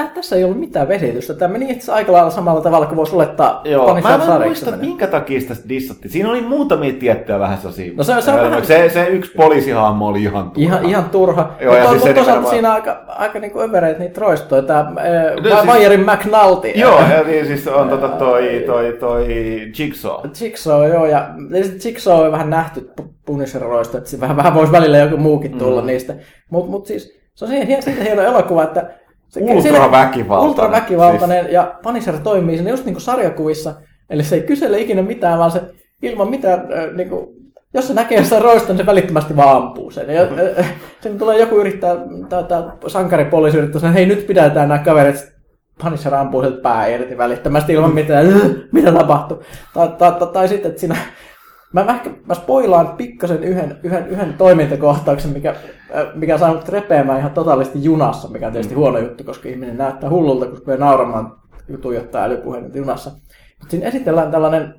tä, tässä ei ollut mitään vesitystä. Tämä meni itse aika lailla samalla tavalla kuin voisi olettaa Joo, mä en muista, minkä takia sitä dissattiin. Siinä oli muutamia tiettyjä vähän sellaisia. No se- se on vähän- se, se yksi poliisihahmo oli ihan turha. Ihan, ihan turha. Joo, ja Mutta siis toisaalta nimenomaan- siinä aika, aika niin övereet niitä roistoja. Tämä No siis- Vajerin McNulty. Joo, ja niin siis on tota toi, toi, toi Jigsaw. Jigsaw, joo, ja Jigsaw on vähän nähty Punisher-roista, että vähän, vähän voisi välillä joku muukin tulla mm. niistä. Mutta mut siis se on siitä hieno elokuva, että se, Ultraväkivaltainen. ultraväkivaltainen siis... ja Punisher toimii siinä just niin kuin sarjakuvissa, eli se ei kysele ikinä mitään, vaan se ilman mitään, äh, niin kuin, jos se näkee sitä roista, niin se välittömästi vaan ampuu sen. Ja, äh, sen tulee joku yrittää, tai, tai sankaripoliisi yrittää sanoa, hei nyt pidetään nämä kaverit, Punisher ampuu sieltä pää irti välittömästi ilman mitään, mitä tapahtuu. Tai, tai, tai, tai sitten, että siinä, mä, mä, ehkä, mä spoilaan pikkasen yhden, yhden, yhden toimintakohtauksen, mikä, äh, mikä saa mut repeämään ihan totaalisti junassa, mikä on tietysti huono juttu, koska ihminen näyttää hullulta, kun me nauramaan tuijottaa älypuhelinta junassa. Mutta siinä esitellään tällainen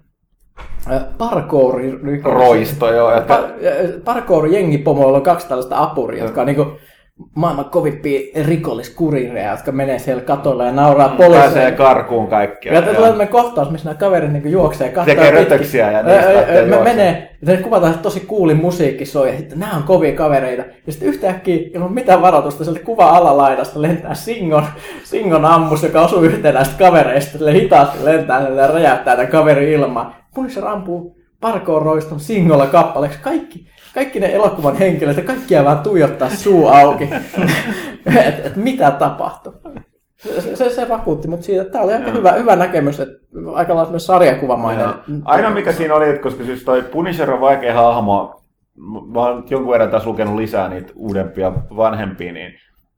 äh, parkour Roisto, joo. Että... Par, parkour-jengipomoilla on kaksi tällaista apuria, jotka on niinku maailman kovimpia rikolliskurireja, jotka menee siellä katolla ja nauraa Pääsee poliiseille. karkuun kaikkia. Ja tulee tämmöinen kohtaus, missä nämä kaverit niin juoksee ja katsoo. Tekee rötöksiä ja niistä me menee, ja se kuvataan, että tosi kuulin musiikki soi, ja sitten nämä on kovia kavereita. Ja sitten yhtäkkiä, ilman mitään varoitusta, sieltä kuva alalaidasta lentää Singon, Singon ammus, joka osuu yhteen näistä kavereista. Sille hitaasti lentää ja räjäyttää tämän kaverin ilmaan. Punisher ampuu parkour roiston Singolla kappaleeksi. Kaikki, kaikki ne elokuvan henkilöt ja kaikkia vaan tuijottaa suu auki. että et mitä tapahtui. Se, se, se vakuutti, mutta siitä, tämä oli aika hyvä, hyvä näkemys, että aika lailla myös sarjakuvamainen. Joo. Ainoa mikä siinä oli, että koska siis toi Punisher on vaikea hahmo, mä oon jonkun verran taas lukenut lisää niitä uudempia, vanhempia, niin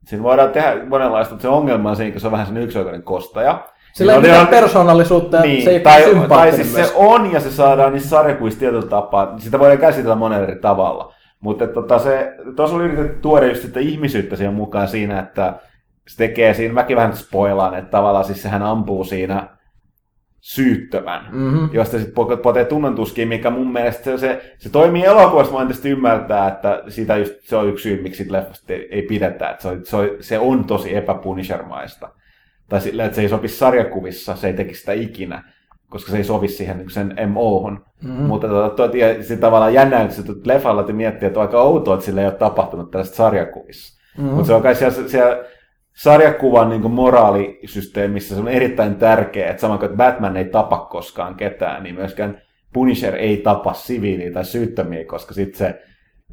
siinä voidaan tehdä monenlaista, mutta se ongelma on siinä, kun se on vähän sen yksioikoinen kostaja. Sillä ei ole mitään persoonallisuutta niin, se ei tai, tai siis myös. se on ja se saadaan niissä sarjakuvissa tietyllä tapaa. Sitä voidaan käsitellä monella eri tavalla. Mutta tota, se, tuossa oli yritetty tuoda just sitä ihmisyyttä siihen mukaan siinä, että se tekee siinä, mäkin vähän spoilaan, että tavallaan siis sehän ampuu siinä syyttömän, Mhm. josta sitten potee tunnontuskiin, mikä mun mielestä se, se, se toimii elokuvassa, voin tietysti ymmärtää, että sitä just, se on yksi syy, miksi siitä leffasta ei, ei pidetä, että se on, se on, se on tosi epäpunishermaista. Tai sillä, että se ei sopisi sarjakuvissa, se ei tekisi sitä ikinä, koska se ei sovi siihen niin sen MO-hon. Mm-hmm. Mutta tota, to, ja se tavallaan jännä, että se leffalla että miettii, että on aika outoa, että sillä ei ole tapahtunut tällaista sarjakuvissa. Mm-hmm. Mutta se on kai siellä, siellä sarjakuvan niin moraalisysteemissä se on erittäin tärkeä, että sama kuin Batman ei tapa koskaan ketään, niin myöskään Punisher ei tapa siviiliä tai syyttömiä, koska sitten se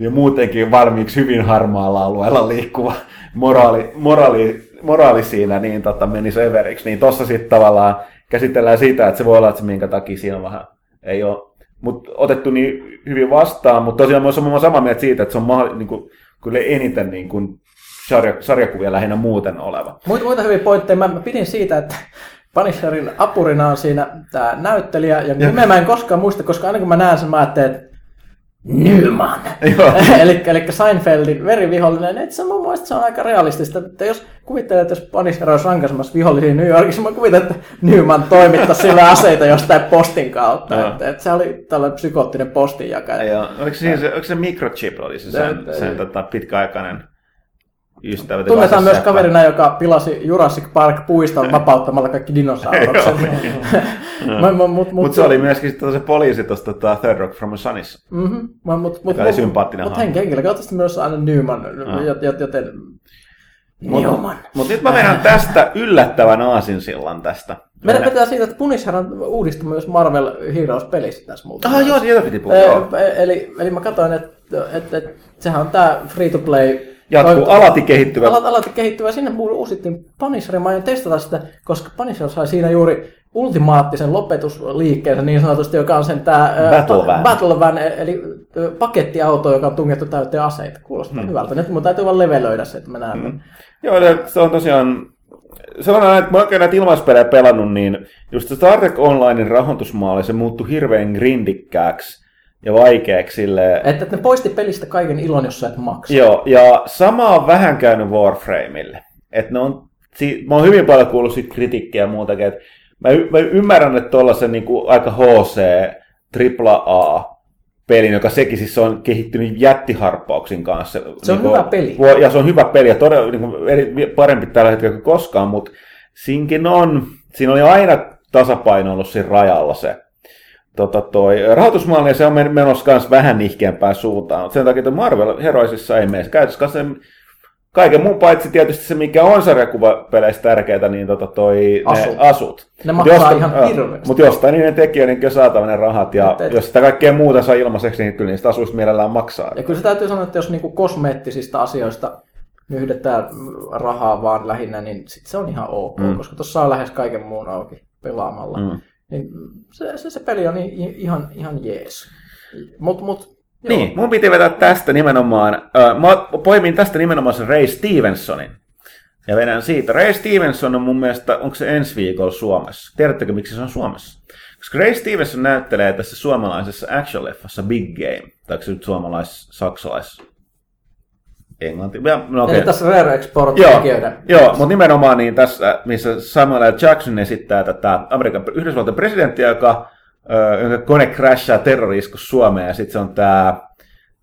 jo muutenkin valmiiksi hyvin harmaalla alueella liikkuva moraali, moraali, moraali siinä niin tota, menisi överiksi. Niin tossa sitten tavallaan käsitellään sitä, että se voi olla, että se minkä takia siinä on vähän ei ole mut otettu niin hyvin vastaan, mutta tosiaan mä olen samaa mieltä siitä, että se on mahdolli, niin kuin, kyllä eniten niin kuin, sarja, sarjakuvia lähinnä muuten oleva. Muita, muita hyviä pointteja. Mä, mä pidin siitä, että Punisherin apurina on siinä tämä näyttelijä, ja nimeä mä en koskaan muista, koska aina kun mä näen sen, mä ajattelen, että Nyman. Joo. eli, eli Seinfeldin verivihollinen, että se mun mielestä se on aika realistista. Että jos kuvittelee, että jos Punisher olisi rankaisemassa vihollisia New Yorkissa, mä kuvittelen, että Newman toimittaisi sille aseita jostain postin kautta. Joo. että, että se oli tällainen psykoottinen postinjakaja. Ja, oliko, se, se, oliko se microchip oli se sen, sen tota, pitkäaikainen ystävät. Tunnetaan myös Seppä. kaverina, joka pilasi Jurassic Park puiston vapauttamalla kaikki dinosaurukset. Mut- mut- mut- Mutta se oli myöskin se poliisi tuosta tota Third Rock from the Sunissa. Mhm, mut- mut- mut- Joka oli sympaattinen Mutta henkilökohtaisesti myös aina Newman, jot- joten Newman. Mutta nyt mä vedän tästä yllättävän aasinsillan tästä. Meidän pitää siitä, että Punisher on uudistunut myös Marvel Heroes-pelissä tässä muuta. Ah, joo, siitä piti puhua. Eli, eli mä katsoin, että, että, että sehän on tää free-to-play Jatkuu alati kehittyvä. Alat, alati kehittyvä. Sinne uusittiin Punisherin. Mä aion testata sitä, koska Punisher sai siinä juuri ultimaattisen lopetusliikkeensä niin sanotusti, joka on sen tää ää, Battle van. Battle van, eli pakettiauto, joka on tungettu täyteen aseita. Kuulostaa hyvältä. Nyt mun täytyy vaan levelöidä se, että mä näen. Mm. Joo, se on tosiaan sellainen, että mä oon oikein näitä ilmaispelejä pelannut, niin just se Star Trek Onlinein rahoitusmaali, se muuttui hirveän grindikkääksi ja vaikeaksi silleen. Että, ne poisti pelistä kaiken ilon, jos sä et maksa. Joo, ja sama on vähän käynyt Warframeille. Että ne on, si- mä oon hyvin paljon kuullut siitä kritiikkiä ja muutakin, että mä, y- mä ymmärrän, että tuollaisen niin aika HC, AAA pelin, joka sekin siis on kehittynyt jättiharppauksin kanssa. Se on Niin hyvä peli. Ja se on hyvä peli ja todella niin kuin, eri, parempi tällä hetkellä kuin koskaan, mutta siinkin on, siinä oli aina tasapaino ollut siinä rajalla se tota toi, rahoitusmalli, ja se on men- menossa myös vähän nihkeämpään suuntaan. Sen takia, että Marvel Heroesissa ei mene. Käytössä se kaiken muun paitsi tietysti se, mikä on sarjakuvapeleissä tärkeää, niin tota toi, Asut. ne asut. Ne maksaa josta- ihan hirveästi. Mutta jostain niiden tekijöiden on saatava ne rahat, ja Et- et- jos sitä kaikkea muuta saa ilmaiseksi, niin kyllä niistä asuista mielellään maksaa. Ja kyllä se täytyy sanoa, että jos niinku kosmeettisista asioista nyhdetään rahaa vaan lähinnä, niin sit se on ihan ok, mm. koska tuossa saa lähes kaiken muun auki pelaamalla. Mm. Niin se, se, se peli on ihan, ihan jees. Mut, mut. Niin, mun piti vetää tästä nimenomaan, äh, mä poimin tästä nimenomaan sen Ray Stevensonin. Ja vedän siitä. Ray Stevenson on mun mielestä, onko se ensi viikolla Suomessa? Tiedättekö, miksi se on Suomessa? Koska Ray Stevenson näyttelee tässä suomalaisessa action-leffassa Big Game. Tai se nyt suomalais-saksalais? Englanti. Ja, No, Eli okay. tässä Rare Export Joo, joo mutta nimenomaan niin tässä, missä Samuel L. Jackson esittää tätä Amerikan Yhdysvaltain presidenttiä, joka, jonka kone crashaa terroriskus Suomeen, ja sitten se on tämä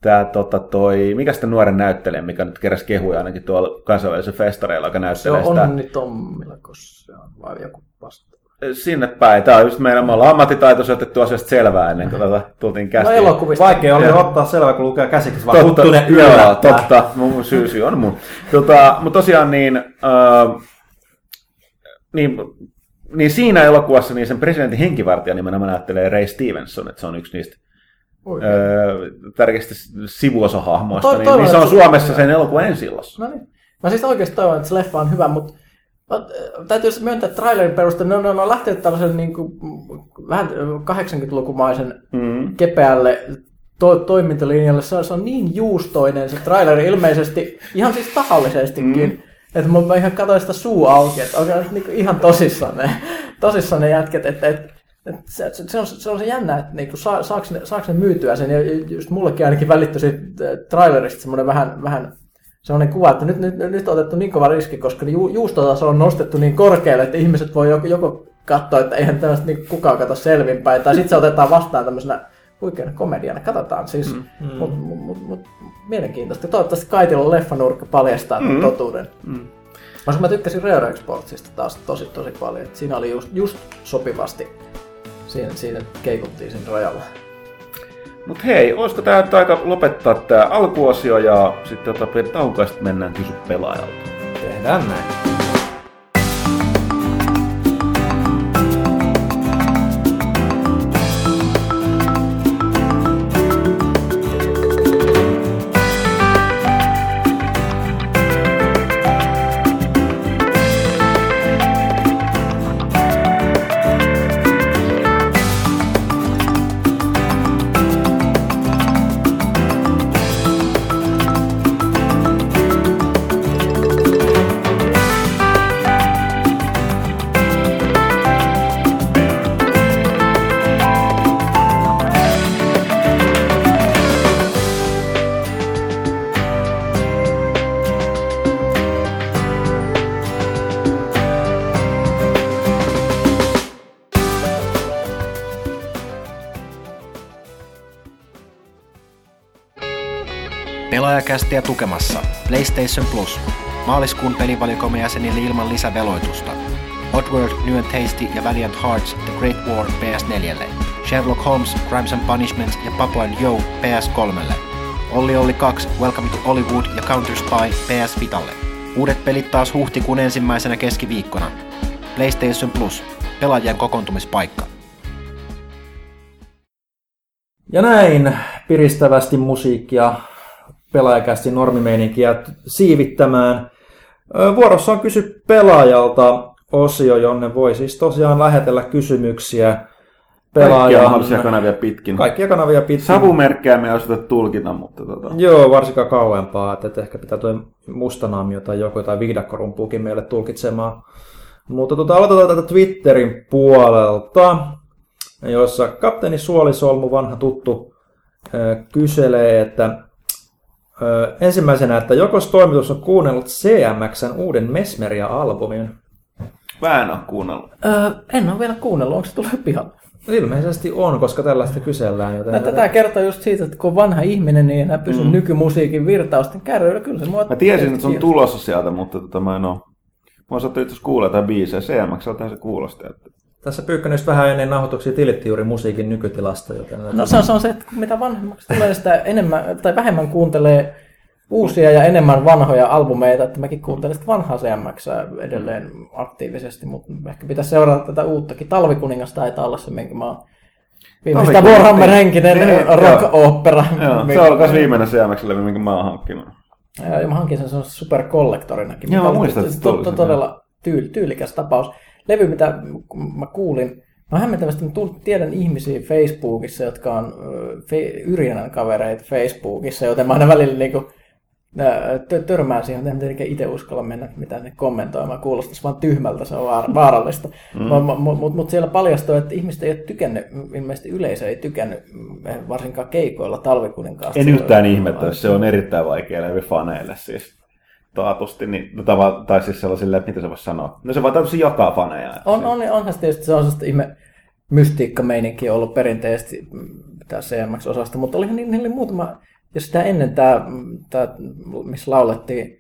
Tää, tota, toi, mikä sitten nuoren näyttelijä, mikä nyt keräsi kehuja ainakin tuolla kansainvälisellä festareilla, joka Se näyttelee on sitä Onni Tommila, se on vai joku vasta. Sinne päin. Tämä on just meidän, me ollaan ammattitaitoisia otettu asiasta selvää ennen kuin tota, tultiin No kästiin. elokuvista. Vaikea oli Joo. ottaa selvä, kun lukee käsikis, vaan Totta, Huttunen joo, yllättää. totta. Mun syy, syy on mun. Tota, mutta tosiaan niin, äh, niin, niin, siinä elokuvassa niin sen presidentin henkivartija nimenomaan näyttelee Ray Stevenson, että se on yksi niistä Oikein. öö, tärkeistä sivuosahahmoista, Toi- niin, toivon, niin se on se- Suomessa sen elokuvan ensillassa. No niin. Mä siis oikeasti toivon, että se leffa on hyvä, mutta täytyy se myöntää, että trailerin perusteella ne on, ne on lähtenyt tällaisen niin kuin, vähän 80-lukumaisen Mm. kepeälle to- toimintalinjalle. Se on, se on niin juustoinen se traileri ilmeisesti, ihan siis tahallisestikin, mm. että mä ihan katsoin sitä suu auki, että onko niin ihan tosissaan ne, tosissaan ne jätket, että, että se, se, se, on, se on se jännä, että niinku, saa, saaks, ne, saaks ne myytyä sen, ja just mullekin ainakin välittyi siitä äh, trailerista semmoinen vähän, vähän sellainen kuva, että nyt, nyt, nyt on otettu niin kova riski, koska ne ju, juustotaso on nostettu niin korkealle, että ihmiset voi joko, joko katsoa, että eihän tämmöistä niin kukaan kato selvinpäin, tai sitten se otetaan vastaan tämmöisenä huikeana komediana. Katsotaan siis, mm. mutta mut, mut, mut, mielenkiintoista. Toivottavasti Kaitilla leffanurkka paljastaa mm. totuuden. Mm. Koska mä tykkäsin Rare Exportsista taas tosi tosi paljon. Et siinä oli just, just sopivasti. Siinä, siinä keikuttiin sen rajalla. Mutta hei, olisiko tämä nyt aika lopettaa tämä alkuosio ja sitten tota, pieni tauko ja sitten mennään kysy pelaajalta. Tehdään näin. Pelaajakästiä tukemassa PlayStation Plus. Maaliskuun pelivalikoimen jäsenille ilman lisäveloitusta. Oddworld, New and Tasty ja Valiant Hearts The Great War PS4. Sherlock Holmes, Crimes and Punishment ja Papa and Yo PS3. Olli Olli 2, Welcome to Hollywood ja Counter Spy PS Vitalle. Uudet pelit taas huhtikuun ensimmäisenä keskiviikkona. PlayStation Plus. Pelaajien kokoontumispaikka. Ja näin piristävästi musiikkia pelaajakästi normimeininkiä siivittämään. Vuorossa on kysy pelaajalta osio, jonne voi siis tosiaan lähetellä kysymyksiä Kaikkia pelaajan... mahdollisia kanavia pitkin. Kaikkia kanavia pitkin. Savumerkkejä me ei osata tulkita, mutta tota... Joo, varsinkaan kauempaa, että, että ehkä pitää tuo mustanaamio tai joku tai viidakkorumpuukin meille tulkitsemaan. Mutta tota, aloitetaan tätä Twitterin puolelta, jossa kapteeni Suolisolmu, vanha tuttu, kyselee, että ö, ensimmäisenä, että jokos toimitus on kuunnellut CMXn uuden Mesmeria-albumin. Mä en oo kuunnellut. Öö, en ole vielä kuunnellut, onko se tullut pihalle? Ilmeisesti on, koska tällaista kysellään. Joten... Tätä kertoo just siitä, että kun on vanha ihminen, niin ei enää pysy mm. nykymusiikin virtausten kärryillä. Kyllä se mua Mä tiesin, että se on kiinnostaa. tulossa sieltä, mutta tota mä en oo. Mä saattaa itse asiassa kuulla jotain biisejä. CMX, se kuulosti. Että... Tässä Pyykkönen vähän ennen nauhoituksia tilitti juuri musiikin nykytilasta, joten... No se on, se on se, että mitä vanhemmaksi tulee, sitä enemmän tai vähemmän kuuntelee uusia ja enemmän vanhoja albumeita, että mäkin kuuntelen sitä vanhaa CMX edelleen aktiivisesti, mutta ehkä pitäisi seurata tätä uuttakin. Talvikuningas taitaa olla se, minkä mä oon viimeistä Warhammer-henkinen niin, rock-opera. Joo, se on myös viimeinen CMX-levy, minkä mä oon hankkinut. Ja, ja mä hankin sen semmoisen superkollektorinakin. Joo, mä oli muistan, että se tuli to, se, todella tyyl, tyylikäs tapaus. Levy, mitä mä kuulin, mä hämmentävästi mä tiedän ihmisiä Facebookissa, jotka on fe, Yrjänän kavereita Facebookissa, joten mä aina välillä niinku, ää, tö- törmään siihen, mutta en tietenkään itse uskalla mennä mitään ne kommentoimaan, kuulostaisi vaan tyhmältä, se on vaar- vaarallista. Mm. Mutta mut, mut siellä paljastuu, että ihmiset ei ole tykännyt, ilmeisesti yleisö ei tykännyt mm, varsinkaan keikoilla talvikuninkaasta. En yhtään ihmettä, se on erittäin vaikea levy faneille siis. Taatusti, niin, tava, tai siis sellaisille, että mitä se voisi sanoa. No se vaan täytyy jakaa faneja. On, se- on, onhan se tietysti se on sellaista ihme mystiikkameininkiä ollut perinteisesti mm, tässä CMX-osasta, mutta olihan niillä, niillä muutama, jos sitä ennen tämä, tämä missä laulettiin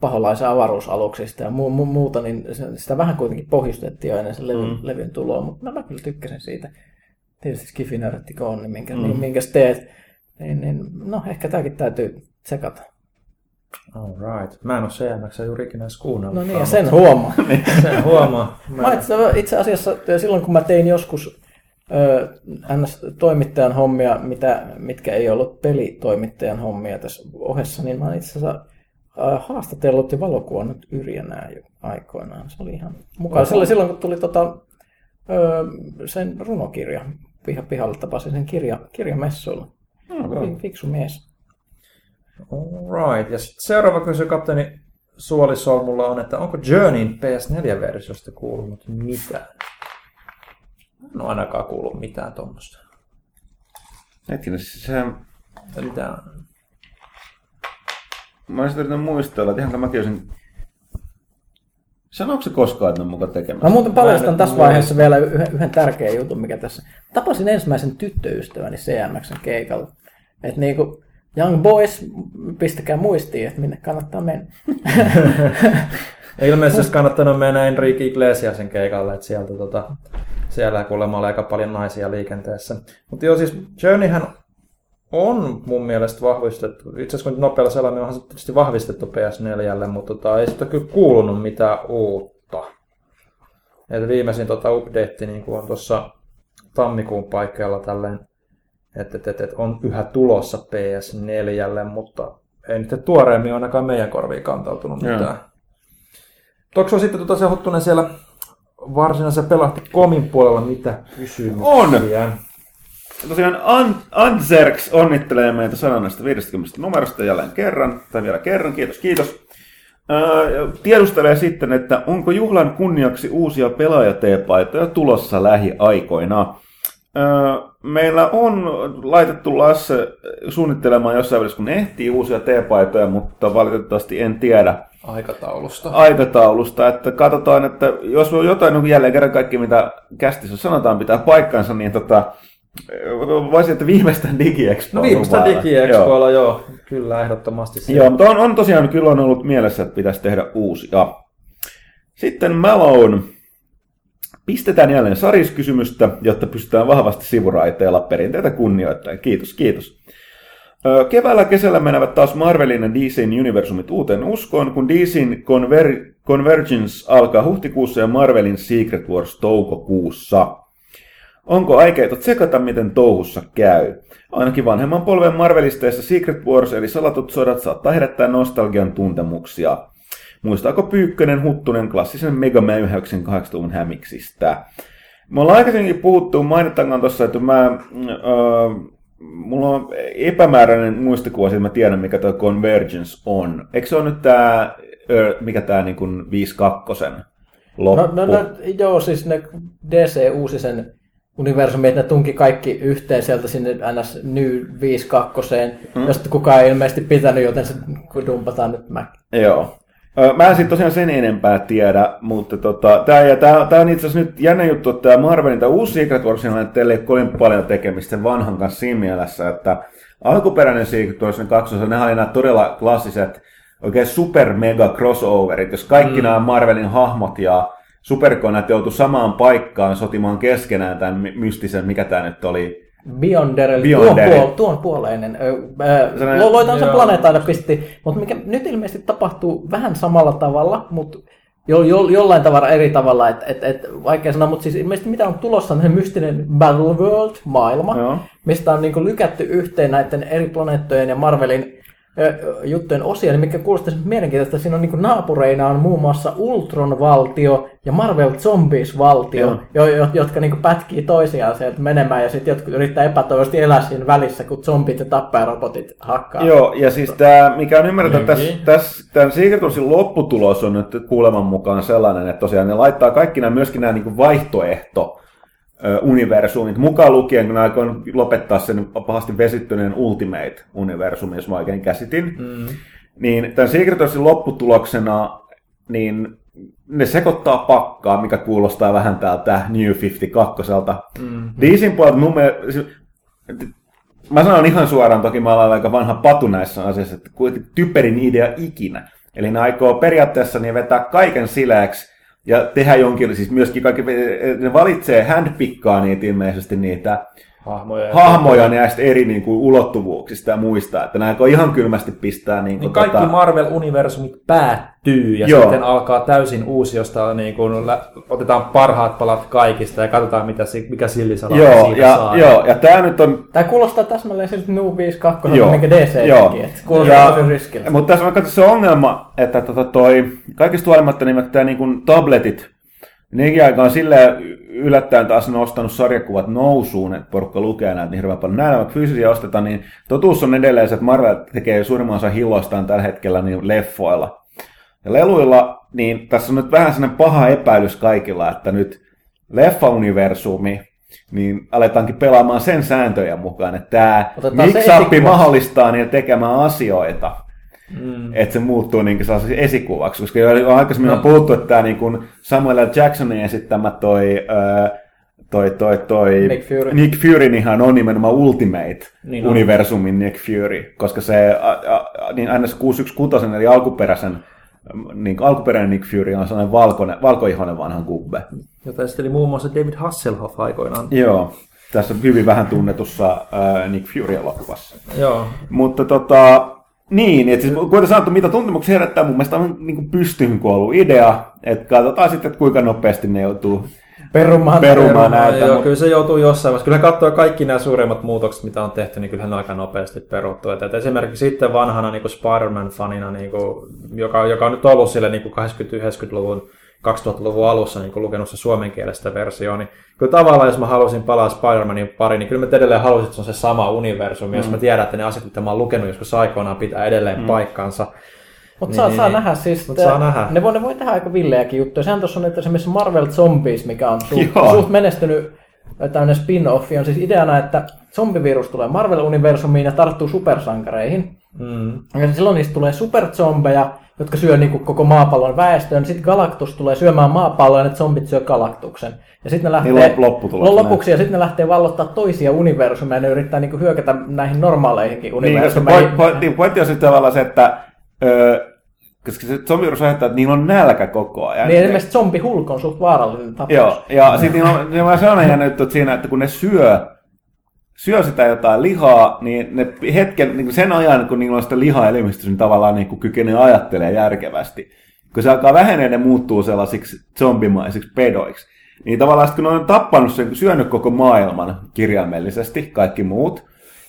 paholaisen avaruusaluksista ja mu, mu, muuta, niin sitä vähän kuitenkin pohjustettiin jo ennen sen levyn, mm. levyn tuloa, mutta mä, mä kyllä tykkäsin siitä. Tietysti skifinörttikö on, niin minkä, mm. niin, minkäs teet. Niin, niin, no ehkä tämäkin täytyy tsekata. Alright. Mä en ole CMX juurikin edes kuunnellut. No niin, ja sen huomaa. Sen huomaa. Mä itse, itse asiassa silloin, kun mä tein joskus ö, NS-toimittajan hommia, mitä, mitkä ei ollut pelitoimittajan hommia tässä ohessa, niin mä itse asiassa haastatellut ja valokuvannut Yrjänää jo aikoinaan. Se oli ihan mukava. Silloin, silloin kun tuli tota, sen runokirja piha, pihalle, tapasin sen kirja, kirjamessuilla. Fi- Fiksu mies. Alright. Ja sitten seuraava kysymys kapteeni Suolisolmulla on, että onko Journeyn PS4-versiosta kuulunut mitään? En ole ainakaan kuullut mitään tuommoista. Hetkinen, siis se, Mitään. mä olisin yrittänyt muistella, että ihan mäkin olisin... Sanooko se koskaan, että ne on mukaan tekemässä? Mä muuten paljastan tässä vaiheessa vielä yhden, yhden tärkeän jutun, mikä tässä... Tapasin ensimmäisen tyttöystäväni CMXn keikalla. Että niinku, Young Boys, pistäkää muistiin, että minne kannattaa mennä. Ilmeisesti olisi kannattanut mennä Enrique Iglesiasen keikalle, että sieltä tota, siellä kuulemma oli aika paljon naisia liikenteessä. Mutta joo, siis Journeyhän on mun mielestä vahvistettu. Itse asiassa kun nopealla sellainen onhan se tietysti vahvistettu PS4, mutta tota, ei sitä kyllä kuulunut mitään uutta. Et viimeisin tota update niin on tuossa tammikuun paikkeilla tälleen, että et, et, et on yhä tulossa PS4, mutta ei nyt tuoreemmin ainakaan meidän korviin kantautunut mitään. Tokso sitten tota se Huttunen siellä varsinaisen pelahti komin puolella mitä kysymyksiä? On! Tosiaan An- Anserks onnittelee meitä 150 numerosta jälleen kerran, tai vielä kerran, kiitos, kiitos. Öö, tiedustelee sitten, että onko juhlan kunniaksi uusia pelaajateepaitoja tulossa lähiaikoina. Meillä on laitettu Lasse suunnittelemaan jossain välissä, kun ehtii uusia teepaitoja, mutta valitettavasti en tiedä, Aikataulusta. aikataulusta, että katsotaan, että jos on jotain, no jälleen kerran kaikki mitä kästissä sanotaan pitää paikkansa, niin tota, voisin, että viimeistään DigiExpo. No viimeistään DigiExpoilla, joo. joo. Kyllä, ehdottomasti. Se. Joo, mutta on, on tosiaan kyllä on ollut mielessä, että pitäisi tehdä uusia. Sitten Malone. Pistetään jälleen sariskysymystä, jotta pystytään vahvasti sivuraiteella perinteitä kunnioittaen. Kiitos, kiitos. Keväällä kesällä menevät taas Marvelin ja DCn universumit uuteen uskoon, kun DCn Conver- Convergence alkaa huhtikuussa ja Marvelin Secret Wars toukokuussa. Onko aikeita tsekata, miten touhussa käy? Ainakin vanhemman polven Marvelisteissa Secret Wars eli salatut sodat saattaa herättää nostalgian tuntemuksia. Muistaako Pyykkönen Huttunen klassisen megamäyhäyksen 80-luvun hämiksistä? Me ollaan aikaisemmin puhuttu, mainitankaan tuossa, että mä, äh, mulla on epämääräinen muistikuva, että mä tiedän, mikä tuo Convergence on. Eikö se ole nyt tämä, mikä tämä niin 5.2 loppu? No, no, no, joo, siis ne DC uusi sen universumi, että ne tunki kaikki yhteen sieltä sinne NS New 52, mm. josta kukaan ei ilmeisesti pitänyt, joten se dumpataan nyt mä. Joo. Mä en sitten tosiaan sen enempää tiedä, mutta tota, tää, ja tää, tää on itse asiassa nyt jännä juttu, että tämä Marvelin tai uusi Secret Wars on teille ei kovin paljon tekemistä sen vanhan kanssa siinä mielessä, että alkuperäinen Secret Wars kaksossa, ne oli nämä todella klassiset, oikein super mega crossoverit, jos kaikki mm. nämä Marvelin hahmot ja superkoneet joutu samaan paikkaan sotimaan keskenään tämän mystisen, mikä tämä nyt oli, Beyonder, eli Beyonder. Tuon, puol- tuon puoleinen. Öö, Loitaan sen planeetan pisti, mutta mikä nyt ilmeisesti tapahtuu vähän samalla tavalla, mutta jo, jo, jollain tavalla eri tavalla, että et, et, vaikea sanoa, mutta siis ilmeisesti mitä on tulossa on mystinen Battleworld-maailma, Joo. mistä on niin lykätty yhteen näiden eri planeettojen ja Marvelin juttujen osia, niin mikä kuulostaisi mielenkiintoista, siinä on niin naapureina on muun muassa Ultron-valtio ja Marvel Zombies-valtio, jo, jo, jotka niin pätkii toisiaan sieltä menemään ja sitten jotkut yrittää epätoivoisesti elää siinä välissä, kun zombit ja tappajarobotit hakkaa. Joo, ja siis tämä, mikä on ymmärretä, että tässä, tässä, tämän lopputulos on nyt kuuleman mukaan sellainen, että tosiaan ne laittaa kaikki nämä, myöskin nämä niin vaihtoehto universumit, mukaan lukien, kun aikoin lopettaa sen pahasti vesittyneen Ultimate-universumin, jos mä oikein käsitin, mm. niin tämän Secret Warsin lopputuloksena niin ne sekoittaa pakkaa, mikä kuulostaa vähän täältä New 52. Mm-hmm. Puolelta mun mielestä, mä sanon ihan suoraan, toki mä olen aika vanha patu näissä asioissa, että typerin idea ikinä. Eli ne aikoo periaatteessa niin vetää kaiken sileäksi ja tehdä jonkin, siis myöskin kaikki, ne valitsee, handpikkaa niitä ilmeisesti niitä hahmoja, hahmoja näistä eri niin kuin, ulottuvuuksista ja muista, että nämä ihan kylmästi pistää... Niin, niin kaikki tota... Marvel-universumit päättyy ja Joo. sitten alkaa täysin uusi, josta niin kuin, otetaan parhaat palat kaikista ja katsotaan, mitä, mikä sillisala Joo, siitä ja, saa. Joo, ja tämä nyt on... Tämä kuulostaa täsmälleen siltä New 52, joo, minkä DC joo. että kuulostaa tosi riskiltä. Mutta tässä on se ongelma, että tota toi, kaikista huolimatta niin, tämä niin kuin tabletit, Nekin aika on silleen yllättäen taas nostanut sarjakuvat nousuun, että porukka lukee näitä niin hirveän paljon. Näillä vaikka fyysisiä ostetaan, niin totuus on edelleen se, että Marvel tekee suurimman osa hilloistaan tällä hetkellä niin leffoilla. Ja leluilla, niin tässä on nyt vähän sellainen paha epäilys kaikilla, että nyt leffa-universumi, niin aletaankin pelaamaan sen sääntöjen mukaan, että tämä mix mahdollistaa niin tekemään asioita, Mm. Että se muuttuu niin sellaiseksi esikuvaksi, koska jo aikaisemmin no. on puhuttu, että tämä niin kuin Samuel L. Jacksonin esittämä toi, toi, toi, toi Nick Fury, Nick Fury niinhän on nimenomaan Ultimate-universumin niin Nick Fury, koska se niin ns. 616 eli alkuperäisen niin alkuperäinen Nick Fury on sellainen valkoinen, valkoihoinen vanhan kubbe. Jota eli muun muassa David Hasselhoff aikoinaan. Joo, tässä hyvin vähän tunnetussa äh, Nick Fury-elokuvassa. Joo. Mutta tota, niin, että siis kuten sanottu, mitä tuntemuksia herättää, mun mielestä on niin pystyyn kuollut idea, että katsotaan sitten, että kuinka nopeasti ne joutuu perumaan, perumaan näitä. Joo, mutta... kyllä se joutuu jossain vaiheessa. Kyllä katsoo kaikki nämä suuremmat muutokset, mitä on tehty, niin kyllähän ne aika nopeasti peruttu. Että, että esimerkiksi sitten vanhana niin Spider-Man-fanina, niin kuin, joka, joka on nyt ollut sille niin 80-90-luvun 2000-luvun alussa niin lukenut se suomenkielistä versio, niin kyllä tavallaan, jos mä halusin palaa Spider-Manin pari, niin kyllä mä edelleen halusin, että se on se sama universumi, mm. jos mä tiedän, että ne asiat, mitä mä oon lukenut joskus aikoinaan, pitää edelleen mm. paikkansa. Mutta niin, saa, niin, saa nähdä siis, Mut saa nähdä. Ne, voi, ne voi tehdä aika villejäkin juttuja. Sehän tuossa on että esimerkiksi Marvel Zombies, mikä on suht, suht menestynyt tämmöinen spin-offi, on siis ideana, että zombivirus tulee Marvel-universumiin ja tarttuu supersankareihin. Mm. Ja silloin niistä tulee superzombeja, jotka syö niin kuin koko maapallon väestön. Sitten Galactus tulee syömään maapalloa ja ne zombit syö Galactuksen. Ja sitten ne lähtee, Niin lop- lopputulos lopuksi ja sitten ne lähtee vallottaa toisia universumeja ja ne yrittää niin kuin hyökätä näihin normaaleihinkin Niin, koska universumeihin. point, point, niin, pointti on sitten tavallaan se, että ö, koska se zombivirus aiheuttaa, että niillä on nälkä koko ajan. Niin esimerkiksi zombihulk on suht vaarallinen tapaus. Joo, ja sitten niillä on, niillä on sellainen juttu että siinä, että kun ne syö, syö sitä jotain lihaa, niin ne hetken, niin sen ajan, kun niillä on sitä lihaa elimistössä, niin tavallaan niin kuin kykenee ajattelemaan järkevästi. Kun se alkaa vähenee, ne muuttuu sellaisiksi zombimaisiksi pedoiksi. Niin tavallaan sit, kun ne on tappanut sen, syönyt koko maailman kirjaimellisesti, kaikki muut,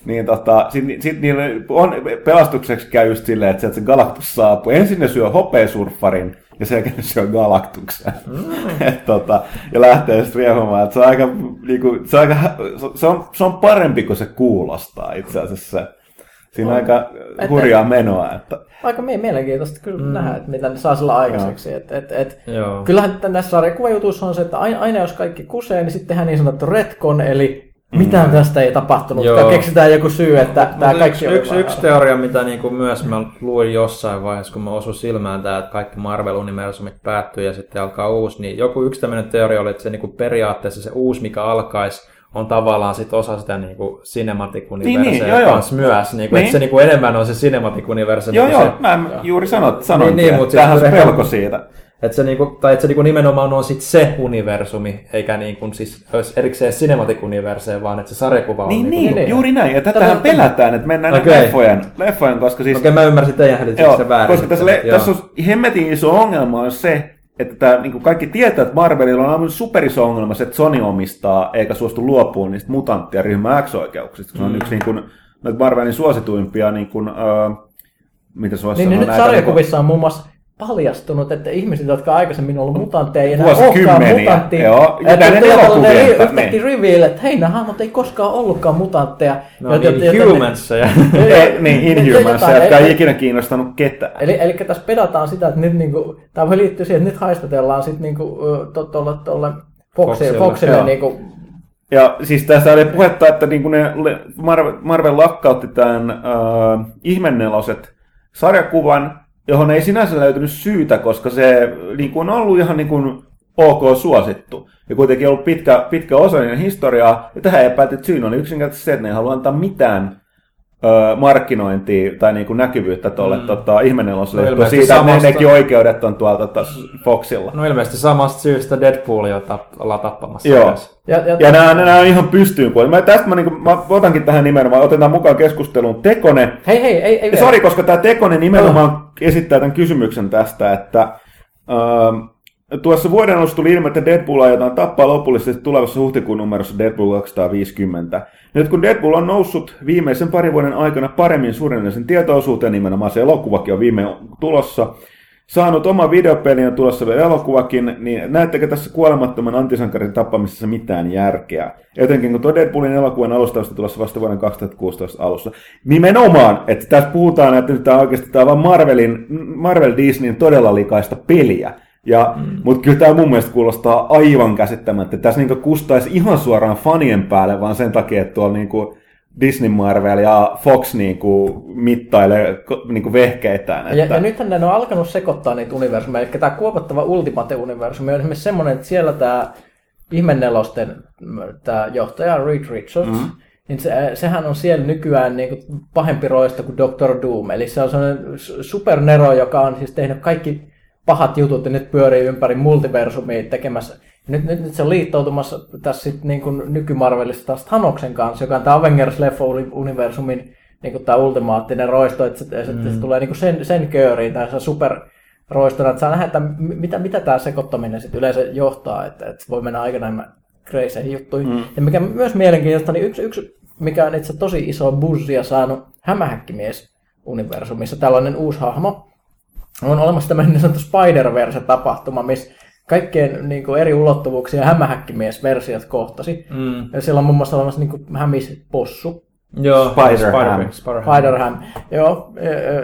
niin tota, sitten sit niillä on, pelastukseksi käy just silleen, että se Galactus saapuu. Ensin ne syö hopeasurffarin, ja sen jälkeen ne syö Galactuksen. Mm. Et tota, ja lähtee sitten riehumaan. että Se on aika, niinku, se on, aika, se on, se on parempi kuin se kuulostaa itse asiassa. Siinä on aika hurjaa menoa. Että, Aika mie- mielenkiintoista kyllä mm. nähdä, että mitä ne saa sillä aikaiseksi. Et, et, et, Joo. kyllähän t- näissä sarjakuvajutuissa on se, että aina, aina jos kaikki kusee, niin sitten tehdään niin sanottu retcon, eli mitään tästä ei tapahtunut. Joo. Keksitään joku syy, että tämä Mut kaikki yksi, yksi, yksi teoria, mitä niinku myös mä luin jossain vaiheessa, kun mä osuin silmään tää, että kaikki Marvel-universumit päättyy ja sitten alkaa uusi, niin joku yksi tämmöinen teoria oli, että se niinku periaatteessa se uusi, mikä alkaisi, on tavallaan sit osa sitä niinku cinematic Niin, niin, joo, joo. myös, niinku, Niin. että se niinku enemmän on se cinematic universe. joo, joo, se, mä juuri sanot, sanoin, Niin, niin, niin, niin, mut mutta tämähän on siis se pelko siitä. Että se niinku, tai että se niinku nimenomaan on sit se universumi, eikä niinku siis olisi erikseen cinematic universe, vaan että se sarjakuva on Niin, niinku, niin, niin. juuri näin. Ja Tätä- tätähän pelätään, että mennään okay. leffojen, leffojen, koska siis... Okei, mä ymmärsin teidän hälytyksen väärin. koska tässä, le- tässä on hemmetin iso ongelma on se, että tämä, niin kaikki tietää, että Marvelilla on aivan superiso ongelma se, että Sony omistaa eikä suostu luopuun niistä mutanttia ryhmä X-oikeuksista. kun Se on yksi niin kuin, noita Marvelin suosituimpia, niin kuin, öö, mitä se Niin, niin nyt näitä, sarjakuvissa on muun muassa paljastunut, että ihmiset, jotka aikaisemmin ollut mutantteja, ei enää olekaan mutantteja. joo. Ja Että tulee elokuvien, yhtäkkiä reveal, että hei, nämä hahmot ei koskaan ollutkaan mutantteja. No Joten- niin, joten- humans ja... Ei, niin, Inhumans, jotain, jotka ei ikinä kiinnostanut ketään. Eli, eli tässä pedataan sitä, että nyt niinku, tämä voi liittyä siihen, että nyt haistatellaan sitten niinku, tuolle to, tolle Foxille, Foxille, niinku, Ja siis tässä oli puhetta, että niin kuin ne Marvel, Marvel lakkautti tämän äh, ihmenneloset sarjakuvan, johon ei sinänsä löytynyt syytä, koska se niin kuin, on ollut ihan niin kuin, ok suosittu. Ja kuitenkin ollut pitkä, pitkä osa niiden historiaa. Ja tähän epäiltiin, että syyn oli yksinkertaisesti se, että ne ei halua antaa mitään ö, markkinointia tai niin kuin näkyvyyttä tuolle mm. tota, ihmeneloselle. No siitä, että samasta- nekin oikeudet on tuolla tota, Foxilla. No ilmeisesti samasta syystä Deadpoolia tap, ollaan tappamassa. Joo. myös. ja, ja, Ja nämä, nämä on ihan pystyyn puolella. Mä, tästä mä, niin mä otankin tähän nimenomaan, otetaan mukaan keskusteluun Tekone. hei, hei, ei, ei Sori, koska tämä Tekone nimenomaan esittää tämän kysymyksen tästä, että äh, tuossa vuoden alussa tuli ilmi, että Deadpool aiotaan tappaa lopullisesti tulevassa huhtikuun numerossa Deadpool 250. Nyt kun Deadpool on noussut viimeisen parin vuoden aikana paremmin suurennäisen tietoisuuteen, nimenomaan se elokuvakin on viime tulossa, saanut oma videopeli ja tulossa vielä elokuvakin, niin näettekö tässä kuolemattoman antisankarin tappamisessa mitään järkeä? Jotenkin kun Deadpoolin elokuvan alustavasta tulossa vasta vuoden 2016 alussa. Nimenomaan, että tässä puhutaan, että nyt tämä oikeasti tämä on vaan Marvelin, Marvel Disneyn todella likaista peliä. Ja, mm. Mutta kyllä tämä mun mielestä kuulostaa aivan käsittämättä. Tässä niinku kustaisi ihan suoraan fanien päälle, vaan sen takia, että tuolla niinku Disney Marvel ja Fox niinku mittailee ko- niinku vehkeitään. Ja, Että... ja nythän ne on alkanut sekoittaa niitä universumeja. Eli tämä kuopattava Ultimate-universumi on esimerkiksi semmoinen, että siellä tämä ihmennelosten tämä johtaja Reed Richards, mm-hmm. niin se, sehän on siellä nykyään niin kuin pahempi roista kuin Doctor Doom. Eli se on sellainen su- supernero, joka on siis tehnyt kaikki pahat jutut ja nyt pyörii ympäri multiversumia tekemässä. Nyt, nyt, nyt se on liittoutumassa tässä sit niin kuin nykymarvelissa taas Thanoksen kanssa, joka on tämä Avengers-leffa-universumin niin kuin tämä ultimaattinen roisto, että se, mm. se tulee niin kuin sen, sen kööriin, tai se super roistona, että saa nähdä, että mi- mitä, mitä tämä sekoittaminen sitten yleensä johtaa, että, että voi mennä aika enemmän kreiseihin juttuihin. Mm. Ja mikä myös mielenkiintoista, niin yksi, yksi mikä on itse tosi iso buzzia saanut hämähäkkimies-universumissa, tällainen uusi hahmo, on olemassa tämmöinen niin sanottu Spider-Verse-tapahtuma, missä kaikkien niin kuin, eri ulottuvuuksien hämähäkkimies-versiot kohtasi. Mm. Ja siellä on muun muassa olemassa niin kuin, hämispossu, Joo, Spider-Ham. Spider- Spider-Ham. Spider-Ham. Joo,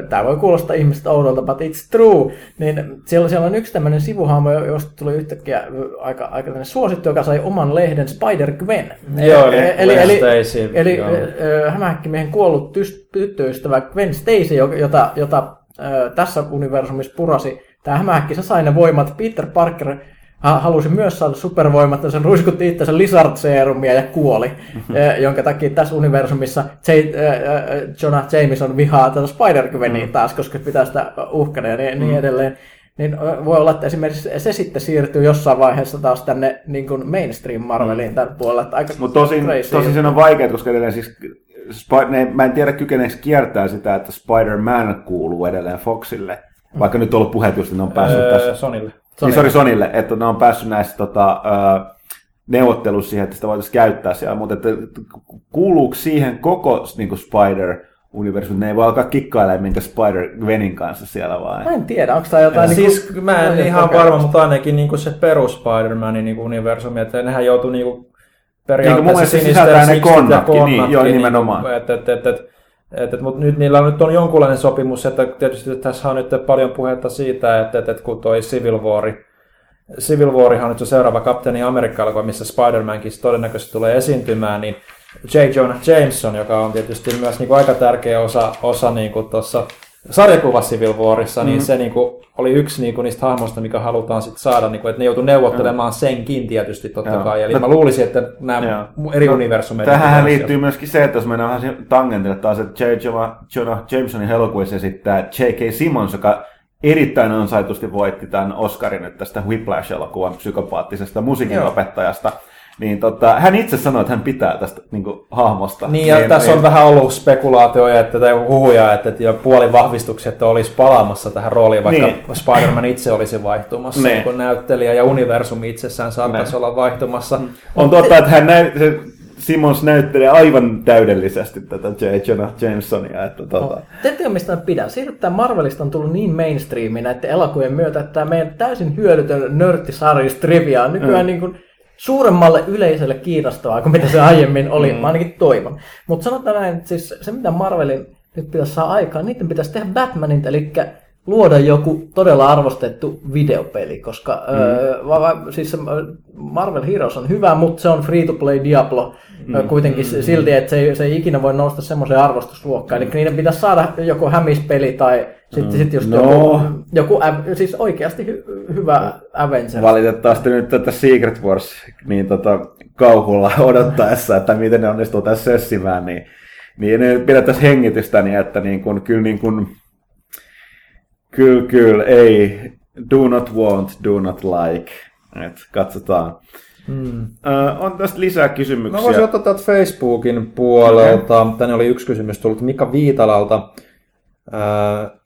tämä voi kuulostaa ihmistä oudolta, but it's true. Niin siellä, siellä on yksi tämmöinen sivuhahmo, josta tuli yhtäkkiä aika, aika suosittu, joka sai oman lehden Spider-Gwen. Joo, eli, Gwen eli, eli, eli joo. ö, ö, hämähäkkimiehen kuollut tyttöystävä Gwen Stacy, jo- jota, jota ö, tässä universumissa purasi tämä hämähäkki, se sai ne voimat. Peter Parker ha- halusi myös saada supervoimat, ja se ruiskutti itsensä Lizard Serumia ja kuoli, ö, jonka takia tässä universumissa J- ö, ö, Jonah Jameson vihaa tätä Spider-Gwenia taas, koska pitää sitä uhkana ja niin, niin edelleen. Niin voi olla, että esimerkiksi se sitten siirtyy jossain vaiheessa taas tänne niin kuin mainstream Marveliin tällä puolella. Aika Mutta tosin, crazy tosin juttu. se on vaikeaa, koska edelleen siis ne, mä en tiedä kykeneekö kiertää sitä, että Spider-Man kuuluu edelleen Foxille. Vaikka nyt on ollut puheet just, että ne on päässyt Öö, tässä. Sonille. Niin, sorry Sonille, että ne on päässyt näissä tota, ö, neuvottelussa siihen, että sitä voitaisiin käyttää siellä, mutta että, kuuluuko siihen koko niin kuin Spider universumi, ne ei voi alkaa kikkailemaan minkä Spider-Gwenin kanssa siellä vaan. Mä en tiedä, onko tämä jotain... Siis niinku- mä en jotain ihan kokeilua? varma, mutta ainakin niin se perus Spider-Manin niin universumi, että nehän joutuu niin kuin Niin kuin mun periaatteessa sisältää ne ja konnatkin, niin, joo, nimenomaan. Niin, et, et, et, et, et, et, mutta nyt niillä on, nyt on jonkunlainen sopimus, että tietysti tässä on nyt paljon puhetta siitä, että, että, että kun toi Civil War, Civil Warhan nyt se seuraava Kapteeni Amerikka, missä Spider-Mankin todennäköisesti tulee esiintymään, niin J. Jonah Jameson, joka on tietysti myös niin kuin aika tärkeä osa, osa niin kuin tuossa sarjakuva Civil Warissa, niin se niin kuin, oli yksi niin kuin, niistä hahmoista, mikä halutaan sit saada, niin kuin, että ne joutuu neuvottelemaan senkin tietysti totta Joo. kai. Eli No- mä luulisin, että nämä Joo. eri No, universumeita... Tähän liittyy myöskin se, että jos mennään vähän tangentille taas, että J. Jonah, Jamesonin elokuvissa esittää J.K. Simmons, joka erittäin ansaitusti voitti tämän Oscarin nyt tästä Whiplash-elokuvan psykopaattisesta musiikin Joo. Niin tota, hän itse sanoi, että hän pitää tästä niin kuin, hahmosta. Niin, ja tässä on vähän ollut spekulaatioja että, tai huhuja, että, että jo puoli vahvistuksia, että olisi palaamassa tähän rooliin, vaikka Niin. niin. Spider-Man itse olisi vaihtumassa, Niin. niin. kun näyttelijä ja universumi itsessään saattaisi Niin. olla vaihtumassa. On totta, että hän näy, se Simmons näyttelee aivan täydellisesti tätä J. Jonah Jamesonia. Että, tota, Tiedättekö, mistä mä pidän? Siitä, että Marvelista on tullut niin mainstreami näiden elokuvien myötä, että tämä meidän täysin hyödytön nörttisarjis trivia on nykyään mm. niin kuin suuremmalle yleisölle kiinnostavaa kuin mitä se aiemmin oli. Mm. Mä ainakin toivon. Mutta sanotaan näin, että siis se mitä Marvelin nyt pitäisi saada aikaan, niiden pitäisi tehdä Batmanin, eli luoda joku todella arvostettu videopeli, koska mm. öö, va, va, siis Marvel Heroes on hyvä, mutta se on free-to-play Diablo mm. kuitenkin mm. silti, että se ei, se ei ikinä voi nousta semmoiseen arvostusluokkaan. Eli niiden pitäisi saada joko hämispeli tai sitten mm. sit just No. joku, joku siis oikeasti hy- hyvä Avengers. Valitettavasti nyt tätä Secret Wars niin tota, kauhulla odottaessa, että miten ne onnistuu tässä sössimään, niin, niin ne pidettäisiin hengitystä niin, että niin kun, kyllä, niin kun, kyllä, kyllä, ei, do not want, do not like. Et katsotaan. Hmm. Ö, on tästä lisää kysymyksiä. Mä voisin ottaa täältä Facebookin puolelta. Okay. Tänne oli yksi kysymys tullut Mika Viitalalta.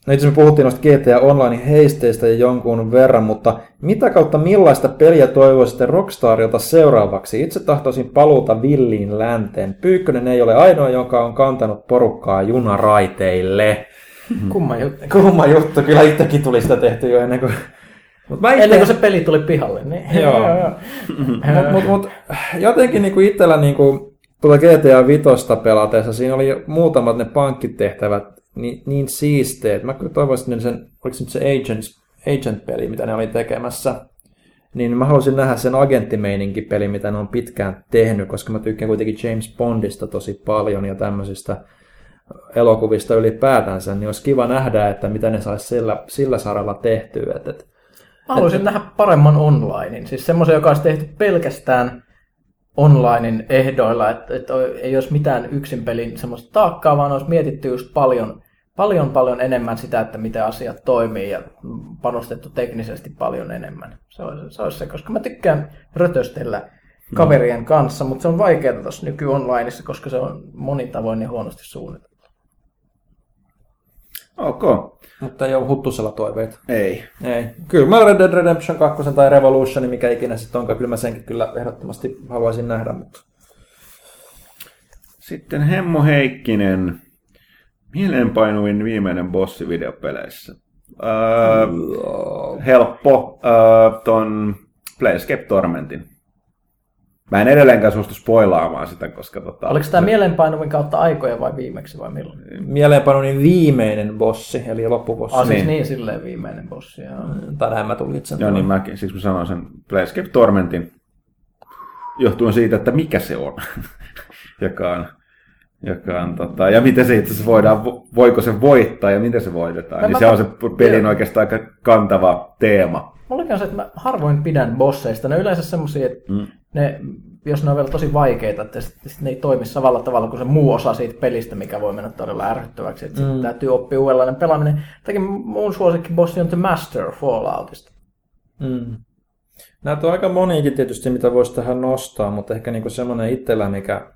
No itse me puhuttiin noista GTA Online heisteistä ja jonkun verran, mutta mitä kautta millaista peliä toivoisitte Rockstarilta seuraavaksi? Itse tahtoisin paluuta villiin länteen. Pyykkönen ei ole ainoa, joka on kantanut porukkaa junaraiteille. Kumma juttu. Kumma juttu, kyllä itsekin tuli sitä tehty jo ennen kuin... Mut mä Ennen kuin se peli tuli pihalle. Niin. Joo. Mutta mut, mut, jotenkin niinku itsellä niinku, tuota GTA Vitosta pelatessa, siinä oli muutamat ne pankkitehtävät niin, niin siisteet. Mä kyllä toivoisin sen, oliko se nyt se Agents, Agent-peli, mitä ne oli tekemässä. Niin mä haluaisin nähdä sen agenttimeininki-peli, mitä ne on pitkään tehnyt, koska mä tykkään kuitenkin James Bondista tosi paljon ja tämmöisistä elokuvista ylipäätänsä, niin olisi kiva nähdä, että mitä ne saisi sillä, sillä saralla tehtyä. Et, et, Mä haluaisin nähdä paremman onlinein. Siis semmoisen, joka olisi tehty pelkästään onlinein ehdoilla, että, että ei olisi mitään yksin pelin semmoista taakkaa, vaan olisi mietitty just paljon, paljon, paljon enemmän sitä, että miten asiat toimii ja panostettu teknisesti paljon enemmän. Se olisi se, olisi se koska mä tykkään rötöstellä kaverien kanssa, mutta se on vaikeaa tuossa nyky-onlineissa, koska se on monin tavoin niin huonosti suunniteltu. Ok. mutta ei ole huttusella toiveita. Ei. Ei. Kyllä mä Red Dead Redemption 2 tai Revolution, niin mikä ikinä sitten onkaan, kyllä mä senkin kyllä ehdottomasti haluaisin nähdä, mutta Sitten Hemmo Heikkinen. Mieleenpainuvin viimeinen bossi videopeleissä. Öö, helppo. Öö, ton Planescape Tormentin. Mä en edelleenkään suostu spoilaamaan sitä, koska tota... Oliko tämä mielenpainuvin kautta aikoja vai viimeksi vai milloin? mieleenpanoni viimeinen bossi, eli loppubossi. Ah, siis niin. niin, silleen viimeinen bossi. Joo. Tai näin mä tulkitsen. Joo, niin mäkin. Siksi mä sanoin sen Planescape Tormentin johtuen siitä, että mikä se on, joka on Joka on, tota, ja miten se itse asiassa voidaan, voiko se voittaa ja miten se voitetaan. No niin mä- se on se pelin oikeastaan aika kantava teema. Mullakin on se, että mä harvoin pidän bosseista. Ne on yleensä semmosia, että mm. ne, jos ne on vielä tosi vaikeita, että sit, sit ne ei toimi samalla tavalla kuin se muu osa siitä pelistä, mikä voi mennä todella ärsyttäväksi. Että mm. täytyy oppia uudenlainen pelaaminen. Takia mun suosikki bossi on The Master Falloutista. Mm. Näitä on aika moniakin tietysti, mitä voisi tähän nostaa, mutta ehkä niinku semmoinen itsellä, mikä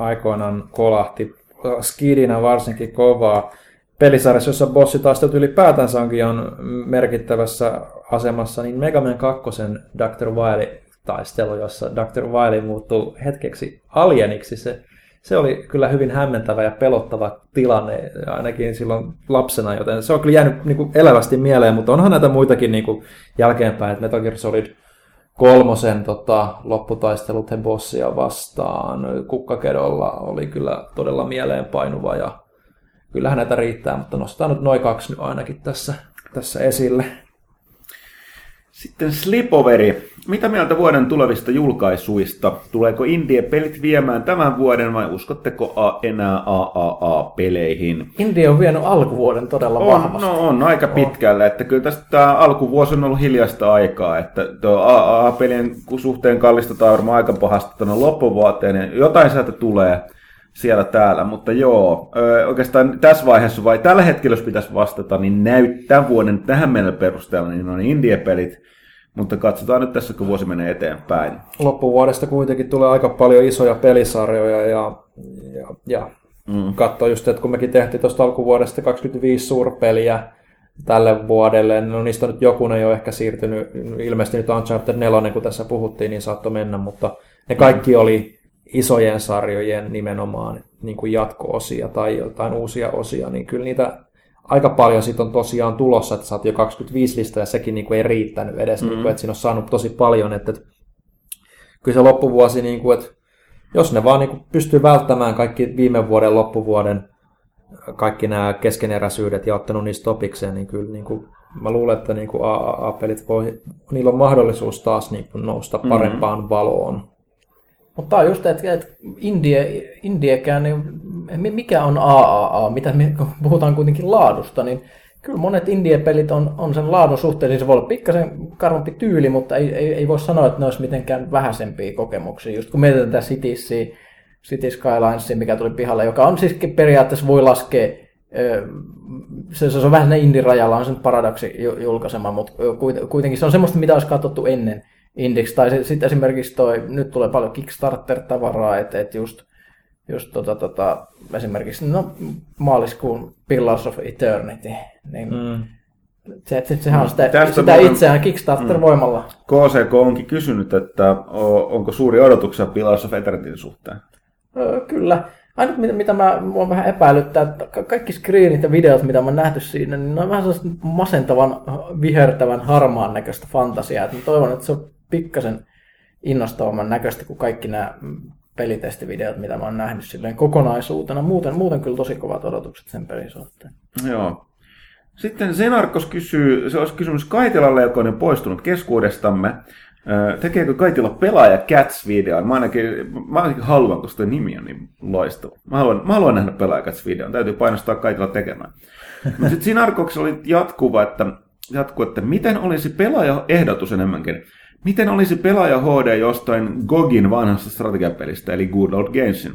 aikoinaan kolahti skidinä varsinkin kovaa. Pelisarjassa, jossa bossitaistelut ylipäätänsä onkin on merkittävässä asemassa, niin Mega Man 2 Dr. Wily taistelu, jossa Dr. Wily muuttuu hetkeksi alieniksi. Se, se oli kyllä hyvin hämmentävä ja pelottava tilanne, ainakin silloin lapsena, joten se on kyllä jäänyt niin kuin elävästi mieleen, mutta onhan näitä muitakin niin kuin jälkeenpäin, että Metal Gear Solid kolmosen tota, lopputaistelut he bossia vastaan kukkakedolla oli kyllä todella mieleenpainuva ja kyllähän näitä riittää, mutta nostetaan nyt noin kaksi nyt ainakin tässä, tässä esille. Sitten Slipoveri. Mitä mieltä vuoden tulevista julkaisuista? Tuleeko Indie-pelit viemään tämän vuoden vai uskotteko a- enää AAA-peleihin? India on vienyt alkuvuoden todella On, vahvasti. no on aika pitkälle, että kyllä tästä tämä alkuvuosi on ollut hiljaista aikaa, että tuo AAA-pelien suhteen kallistutaan varmaan aika pahasti tuonne loppuvuoteen, ja jotain sieltä tulee siellä täällä, mutta joo, oikeastaan tässä vaiheessa vai tällä hetkellä, jos pitäisi vastata, niin näyttää vuoden tähän mennä perusteella, niin on indie-pelit, mutta katsotaan nyt tässä, kun vuosi menee eteenpäin. Loppuvuodesta kuitenkin tulee aika paljon isoja pelisarjoja ja, ja, ja mm. katsoa just, että kun mekin tehtiin tuosta alkuvuodesta 25 suurpeliä tälle vuodelle, no niistä on nyt jokunen jo ehkä siirtynyt, ilmeisesti nyt Uncharted 4, kun tässä puhuttiin, niin saattoi mennä, mutta ne kaikki oli isojen sarjojen nimenomaan niin kuin jatko-osia tai jotain uusia osia, niin kyllä niitä aika paljon siitä on tosiaan tulossa, että sä oot jo 25 listaa ja sekin niin kuin ei riittänyt edes, mm-hmm. niin kuin, että siinä on saanut tosi paljon, että, että kyllä se loppuvuosi, niin kuin, että jos ne vaan niin kuin pystyy välttämään kaikki viime vuoden loppuvuoden kaikki nämä keskeneräisyydet ja ottanut niistä topikseen, niin kyllä niin kuin, mä luulen, että niin kuin AAA-pelit voi, niillä on mahdollisuus taas niin kuin nousta parempaan mm-hmm. valoon. Mutta tämä on just, että, että Indie, Indiekään, niin mi- mikä on AAA, mitä me, kun puhutaan kuitenkin laadusta, niin kyllä monet indie-pelit on, on sen laadun suhteen, niin se voi olla pikkasen karvampi tyyli, mutta ei, ei, ei voi sanoa, että ne olisi mitenkään vähäisempiä kokemuksia. Just kun mietitään tätä Citiesia, City Skylinesia, mikä tuli pihalle, joka on siis periaatteessa voi laskea, se, se on vähän siinä indie-rajalla, on sen paradoksi ju- julkaisema, mutta kuit- kuitenkin se on semmoista, mitä olisi katsottu ennen Indiksi. Tai sitten esimerkiksi toi, nyt tulee paljon Kickstarter-tavaraa, että et just, just tota, tota, esimerkiksi no, maaliskuun Pillars of Eternity, niin mm. se, se, sehän on sitä, Tästä sitä voidaan- itseään Kickstarter-voimalla. KCK onkin kysynyt, että onko suuri odotuksia Pillars of Eternityn suhteen? Öö, kyllä. Ainut mitä, mitä mä, mua vähän epäilyttää, että ka- kaikki screenit ja videot, mitä mä oon nähty siinä, niin ne on vähän sellaista masentavan, vihertävän, harmaan näköistä fantasiaa. Et mä toivon, että se on pikkasen innostavamman näköistä kuin kaikki nämä pelitestivideot, mitä mä oon nähnyt silleen kokonaisuutena. Muuten, muuten kyllä tosi kovat odotukset sen pelin suhteen. Joo. Sitten Zenarkos kysyy, se olisi kysymys Kaitilalle, joka on jo poistunut keskuudestamme. Tekeekö Kaitila pelaaja Cats-videon? Mä ainakin, mä ainakin haluan, koska nimi on niin loistava. Mä haluan, mä haluan nähdä pelaaja Cats-videon. Täytyy painostaa Kaitila tekemään. Mutta sitten Zenarkoksella oli jatkuva, että, jatku, että miten olisi pelaaja ehdotus enemmänkin. Miten olisi pelaaja HD jostain GOGin vanhasta strategiapelistä, eli Good Old Gamesin?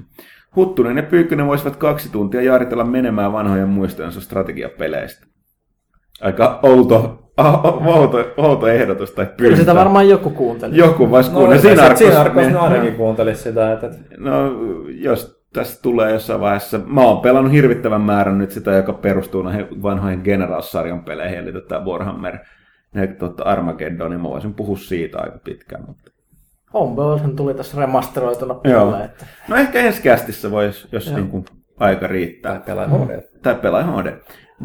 Huttunen ja Pyykkönen voisivat kaksi tuntia jaaritella menemään vanhojen muistojensa strategiapeleistä. Aika outo, outo, outo ehdotus tai Kyllä pyyntö. sitä varmaan joku kuunteli. Joku voisi No, kuunnella. siinä Sinarkos, Sinarkos niin- ainakin kuuntelisi sitä, että, No, jos tästä tulee jossain vaiheessa, mä oon pelannut hirvittävän määrän nyt sitä, joka perustuu näihin vanhoihin Generals-sarjan peleihin, eli tota Warhammer, ne, tota Armageddon, niin mä voisin puhua siitä aika pitkään. Mutta... Homeworldhan tuli tässä remasteroituna Joo. pihalle. Että... No ehkä ensi kästissä voisi, jos niin kuin aika riittää. pelaa HD. Tai pelaa HD.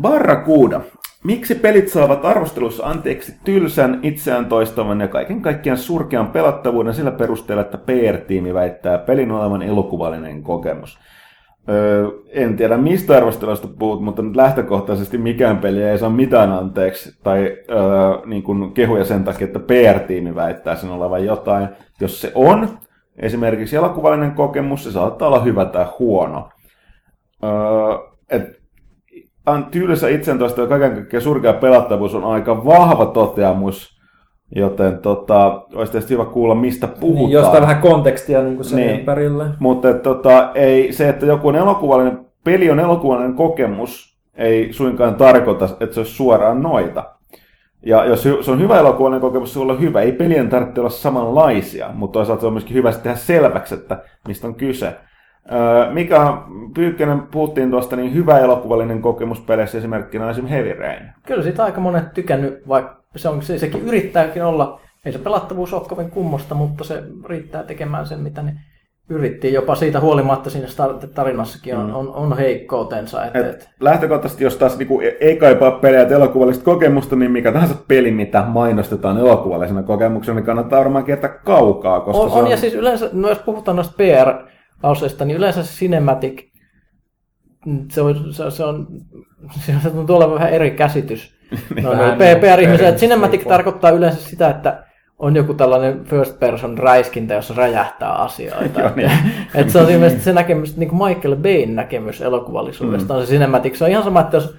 Barracuda. Miksi pelit saavat arvostelussa anteeksi tylsän, itseään toistavan ja kaiken kaikkiaan surkean pelattavuuden sillä perusteella, että PR-tiimi väittää pelin olevan elokuvallinen kokemus? Öö, en tiedä mistä arvostelusta puhut, mutta nyt lähtökohtaisesti mikään peli ei saa mitään anteeksi tai öö, niin kuin kehuja sen takia, että PR-tiimi väittää sen olevan jotain. Jos se on esimerkiksi elokuvallinen kokemus, se saattaa olla hyvä tai huono. öö, on tyylissä itsentoista ja kaiken kaikkiaan surkea pelattavuus on aika vahva toteamus, joten tota, olisi tietysti hyvä kuulla, mistä puhutaan. Niin, jostain vähän kontekstia niin kuin sen Niin. ympärille. Mutta et, tota, ei, se, että joku on elokuvallinen, peli on elokuvallinen kokemus, ei suinkaan tarkoita, että se olisi suoraan noita. Ja jos se on hyvä elokuvallinen kokemus, se voi olla hyvä. Ei pelien tarvitse olla samanlaisia, mutta toisaalta se on myöskin hyvä tehdä selväksi, että mistä on kyse. Öö, Mika Pyykkönen, puhuttiin tuosta, niin hyvä elokuvallinen kokemus peleissä esimerkkinä on esimerkiksi Heavy Rain. Kyllä siitä aika monet tykännyt, vaikka se on, se, sekin yrittääkin olla, ei se pelattavuus ole kovin kummosta, mutta se riittää tekemään sen, mitä ne yritti. Jopa siitä huolimatta siinä tarinassakin on, on, on heikkoutensa. Et, Et et, lähtökohtaisesti, jos taas niinku ei kaipaa pelejä elokuvallista kokemusta, niin mikä tahansa peli, mitä mainostetaan elokuvallisena kokemuksena, niin kannattaa varmaan kiertää kaukaa, koska on, se on, on... ja siis yleensä, no jos puhutaan noista PR-lauseista, niin yleensä se cinematic, mm, se on, se, se on, se on tuolla vähän eri käsitys. No, no, Vähän PR-ihmisellä, eri että cinematic tarkoittaa yleensä sitä, että on joku tällainen first person räiskintä, jossa räjähtää asioita. Joo, niin. että se on ilmeisesti se näkemys, niin kuin Michael Bayn näkemys elokuvallisuudesta on se cinematic. Se on ihan sama, että jos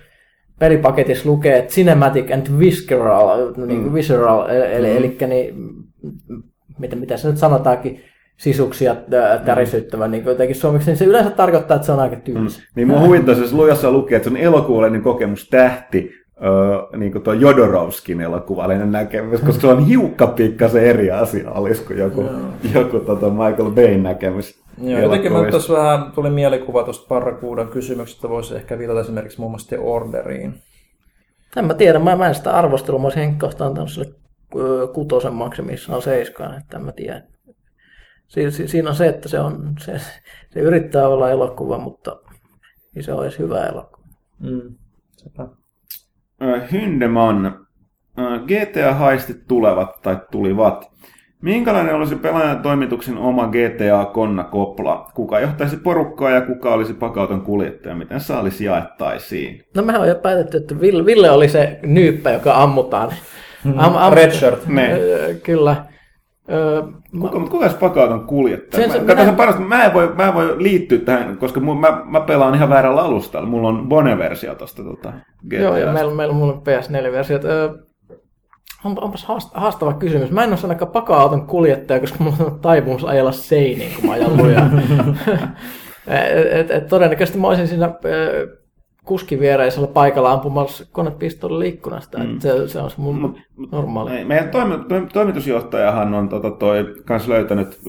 pelipaketissa lukee että cinematic and visceral, niin kuin visceral eli, eli niin, mitä, mitä se nyt sanotaankin, sisuksia tärisyttävä, niin kuin jotenkin suomeksi, niin se yleensä tarkoittaa, että se on aika tylsä. Niin mua huvittaisi, jos lujassa lukee, että se on elokuvallinen kokemus tähti, öö, niin kuin tuo Jodorowskin elokuvallinen näkemys, koska se on hiukka pikkasen eri asia olisi kuin joku, joku tota Michael Bayn näkemys. Joo, jotenkin mä tuossa vähän tuli mielikuva tuosta Parrakuudan kysymyksestä, voisi ehkä viitata esimerkiksi muun muassa The Orderiin. En mä tiedä, mä, mä en sitä arvostelua, mä olisin Henkkosta antanut sille kutosen maksimissaan seiskaan, että en mä tiedä. Si, si, siinä on se, että se, on, se, se yrittää olla elokuva, mutta ei se olisi hyvä elokuva. Mm. Sepä. Hyndeman, GTA-haistit tulevat tai tulivat. Minkälainen olisi pelaajan toimituksen oma GTA-konna-kopla? Kuka johtaisi porukkaa ja kuka olisi pakauton kuljettaja? Miten saalis jaettaisiin? No mehän on jo päätetty, että Ville, Ville oli se nyyppä, joka ammutaan. Am, am, Red shirt. Ne. Kyllä. Ö, Kuka, mutta kuka olisi pakauton kuljettaja? Sen se- Mä, minä- sen parasta, mä, en voi, mä en voi liittyä tähän, koska mun, mä, mä pelaan ihan väärällä alustalla. Mulla on Bone-versio tosta tota. Joo, ja meillä, meillä on mulla on PS4-versiot. Öö, on, onpas haast- haastava kysymys. Mä en ole ainakaan paka-auton kuljettaja, koska mulla on taipumus ajella seiniin, kun mä ajan lujaa. et, et, et, todennäköisesti mä olisin siinä öö, kuskin viereisellä paikalla ampumassa konepistoolilla ikkunasta. Mm. Et se, se on se mun normaali. Ei, Meidän toimi, toimi, toimitusjohtajahan on tota, toi, kans löytänyt,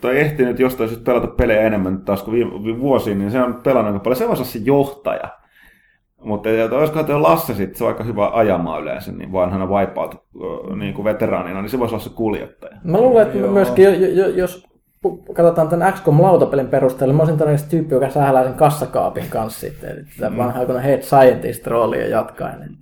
tai ehtinyt jostain syystä pelata pelejä enemmän taas kuin viime, viime vuosiin, niin se on pelannut aika paljon. Se voisi olla se johtaja. Mutta että olisikohan tuo Lasse sitten, se on aika hyvä ajamaan yleensä, niin vanhana Wipeout niin kuin veteraanina, niin se voisi olla se kuljettaja. Mä luulen, että Joo. myöskin, jo, jo, jos katsotaan tämän XCOM-lautapelin perusteella, mä olisin todennäköisesti tyyppi, joka sählää sen kassakaapin kanssa sitten. Eli tätä mm. vanha aikoina head scientist-roolia jatkaen.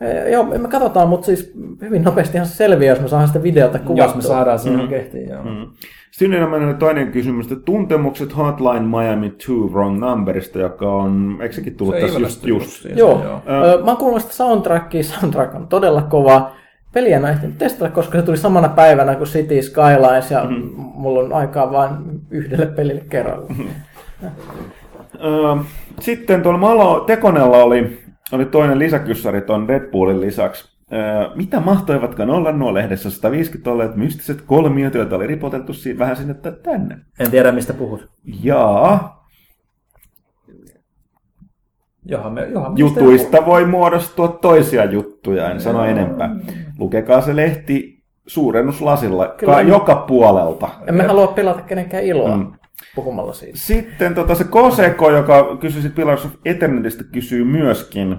E, joo, me katsotaan, mutta siis hyvin nopeastihan se selviää, jos me saadaan sitä videota kuvattua. Jos me saadaan siihen kehtiin, joo. Mm. Sitten toinen kysymys, että tuntemukset Hotline Miami 2 Wrong Numberista, joka on, eikö sekin tullut Se tässä just, just. Joo, joo. Ö, mä oon kuullut sitä soundtrackia, soundtrack on todella kova. Peliä ehtinyt testata, koska se tuli samana päivänä kuin City Skylines ja mm. mulla on aikaa vain yhdelle pelille kerralla. Öö, Sitten tuolla Malo Tekonella oli, oli toinen lisäkyssäri tuon Red Bullin lisäksi. Öö, mitä mahtoivatkaan olla nuo lehdessä 150 olleet mystiset kolmiot, joita oli ripoteltu vähän sinne tänne? En tiedä, mistä puhut. Jaa, Johan me, johan me jutuista voi muodostua toisia juttuja, en sano enempää. Lukekaa se lehti suurennuslasilla Kyllä. ka- joka puolelta. Emme halua pilata kenenkään iloa Mm. puhumalla siitä. Sitten tota, se Koseko, joka kysyi Pillars of Eternitistä, kysyy myöskin,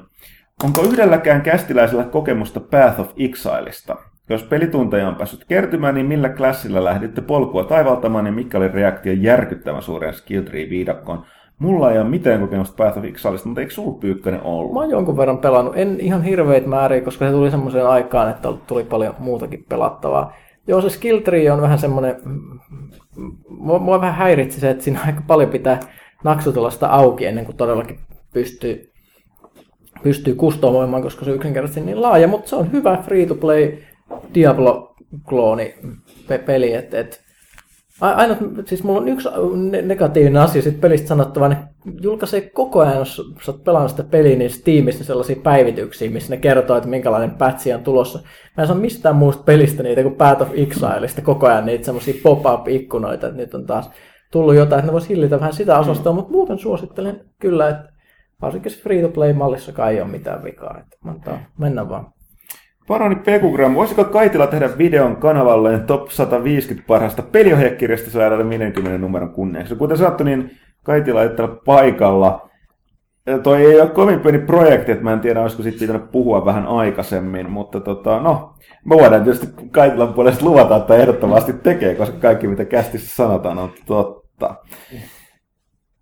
onko yhdelläkään kästiläisellä kokemusta Path of Exileista? Jos pelitunteja on päässyt kertymään, niin millä klassilla lähditte polkua taivaltamaan ja mikä oli reaktio järkyttävän suuren skill tree viidakkoon? Mulla ei ole mitään kokemusta Exileista, mutta eikö sulla pyykkönen ollut? Mä oon jonkun verran pelannut, en ihan hirveitä määriä, koska se tuli semmoiseen aikaan, että tuli paljon muutakin pelattavaa. Joo, se skill tree on vähän semmoinen, mua, mua vähän häiritsi se, että siinä aika paljon pitää naksutella sitä auki ennen kuin todellakin pystyy, pystyy kustomoimaan, koska se on yksinkertaisesti niin laaja, mutta se on hyvä free-to-play Diablo-klooni pe- peli, että et, A- Ainut, siis mulla on yksi ne- negatiivinen asia sit pelistä sanottava, ne julkaisee koko ajan, jos sä oot pelannut sitä peliä, niin Steamissa sellaisia päivityksiä, missä ne kertoo, että minkälainen patchi on tulossa. Mä en saa mistään muusta pelistä niitä kuin Path of Exileista koko ajan niitä semmoisia pop-up-ikkunoita, että nyt on taas tullut jotain, että ne vois hillitä vähän sitä osastoa, mutta muuten suosittelen kyllä, että varsinkin se free-to-play-mallissakaan ei ole mitään vikaa, että antaa mennä vaan. Paroni Pekugram, voisiko Kaitila tehdä videon kanavalleen top 150 parhaasta peliohjekirjasta saada 50 numeron kunniaksi? Kuten sanottu, niin Kaitila ei ole paikalla. Ja toi ei ole kovin pieni projekti, että mä en tiedä, olisiko siitä pitänyt puhua vähän aikaisemmin, mutta tota, no, me voidaan tietysti Kaitilan puolesta luvata, että ehdottomasti tekee, koska kaikki mitä kästissä sanotaan on totta.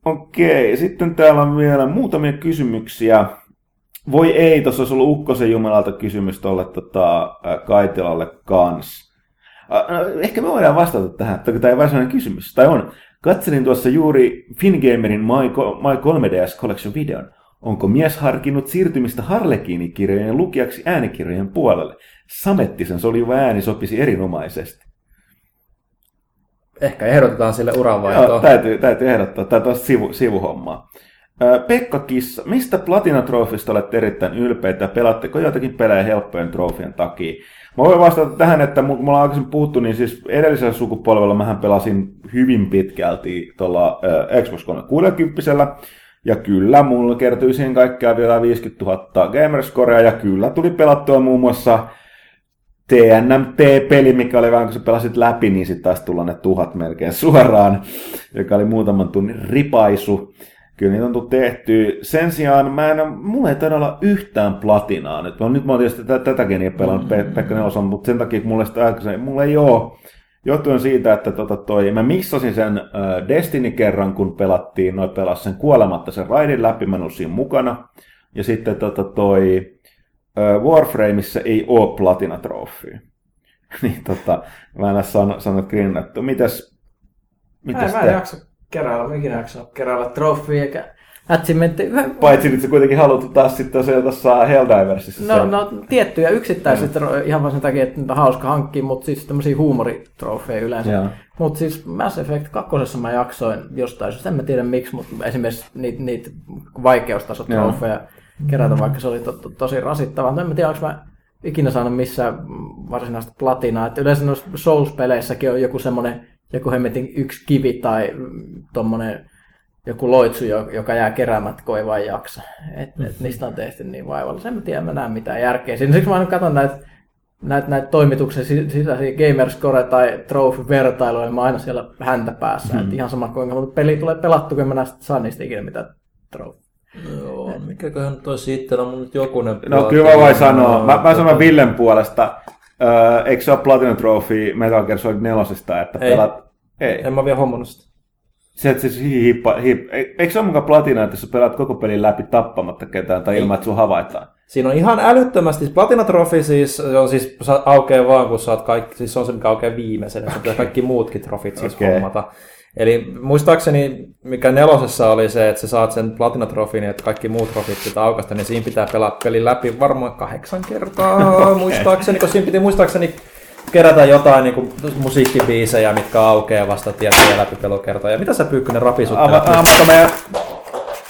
Okei, sitten täällä on vielä muutamia kysymyksiä. Voi ei, tuossa olisi ollut Ukkosen Jumalalta kysymys tuolle tota, Kaitilalle kans. No, Ehkä me voidaan vastata tähän, että tämä ei varsinainen kysymys. Tai on. Katselin tuossa juuri Fingamerin My, My 3DS Collection videon. Onko mies harkinnut siirtymistä Harlekiini-kirjojen lukijaksi äänikirjojen puolelle? Samettisen soljuva ääni sopisi erinomaisesti. Ehkä ehdotetaan sille Joo, uranvaihtoa. täytyy, täytyy ehdottaa. Tämä on sivu, sivuhommaa. Pekka Kissa, mistä Platina Trophysta olette erittäin ylpeitä pelaatteko joitakin pelejä helppojen trofien takia? Mä voin vastata tähän, että mu- mulla on aikaisemmin puhuttu, niin siis edellisellä sukupolvella mähän pelasin hyvin pitkälti tuolla Xbox 360 ja kyllä, mulla kertyi siihen kaikkiaan vielä 50 000 gamerscorea, ja kyllä tuli pelattua muun muassa TNMT-peli, mikä oli vähän kun sä pelasit läpi, niin sitten taas tulla ne tuhat melkein suoraan, joka oli muutaman tunnin ripaisu. Kyllä niitä on tullut tehty. Sen sijaan mä en, mulla ei todella yhtään platinaa nyt. Mä, nyt mä oon tietysti tätä, tätä geniä pelannut mm-hmm. Pekka Neloson, mutta sen takia mulla sitä aikaisemmin, mulla ei oo. Johtuen siitä, että tota toi, mä missasin sen äh, Destiny kerran, kun pelattiin, noin pelas sen kuolematta sen raidin läpi, mä en siinä mukana. Ja sitten tota toi, äh, Warframeissa ei oo platina trofea. niin tota, mä en ole sanonut, sanonut grinnattu. Mitäs, Mä, mitäs mä en te? jaksa keräillä, mä ikinä jaksa keräillä trofia eikä achievementti. Paitsi nyt sä kuitenkin haluat taas sitten se tuossa Helldiversissa. No, no tiettyjä yksittäiset ro- ihan vaan sen takia, että niitä on hauska hankkia, mutta siis tämmöisiä huumoritrofeja yleensä. Mutta siis Mass Effect 2. mä jaksoin jostain syystä, en mä tiedä miksi, mutta esimerkiksi niitä, niitä vaikeustasotrofeja kerätä, vaikka se oli to, to, tosi rasittavaa. Mutta en mä tiedä, onko mä ikinä saanut missään varsinaista platinaa. Et yleensä noissa Souls-peleissäkin on joku semmoinen, joku hemmetin yksi kivi tai mm, tommonen joku loitsu, jo- joka jää keräämättä, kun ei vaan jaksa. Et, et niistä on tehty niin vaivallisia. En mä tiedä, mä näen mitään järkeä. siinä. Siksi mä aina katson näitä näitä, näitä toimituksen si- sisäisiä Gamerscore tai Trophy-vertailuja, niin mä aina siellä häntä päässä. Mm. Et ihan sama kuinka monta peli tulee pelattu, kun mä näistä saa niistä ikinä mitään trophy. Joo, mikäköhän toi sitten on mun nyt jokunen No kyllä mä voin sanoa. Mä, mä sanon Villen puolesta. Öö, eikö se ole Platinum Trophy Metal Gear Solid 4, että Ei. pelaat... Ei. En mä vielä hommannut sitä. Se, että siis hippa, hip, eikö se ole mukaan platina, että sä pelaat koko pelin läpi tappamatta ketään tai ilman, että sun havaitaan? Siinä on ihan älyttömästi. Platina Trophy siis, se on siis aukeaa vaan, kun saat kaikki, siis se on se, mikä aukeaa viimeisenä. Se pitää kaikki muutkin trofit siis okay. hommata. Eli muistaakseni, mikä nelosessa oli se, että sä saat sen Platina Trofin, että kaikki muut trofit pitää aukasta, niin siinä pitää pelaa pelin läpi varmaan kahdeksan kertaa, okay. muistaakseni, kun siinä piti muistaakseni kerätä jotain niin kuin musiikkibiisejä, mitkä aukeaa vasta tiettyjä läpipelukertoja. Mitä sä Pyykkönen? Ama, mutta meidän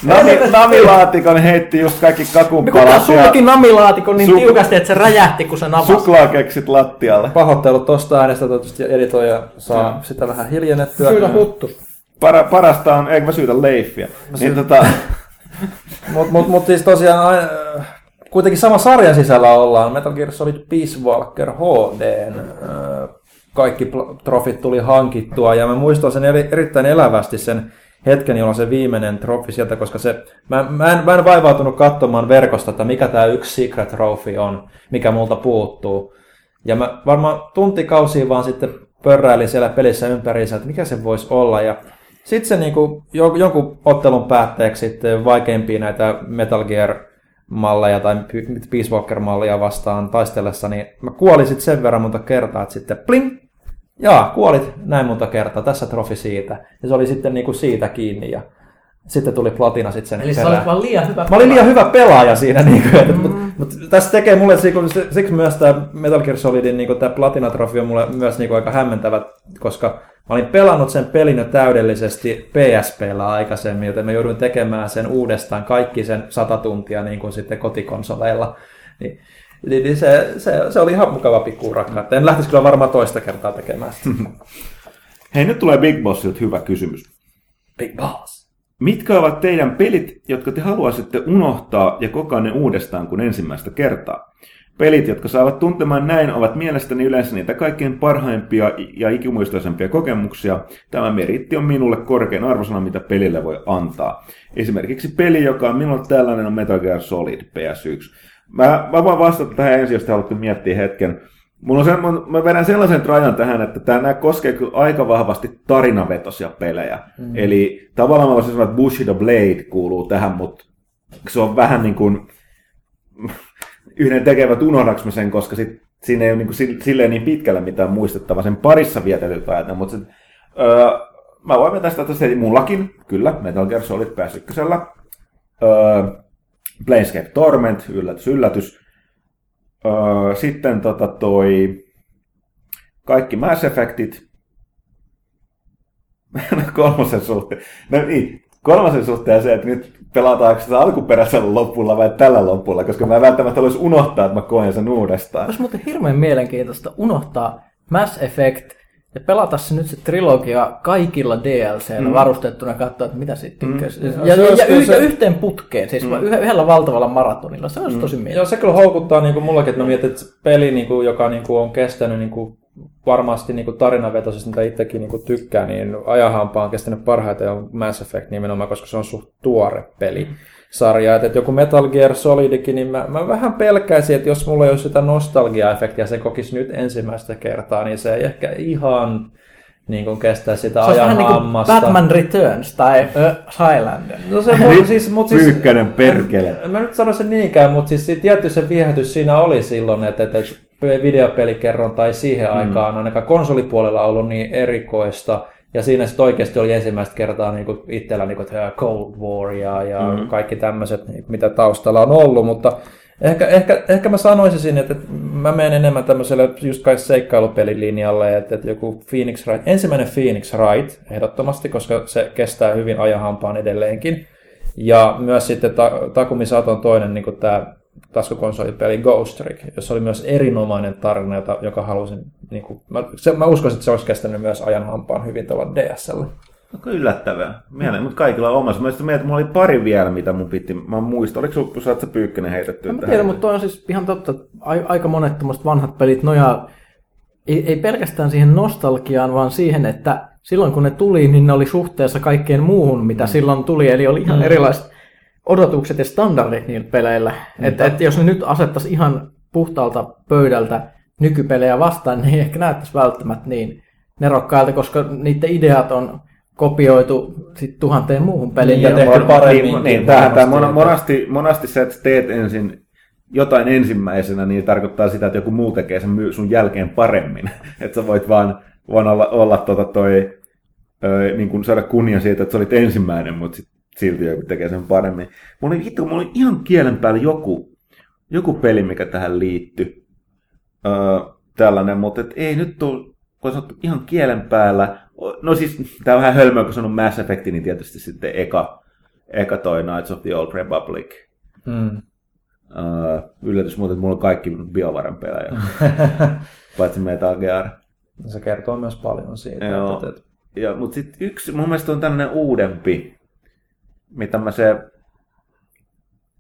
Nami, namilaatikon heitti just kaikki Kuka kakunpalat sulki namilaatikon niin Su- tiukasti, että se räjähti, kun se navasi? suklaakeksit lattialle. Pahoittelut tosta äänestä, toivottavasti editoija saa Joo. sitä vähän hiljennettyä. Syydä huttu. Para, parasta on, eikö mä syytä Leiffiä. Niin tota, Mutta mut, mut siis tosiaan äh, kuitenkin sama sarjan sisällä ollaan. Metal Gear Solid Peace Walker HD. Äh, kaikki trofit tuli hankittua ja mä muistan sen eri, erittäin elävästi sen hetken, jolloin se viimeinen trofi sieltä, koska se, mä, mä, en, mä en vaivautunut katsomaan verkosta, että mikä tämä yksi secret trophy on, mikä multa puuttuu. Ja mä varmaan tuntikausia vaan sitten pörräilin siellä pelissä ympäriinsä, että mikä se voisi olla. Ja sitten se niinku, jo- jonkun ottelun päätteeksi sitten vaikeimpia näitä Metal Gear malleja tai Peace Walker-malleja vastaan taistellessa, niin mä kuolin sitten sen verran monta kertaa, että sitten pling, jaa, kuolit näin monta kertaa, tässä trofi siitä. Ja se oli sitten niinku siitä kiinni. Ja Sitten tuli platina sitten sen Eli sä perään. olit vaan liian hyvä Mä olin liian hyvä pelaaja siinä, niin kuin, että, mutta, mutta tässä tekee mulle, siksi, siksi myös tämä Metal Gear Solidin niin tämä Platina-trofi on mulle myös niin kuin, aika hämmentävä, koska mä olin pelannut sen pelin jo täydellisesti PSPllä aikaisemmin, joten mä jouduin tekemään sen uudestaan kaikki sen sata tuntia niin kuin sitten kotikonsoleilla. Niin, niin niin se, se, se, oli ihan mukava pikku urakka. En lähtisi kyllä varmaan toista kertaa tekemään sitä. Hei, nyt tulee Big Bossilta hyvä kysymys. Big Boss. Mitkä ovat teidän pelit, jotka te haluaisitte unohtaa ja kokoa ne uudestaan kuin ensimmäistä kertaa? Pelit, jotka saavat tuntemaan näin, ovat mielestäni yleensä niitä kaikkein parhaimpia ja ikimuistoisempia kokemuksia. Tämä meritti on minulle korkein arvosana, mitä pelille voi antaa. Esimerkiksi peli, joka on minulle tällainen, on Metal Gear Solid PS1. Mä, mä voin vastata tähän ensin, jos te haluatte miettiä hetken. Mulla on sen, mä- vedän sellaisen rajan tähän, että tämä nämä koskee kyllä aika vahvasti tarinavetosia pelejä. Mm. Eli tavallaan mä voisin sanoa, että Bushido Blade kuuluu tähän, mutta se on vähän niin kuin yhden tekevät unohdaks mä sen, koska sit, siinä ei ole niin kuin silleen niin pitkällä mitään muistettavaa sen parissa vietetyt ajat. Mutta sit, öö, mä voin vetää sitä tässä mullakin, kyllä, Metal Gear Solid PS1. Öö, Planescape Torment, yllätys, yllätys. Öö, sitten tota toi, kaikki Mass Effectit. No, kolmosen suhteen. No niin, kolmosen suhteen se, että nyt pelataanko sitä alkuperäisellä lopulla vai tällä lopulla, koska mä välttämättä haluaisi unohtaa, että mä koen sen uudestaan. Olisi muuten hirveän mielenkiintoista unohtaa Mass Effect ja pelata se nyt se trilogia kaikilla DLCllä mm. varustettuna ja katsoa, että mitä siitä tykkäisi. Mm. Ja, Se ja, ja, y- se- ja yhteen putkeen, siis mm. yhdellä valtavalla maratonilla. Se olisi mm. tosi Joo, mielenkiintoista. se kyllä houkuttaa niin kuin mullakin, että mä mietin, että peli, niin kuin, joka niin kuin, on kestänyt niin kuin, varmasti niin tarinavetoisesti, mitä itsekin niin kuin, tykkää, niin ajahampaa on kestänyt parhaiten on Mass Effect nimenomaan, koska se on suht tuore peli. Sarja, että, joku Metal Gear Solidikin, niin mä, mä vähän pelkäisin, että jos mulla ei olisi sitä nostalgia-efektiä, se kokisi nyt ensimmäistä kertaa, niin se ei ehkä ihan niin kuin kestää sitä Se ajan vähän niin kuin hammasta. Batman Returns tai uh, Highlander. No se, mut, siis, mut siis, Pyykkänen perkele. en mä nyt sano sen niinkään, mutta siis tietty se viehätys siinä oli silloin, että, että videopelikerronta ei siihen mm. aikaan ainakaan konsolipuolella ollut niin erikoista. Ja siinä sitten oikeasti oli ensimmäistä kertaa niin itsellä niin kuin, Cold War ja, ja mm. kaikki tämmöiset, mitä taustalla on ollut, mutta ehkä, ehkä, ehkä mä sanoisin sinne, että mä menen enemmän tämmöiselle just kai seikkailupelilinjalle, että, että joku Phoenix Wright, ensimmäinen Phoenix Wright ehdottomasti, koska se kestää hyvin ajahampaan edelleenkin. Ja myös sitten ta- Takumi Saton toinen niin tämä taskukonsolipeli Ghost Trick, jossa oli myös erinomainen tarina, jota, joka halusin, niin kuin, mä, se, mä uskoisin, että se olisi kestänyt myös ajan hampaan hyvin tuolla DSL. Onko yllättävää? Mieleen, mutta kaikilla on omassa. Mä sitten mietin, että mulla oli pari vielä, mitä mun piti. Mä muistan, oliko sun, saat sä pyykkönen heitetty mä tiedä, mutta toi on siis ihan totta, aika monet vanhat pelit nojaa ei, ei pelkästään siihen nostalgiaan, vaan siihen, että silloin kun ne tuli, niin ne oli suhteessa kaikkeen muuhun, mitä silloin tuli. Eli oli ihan erilaiset odotukset ja standardit niillä peleillä. Että et jos ne nyt asettaisi ihan puhtaalta pöydältä nykypelejä vastaan, niin ei ehkä näyttäisi välttämättä niin nerokkailta, koska niiden ideat on kopioitu sit tuhanteen muuhun peliin. Niin, ja tehty on- paremmin. Niin, niin tämähän, tämä mon- monasti, monasti se, että teet ensin jotain ensimmäisenä, niin tarkoittaa sitä, että joku muu tekee sen sun jälkeen paremmin. että sä voit vaan, vaan olla, olla tota toi, ö, niin kuin saada kunnia siitä, että sä olit ensimmäinen, mutta sit, silti joku tekee sen paremmin. Mulla oli, hitto, mulla oli ihan kielen päällä joku, joku peli, mikä tähän liittyi. Öö, tällainen, mutta et ei nyt tuu, kun sanottu ihan kielen päällä. No siis, tää on vähän hölmöä, kun sanon Mass Effect, niin tietysti sitten eka, eka toi Knights of the Old Republic. Mm. Uh, yllätys muuten, että mulla on kaikki BioVaren pelejä, paitsi Metal Gear. Se kertoo myös paljon siitä. Joo. Että, että, Ja, mutta sitten yksi, mun mielestä on tämmöinen uudempi, mitä mä se...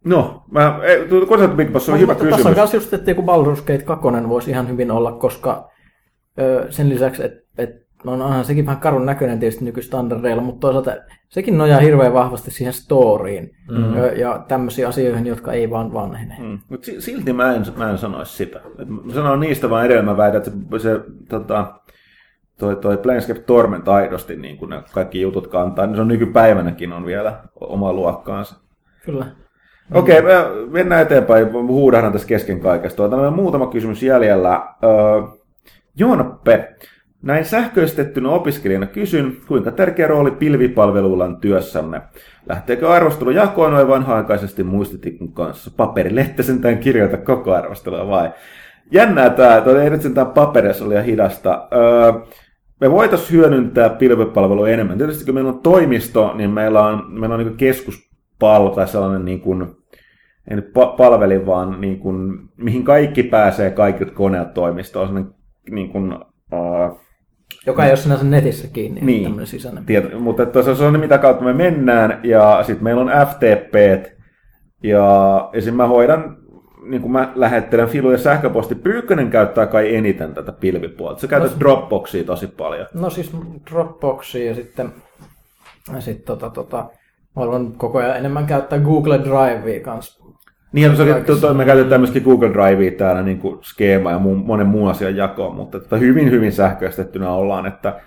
No, mä, ei, tu- kun sä oot Big Boss, se on hyvä Mutta Tässä on kysymys. myös just, että joku Baldur's Gate 2 voisi ihan hyvin olla, koska ö, sen lisäksi, että et, no onhan sekin vähän karun näköinen tietysti nykystandardeilla, mutta toisaalta sekin nojaa hirveän vahvasti siihen storyin mm-hmm. ö, ja tämmöisiin asioihin, jotka ei vaan vanhene. Mm. Mm. Mutta silti mä en, mä en sanoisi sitä. Et mä sanon niistä vaan edelleen, mä väitän, että se, se tota, toi, toi Planescape Torment aidosti, niin kun ne kaikki jutut kantaa, niin se on nykypäivänäkin on vielä oma luokkaansa. Kyllä. Okei, okay, me mennään eteenpäin. Huudahdan tässä kesken kaikesta. Tuota, meillä on muutama kysymys jäljellä. Öö, Näin sähköistettynä opiskelijana kysyn, kuinka tärkeä rooli pilvipalveluilla on työssämme. Lähteekö arvostelu jakoon vai vanha-aikaisesti muistitikun kanssa? Paperilehti sentään kirjoita koko arvostelua vai? Jännää tämä, että ei nyt sentään paperissa oli hidasta. Öö, me voitaisiin hyödyntää pilvipalvelua enemmän. Tietysti kun meillä on toimisto, niin meillä on, meillä on niin keskuspalvelu tai sellainen niin kuin, ei nyt palveli, vaan niin kuin, mihin kaikki pääsee, kaikki koneet toimistoon. Sellainen, niin kuin, uh, joka ei ole sinänsä netissä kiinni, niin, tämmöinen sisäinen. Tiet, mutta että se on mitä kautta me mennään, ja sitten meillä on FTP, ja esim. mä hoidan, niin kuin mä lähettelen filuja sähköposti, Pyykkönen käyttää kai eniten tätä pilvipuolta. Se käytät no, Dropboxia tosi paljon. No siis Dropboxia ja sitten, ja sitten tota, tota, mä haluan koko ajan enemmän käyttää Google Drivea kanssa niin, se to, me käytetään myöskin Google Drivea täällä niin kuin skeema ja muun, monen muun asian jakoon, mutta että hyvin, hyvin sähköistettynä ollaan, että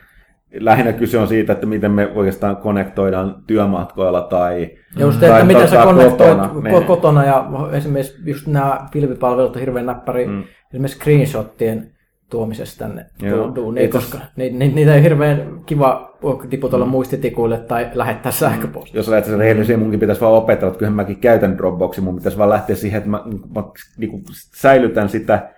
lähinnä kyse on siitä, että miten me oikeastaan konnektoidaan työmatkoilla tai ja just, tai että miten sä konnektoit kotona, niin. kotona ja esimerkiksi just nämä pilvipalvelut on hirveän näppäri, mm. esimerkiksi screenshottien tuomisesta tänne duuniin, koska ni, ni, niitä ei hirveän kiva tiputella mm. muistitikuille tai lähettää mm. sähköpostia. Jos lähtee rehellisiä, munkin pitäisi vaan opetella, että kyllähän mäkin käytän Dropboxia, mun pitäisi vaan lähteä siihen, että mä, mä niin kuin säilytän sitä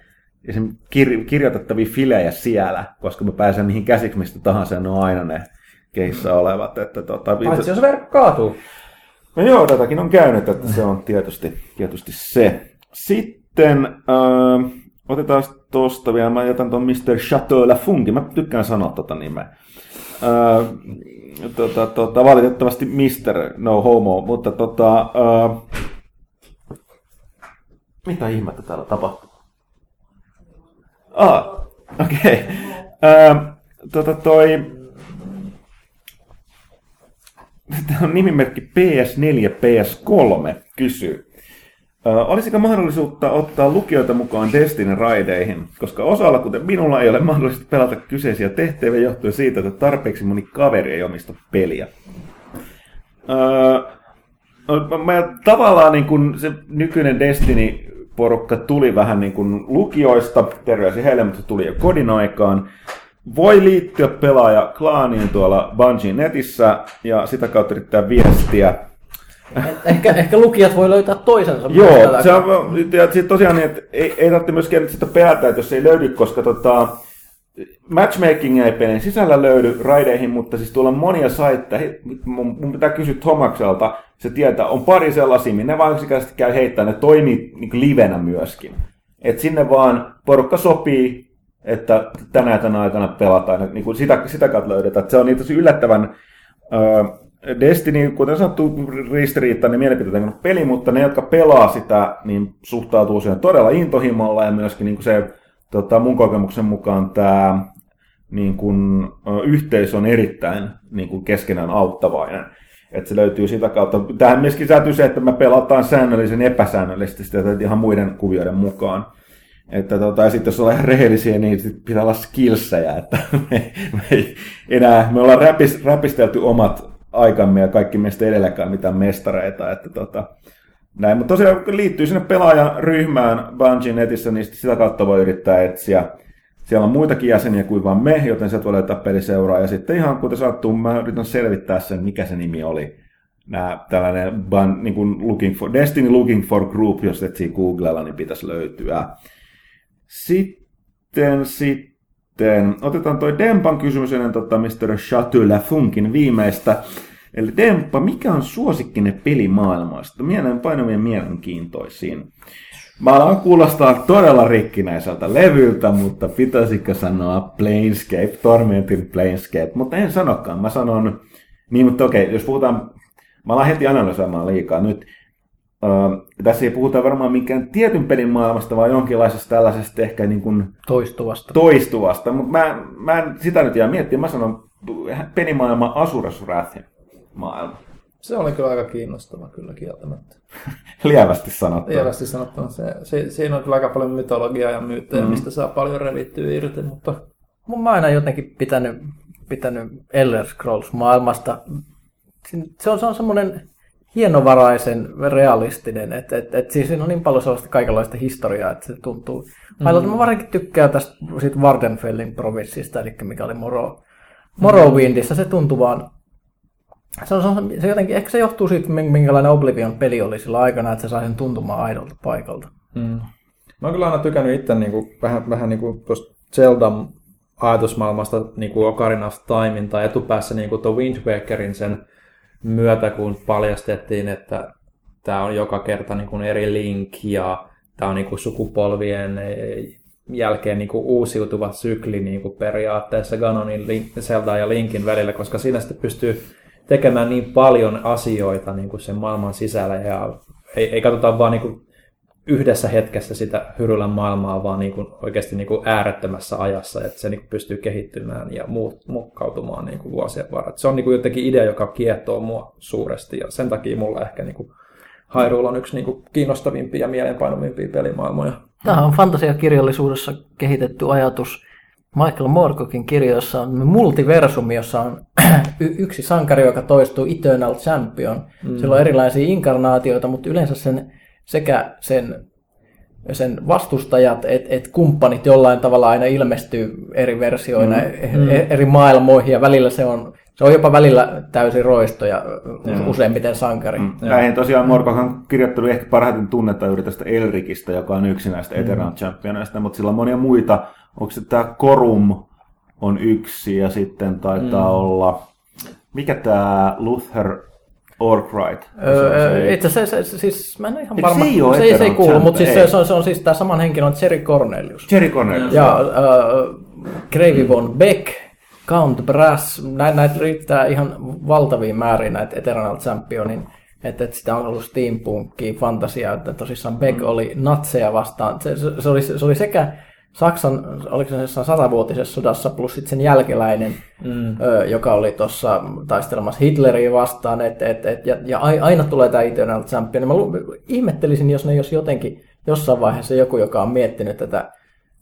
kir, kirjoitettavia filejä siellä, koska mä pääsen niihin käsiksi mistä tahansa, ne on aina ne keissä olevat. Että, tota, Paitsi jos verkko kaatuu. No joo, tätäkin on käynyt, että se on tietysti, tietysti se. Sitten äh, otetaan tosta vielä, mä jätän ton Mr. Chateau Lafunki, mä tykkään sanoa tota nimeä. Öö, tota, tota, valitettavasti Mr. No Homo, mutta tota, öö, mitä ihmettä täällä tapahtuu? Ah, okei. Okay. Öö, tota toi, Tämä on nimimerkki PS4 PS3 kysyy. Olisiko mahdollisuutta ottaa lukijoita mukaan Destiny raideihin, koska osalla, kuten minulla, ei ole mahdollista pelata kyseisiä tehtäviä johtuen siitä, että tarpeeksi moni kaveri ei omista peliä. Öö, mä, tavallaan niin kun se nykyinen Destiny-porukka tuli vähän niin kuin lukioista, terveisiä heille, mutta tuli jo kodin aikaan. Voi liittyä pelaaja klaaniin tuolla Bungien netissä ja sitä kautta yrittää viestiä ehkä, ehkä lukijat voi löytää toisensa. Joo, se on, ja sit tosiaan niin, että ei, ei tarvitse myöskään sitä pelätä, että jos ei löydy, koska tota, matchmaking ei pelin sisällä löydy raideihin, mutta siis tuolla on monia saitteja. Mun, mun pitää kysyä Tomakselta, se tietää, on pari sellaisia, minne ne vaan yksinkertaisesti käy heittää, ne toimii niin livenä myöskin. Et sinne vaan porukka sopii, että tänä tänä aikana pelataan, niin kuin sitä, sitä kautta löydetään. Et se on niin tosi yllättävän öö, Destiny, kuten sanottu, ristiriittainen mielipiteiden peli, mutta ne, jotka pelaa sitä, niin suhtautuu siihen todella intohimolla ja myöskin niin kuin se, tota, mun kokemuksen mukaan tämä niin kuin, yhteisö on erittäin niin kuin keskenään auttavainen. Että se löytyy sitä kautta. Tähän myöskin sisältyy se, että me pelataan säännöllisen epäsäännöllisesti sitä ihan muiden kuvioiden mukaan. Että tota, ja sitten jos ollaan rehellisiä, niin sit pitää olla skillsejä, että me, me ei enää, me ollaan räpis, räpistelty omat aikamme ja kaikki meistä edelläkään mitään mestareita. Että tota, näin. Mutta tosiaan liittyy sinne pelaajaryhmään Bungie netissä, niin sitä kautta voi yrittää etsiä. Siellä on muitakin jäseniä kuin vain me, joten sieltä voi löytää peliseuraa. Ja sitten ihan kuten sattuu, mä yritän selvittää sen, mikä se nimi oli. Nämä, tällainen ban, niin kuin looking for, Destiny Looking for Group, jos etsii Googlella, niin pitäisi löytyä. Sitten, sitten sitten otetaan toi Dempan kysymys ennen tota Mr. Chateau Lafunkin viimeistä. Eli Demppa, mikä on suosikkinen pelimaailmasta? Mielen painavien mielenkiintoisiin. Mä alan kuulostaa todella rikkinäiseltä levyltä, mutta pitäisikö sanoa Planescape, Tormentin Planescape, mutta en sanokaan. Mä sanon, niin mutta okei, jos puhutaan, mä alan heti analysoimaan liikaa nyt. Tässä ei puhuta varmaan mikään tietyn pelin maailmasta, vaan jonkinlaisesta tällaisesta ehkä niin kuin toistuvasta. toistuvasta. Mutta mä, mä en sitä nyt jää miettiä. Mä sanon pelimaailma Asuras Wrathin maailma. Se oli kyllä aika kiinnostava kyllä kieltämättä. Lievästi sanottuna. Lievästi sanottuna. Se, se, siinä on kyllä aika paljon mytologiaa ja myyttejä, mm. mistä saa paljon revittyä irti, mutta mun mä aina jotenkin pitänyt, pitänyt Elder Scrolls maailmasta. Se on, se on semmoinen hienovaraisen realistinen, että et, et siis siinä on niin paljon sellaista kaikenlaista historiaa, että se tuntuu. Mm-hmm. Mä varsinkin tykkään tästä siitä Vardenfellin provinssista, eli mikä oli Moro, Morrowindissa, se tuntuu vaan se, on, se, on, se jotenkin, ehkä se johtuu siitä, minkälainen Oblivion peli oli sillä aikana, että se sai sen tuntumaan aidolta paikalta. Mm. Mä oon kyllä aina tykännyt itse niin kuin, vähän, vähän niin kuin tuosta Zeldan ajatusmaailmasta niin kuin Ocarina of Timein tai etupäässä niin kuin Wind Wakerin sen myötä, kun paljastettiin, että tämä on joka kerta niin kuin eri link ja tämä on niin kuin sukupolvien jälkeen niin kuin uusiutuva sykli niin kuin periaatteessa Ganonin, Zelda ja Linkin välillä, koska siinä sitten pystyy tekemään niin paljon asioita niin kuin sen maailman sisällä ja ei, ei katsota vaan niin kuin yhdessä hetkessä sitä Hyrylän maailmaa, vaan niin kuin oikeasti niin kuin äärettömässä ajassa, että se niin kuin pystyy kehittymään ja mukkautumaan niin kuin vuosien varrella. Se on niin kuin jotenkin idea, joka kiehtoo mua suuresti ja sen takia mulla ehkä niin kuin Hyrule on yksi niin kuin kiinnostavimpia ja mielenpainuvimpia pelimaailmoja. Tämä on fantasiakirjallisuudessa kehitetty ajatus. Michael Moorcockin kirjoissa on multiversumi, jossa on yksi sankari, joka toistuu Eternal Champion. Mm. Sillä on erilaisia inkarnaatioita, mutta yleensä sen sekä sen, sen vastustajat että et kumppanit jollain tavalla aina ilmestyy eri versioina mm. mm. eri maailmoihin ja välillä se on, se on jopa välillä täysin roisto ja mm. useimmiten sankari. Mm. Näihin tosiaan Morkohan on kirjoittanut ehkä parhaiten tunnetta juuri tästä Elrikistä, joka on yksi näistä mm. Eternal Championeista, mutta sillä on monia muita. Onko se tämä Korum on yksi ja sitten taitaa mm. olla, mikä tämä Luther Orcrite. Öö, itse asiassa se, siis mä en ihan varma. Se ei, ole se, se ei kuulu, mutta siis se, se, on, se on siis tämä saman henkilön Jerry Cornelius. Jerry Cornelius. Ja uh, Gravy von Beck, Count Brass, näitä, näitä riittää ihan valtaviin määrin näitä Eternal Championin että, että sitä on ollut steampunkia, fantasiaa, että tosissaan Beck mm. oli natseja vastaan. Se, se, se, oli, se oli sekä Saksan, oliko se satavuotisessa sodassa, plus sitten sen jälkeläinen, mm. ö, joka oli tuossa taistelemassa Hitleriä vastaan, et, et, et, ja, ja aina tulee tämä Eternal Champion. Niin mä lu- ihmettelisin, jos ne jos jotenkin jossain vaiheessa joku, joka on miettinyt tätä,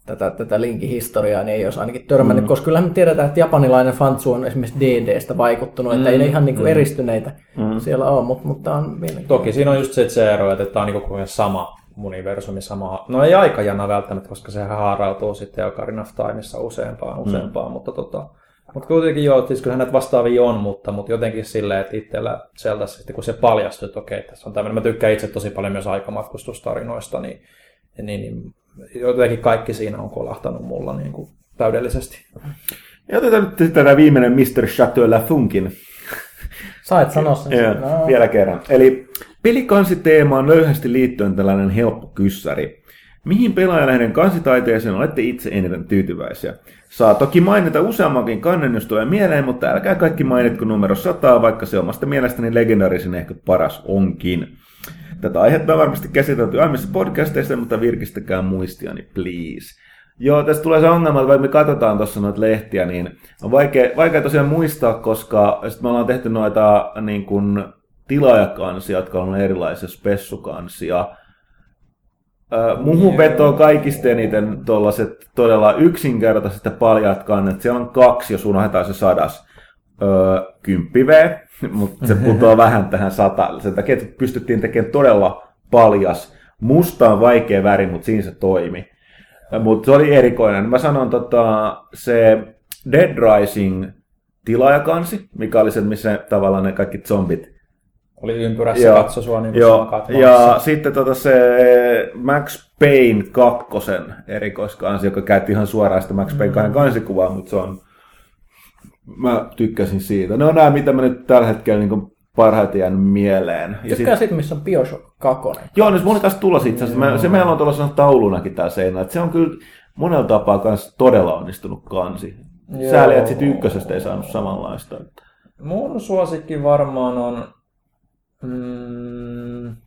tätä, tätä linkin historiaa, niin ei olisi ainakin törmännyt, mm. koska kyllähän me tiedetään, että japanilainen fantsu on esimerkiksi DDstä vaikuttunut, mm. että ei ne mm. ihan niin kuin mm. eristyneitä mm. siellä ole, mutta, mutta on Toki siinä on just se, että se ero, että tämä on niin kuin sama universumi sama. No ei aikajana välttämättä, koska se haarautuu sitten Ocarina of Timeissa useampaan, useampaan, mm. mutta tota, mutta kuitenkin joo, siis kyllähän näitä vastaavia on, mutta, mutta jotenkin silleen, että itsellä sieltä sitten kun se paljastui, että okei, tässä on tämmöinen, mä tykkään itse tosi paljon myös aikamatkustustarinoista, niin, niin, niin jotenkin kaikki siinä on kolahtanut mulla niin kuin täydellisesti. Ja otetaan nyt tämä viimeinen Mr. Chateau Lafunkin. Sait sanoa sen. Ja, no. Vielä kerran. Eli Pelikansiteemaan löyhästi liittyen tällainen helppo kyssäri. Mihin pelaajalehden kansitaiteeseen olette itse eniten tyytyväisiä? Saa toki mainita useammankin kannen, jos tulee mieleen, mutta älkää kaikki mainitko numero 100, vaikka se omasta mielestäni legendaarisin ehkä paras onkin. Tätä aihetta on varmasti käsitelty aiemmissa podcasteissa, mutta virkistäkää muistiani, please. Joo, tässä tulee se ongelma, että vaikka me katsotaan tuossa noita lehtiä, niin on vaikea, vaikea tosiaan muistaa, koska me ollaan tehty noita niin kuin, tilaajakansia, jotka on erilaisia spessukansia. Muhun vetoo kaikista eniten tuollaiset todella yksinkertaiset ja paljat kannet. Siellä on kaksi, jos unohdetaan se sadas. Öö, 10 V, mutta se putoaa vähän tähän sata. Sen takia, että pystyttiin tekemään todella paljas. Musta on vaikea väri, mutta siinä se toimi. Mutta se oli erikoinen. Mä sanon tota, se Dead Rising tilaajakansi, mikä oli se, missä tavallaan ne kaikki zombit oli ympyrässä joo, katso sua niin joo, Ja sitten tota se Max Payne kakkosen erikoiskansi, joka käytti ihan suoraan sitä Max Payne kahden mm. kansikuvaa, mutta se on... Mä tykkäsin siitä. Ne on nämä, mitä mä nyt tällä hetkellä niin parhaiten jäänyt mieleen. Ja Tykkää sit... siitä, missä on Bioshock 2. Joo, niin mulla taas tulla siitä. Mm. Se meillä on tuolla taulunakin tää seinä. Se on kyllä monella tapaa kans todella onnistunut kansi. Sääli, että sit ykkösestä ei saanut samanlaista. Mun suosikki varmaan on Mm,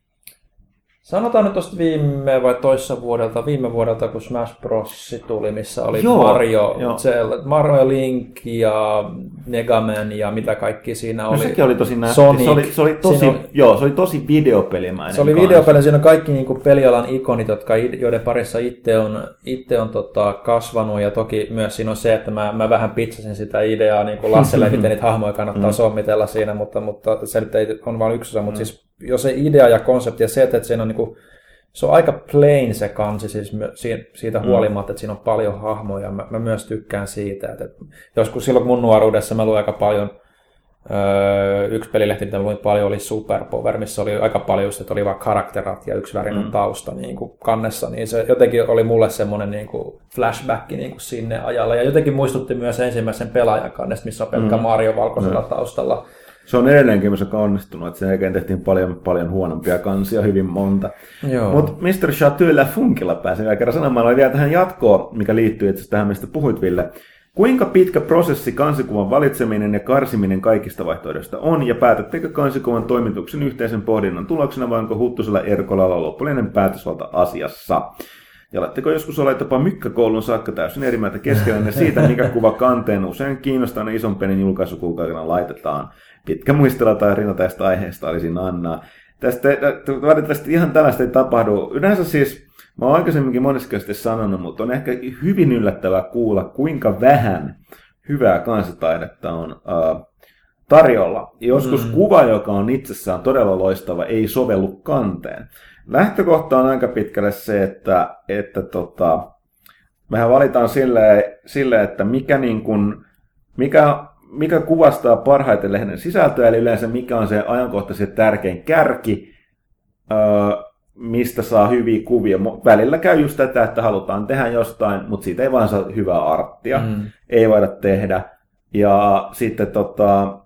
sanotaan nyt tuosta viime vai toissa vuodelta, viime vuodelta, kun Smash Bros. tuli, missä oli joo, Mario, joo. Zelda, Mario Link ja Megaman ja mitä kaikki siinä no oli. No sekin oli tosi nähty. Sonic. Se oli, se oli tosi, on, joo, se oli tosi videopelimäinen. Se oli videopeli, siinä on kaikki niin kuin pelialan ikonit, jotka, joiden parissa itse on, itse on tota, kasvanut ja toki myös siinä on se, että mä, mä vähän pitsasin sitä ideaa niin kuin Lasselle, miten niitä hahmoja kannattaa mm. sommitella siinä, mutta, mutta se nyt ei on vain yksi osa, mutta mm. siis jo se idea ja konsepti ja se, että siinä on niin kuin, se on aika plain se kansi, siis siitä mm. huolimatta, että siinä on paljon hahmoja. Mä, mä myös tykkään siitä, että, joskus silloin mun nuoruudessa mä luin aika paljon Öö, yksi pelilehti, mitä luin paljon, oli Superpower, missä oli aika paljon just, että oli vain karakterat ja yksi värinen mm. tausta niin kuin kannessa, niin se jotenkin oli mulle semmoinen niin kuin flashback niin kuin sinne ajalle. Ja jotenkin muistutti myös ensimmäisen pelaajakannesta, missä on pelkkä mm. Mario valkoisella mm. taustalla. Se on edelleenkin myös onnistunut, että sen jälkeen tehtiin paljon, paljon huonompia kansia, hyvin monta. Mutta Mr. Chateau Funkilla pääsin vielä kerran sanomaan, vielä tähän jatkoon, mikä liittyy itse tähän, mistä puhuit Ville. Kuinka pitkä prosessi kansikuvan valitseminen ja karsiminen kaikista vaihtoehdoista on, ja päätättekö kansikuvan toimituksen yhteisen pohdinnan tuloksena, vai onko Huttusella Erkolalla lopullinen päätösvalta asiassa? Ja oletteko joskus olleet jopa mykkäkoulun saakka täysin eri mieltä keskellä siitä, mikä kuva kanteen usein kiinnostaa ison pelin julkaisukuukautena laitetaan. Pitkä muistella tai rinta tästä aiheesta olisi Anna. Tästä, valitettavasti ihan tällaista ei tapahdu. Yleensä siis Mä oon aikaisemminkin monesti sanonut, mutta on ehkä hyvin yllättävää kuulla, kuinka vähän hyvää kansataidetta on äh, tarjolla. Joskus mm. kuva, joka on itsessään todella loistava, ei sovellu kanteen. Lähtökohta on aika pitkälle se, että, että tota, mehän valitaan sille, sille että mikä, niin kun, mikä, mikä kuvastaa parhaiten lehden sisältöä, eli yleensä mikä on se ajankohtaisen tärkein kärki, öö, mistä saa hyviä kuvia. Välillä käy just tätä, että halutaan tehdä jostain, mutta siitä ei vaan saa hyvää arttia. Mm. Ei voida tehdä. Ja sitten tota,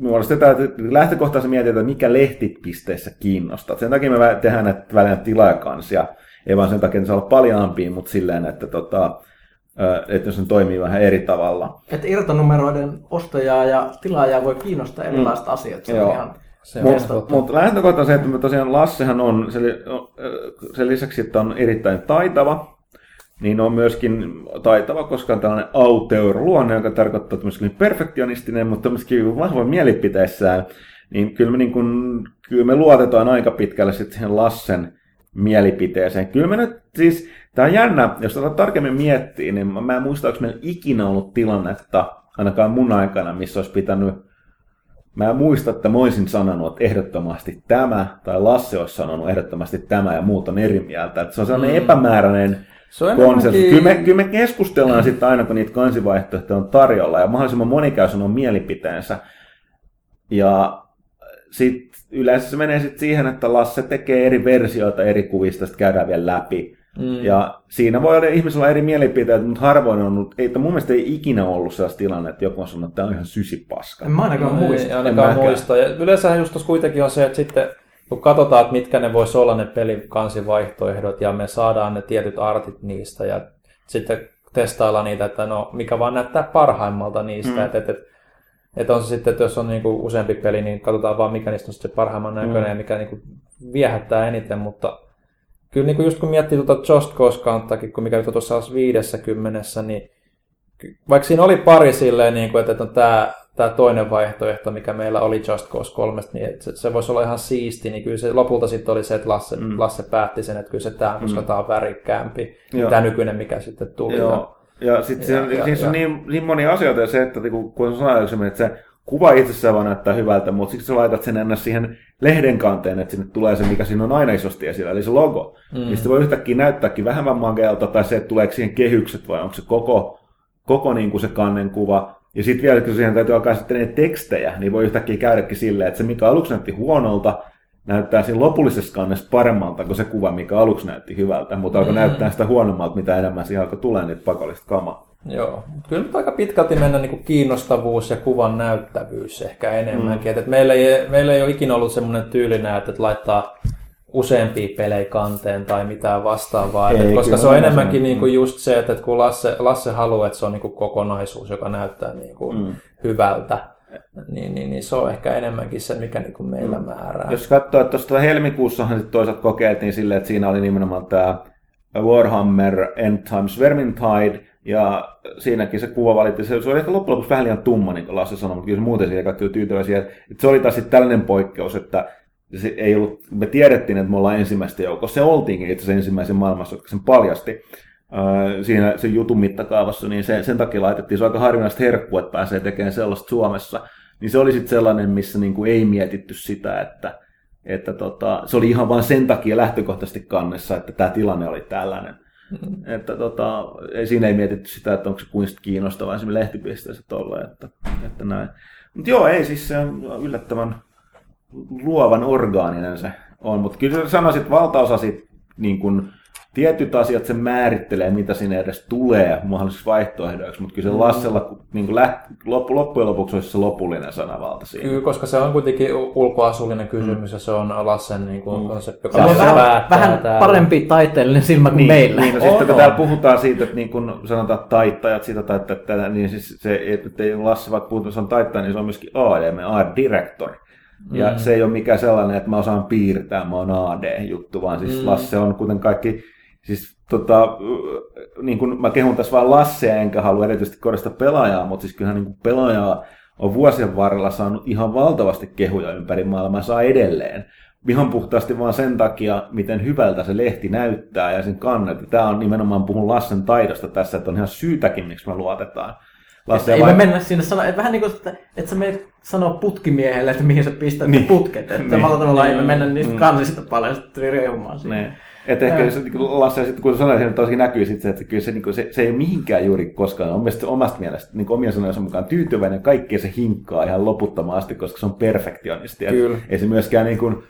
muodostetaan, että lähtökohtaisesti mietitään, että mikä lehtipisteissä kiinnostaa. Sen takia me tehdään näitä välillä tilaajakansia. Ei vaan sen takia, että se on paljon mutta silleen, että tota, että ne toimii vähän eri tavalla. Että irtonumeroiden ostajaa ja tilaajaa voi kiinnostaa erilaiset mm. asiat. Se on ihan mutta mut lähtökohta on se, että tosiaan Lassehan on, sen, sen lisäksi, että on erittäin taitava, niin on myöskin taitava, koska on tällainen auteur-luonne, joka tarkoittaa, että myöskin perfektionistinen, mutta myöskin vahva mielipiteessään, niin kyllä me, niin kun, kyllä me luotetaan aika pitkälle sitten siihen Lassen mielipiteeseen. Kyllä me nyt siis, tämä on jännä, jos tätä tarkemmin miettii, niin mä en muista, onko meillä ikinä ollut tilannetta, ainakaan mun aikana, missä olisi pitänyt Mä en muista, että mä olisin sanonut, että ehdottomasti tämä, tai Lasse olisi sanonut ehdottomasti tämä ja muut on eri mieltä. Että se on sellainen mm. epämääräinen se on konsensus. Kyllä me, kyllä me keskustellaan sitten aina, kun niitä kansivaihtoehtoja on tarjolla, ja mahdollisimman moni käy sanoa mielipiteensä. Ja sitten yleensä se menee sitten siihen, että Lasse tekee eri versioita eri kuvista, sitten käydään vielä läpi. Mm. Ja siinä voi olla ihmisellä eri mielipiteitä, mutta harvoin on ollut, ei, mun mielestä ei ikinä ollut sellaista tilanne, että joku on sanonut, että tämä on ihan sysipaska. En mä ainakaan no, muista. Ei ainakaan muista. Ja yleensä just tuossa kuitenkin on se, että sitten kun katsotaan, että mitkä ne voisi olla ne pelikansivaihtoehdot ja me saadaan ne tietyt artit niistä ja sitten testaillaan niitä, että no mikä vaan näyttää parhaimmalta niistä. Mm. Että, että, että on se sitten, että jos on niinku useampi peli, niin katsotaan vaan mikä niistä on se parhaimman näköinen mm. ja mikä niinku viehättää eniten, mutta kyllä niin kuin just kun miettii tuota Just Cause Countakin, kun mikä nyt on tuossa 50, niin vaikka siinä oli pari silleen, niin kuin, että on tämä, tämä toinen vaihtoehto, mikä meillä oli Just Cause 3, niin että se, se voisi olla ihan siisti, niin kyllä se lopulta sitten oli se, että Lasse, mm. Lasse päätti sen, että kyllä se tämä, koska mm. tämä on värikkäämpi, tämä nykyinen, mikä sitten tuli. Joo. Ja sitten siinä, on niin, niin monia asioita, ja se, että niin kun sanoin että se kuva itsessään vaan näyttää hyvältä, mutta sitten sä laitat sen ennä siihen lehden kanteen, että sinne tulee se, mikä siinä on aina isosti esillä, eli se logo. Mm. Niin voi yhtäkkiä näyttääkin vähemmän magealta, tai se, että tuleeko siihen kehykset, vai onko se koko, koko niin kuin se kannen kuva. Ja sitten vielä, kun siihen täytyy alkaa sitten ne tekstejä, niin voi yhtäkkiä käydäkin silleen, että se, mikä aluksi näytti huonolta, näyttää siinä lopullisessa kannessa paremmalta kuin se kuva, mikä aluksi näytti hyvältä, mutta alkoi mm. näyttää sitä huonommalta, mitä enemmän siihen alkoi tulee niitä pakollista kamaa. Joo, kyllä nyt aika pitkälti mennä niin kuin kiinnostavuus ja kuvan näyttävyys ehkä enemmänkin. Mm. Et meillä, ei, meillä ei ole ikinä ollut semmoinen tyylinen, että laittaa useampia pelejä kanteen tai mitään vastaavaa. Ei, koska se on enemmänkin niin kuin just se, että kun Lasse, Lasse haluaa, että se on niin kuin kokonaisuus, joka näyttää niin kuin mm. hyvältä, niin, niin, niin se on ehkä enemmänkin se, mikä niin kuin meillä mm. määrää. Jos katsoo, että tuosta helmikuussahan sitten toisaalta kokeiltiin silleen, että siinä oli nimenomaan tämä Warhammer End Times Vermintide, ja siinäkin se kuva valittiin, se, se oli ehkä loppujen lopuksi vähän liian tumma, niin kuin Lasse sanoi, mutta kyllä se muuten siihen kaikki tyytyväisiä. Että se oli taas sitten tällainen poikkeus, että se ei ollut, me tiedettiin, että me ollaan ensimmäistä joukossa. Se oltiinkin itse asiassa ensimmäisen maailmassa, jotka sen paljasti siinä sen jutun mittakaavassa, niin se, sen takia laitettiin, se aika harvinaista herkkua, että pääsee tekemään sellaista Suomessa. Niin se oli sitten sellainen, missä niin kuin ei mietitty sitä, että että tota, se oli ihan vain sen takia lähtökohtaisesti kannessa, että tämä tilanne oli tällainen. Mm-hmm. Että tota, ei, siinä ei mietitty sitä, että onko se kuinka kiinnostavaa esimerkiksi lehtipisteessä tolle, että, että näin. Mutta joo, ei siis se on yllättävän luovan orgaaninen se on, mutta kyllä sanoisin, että valtaosa siitä niin kuin, tietyt asiat se määrittelee, mitä sinne edes tulee mahdollisiksi vaihtoehdoiksi, mutta kyllä se mm. Lassella niin kuin läht, loppu, loppujen lopuksi olisi se lopullinen sanavalta siinä. Kyllä, koska se on kuitenkin ulkoasullinen kysymys mm. ja se on Lassen niin kuin, mm. se, joka se on vähän, vähän parempi taiteellinen silmä kuin niin, meillä. Niin, no sitten kun täällä puhutaan siitä, että niin kun sanotaan taittajat, sitä taittaa tätä, niin siis se, että Lasse vaikka puhutaan, se on taittaja, niin se on myöskin AD, art director. Ja mm. se ei ole mikään sellainen, että mä osaan piirtää, mä oon AD-juttu, vaan siis mm. Lasse on kuten kaikki Siis tota, niin kuin mä kehun tässä vaan Lassea, enkä halua erityisesti korostaa pelaajaa, mutta siis kyllähän niin pelaajaa on vuosien varrella saanut ihan valtavasti kehuja ympäri maailmaa, saa edelleen. Ihan puhtaasti vaan sen takia, miten hyvältä se lehti näyttää ja sen kannet. Tämä on nimenomaan, puhun Lassen taidosta tässä, että on ihan syytäkin, miksi me luotetaan. Lasse ei vai... me mennä sinne sanoa, että vähän niin kuin, että, että sä menet sanoa putkimiehelle, että mihin sä pistät niin. putket. Että niin. tavalla ei me mennä niistä mm. kansista paljon sitten riehumaan siinä. Niin. Että ehkä se, niin Lasse, sitten kun sanoin, että tosiaan näkyy sitten se, että kyllä se, niin se, se, ei ole mihinkään juuri koskaan on mielestä, omasta mielestä niin omien sanojensa mukaan tyytyväinen kaikkea se hinkkaa ihan loputtomaan asti, koska se on perfektionisti. Kyllä. Ei se myöskään niin kuin,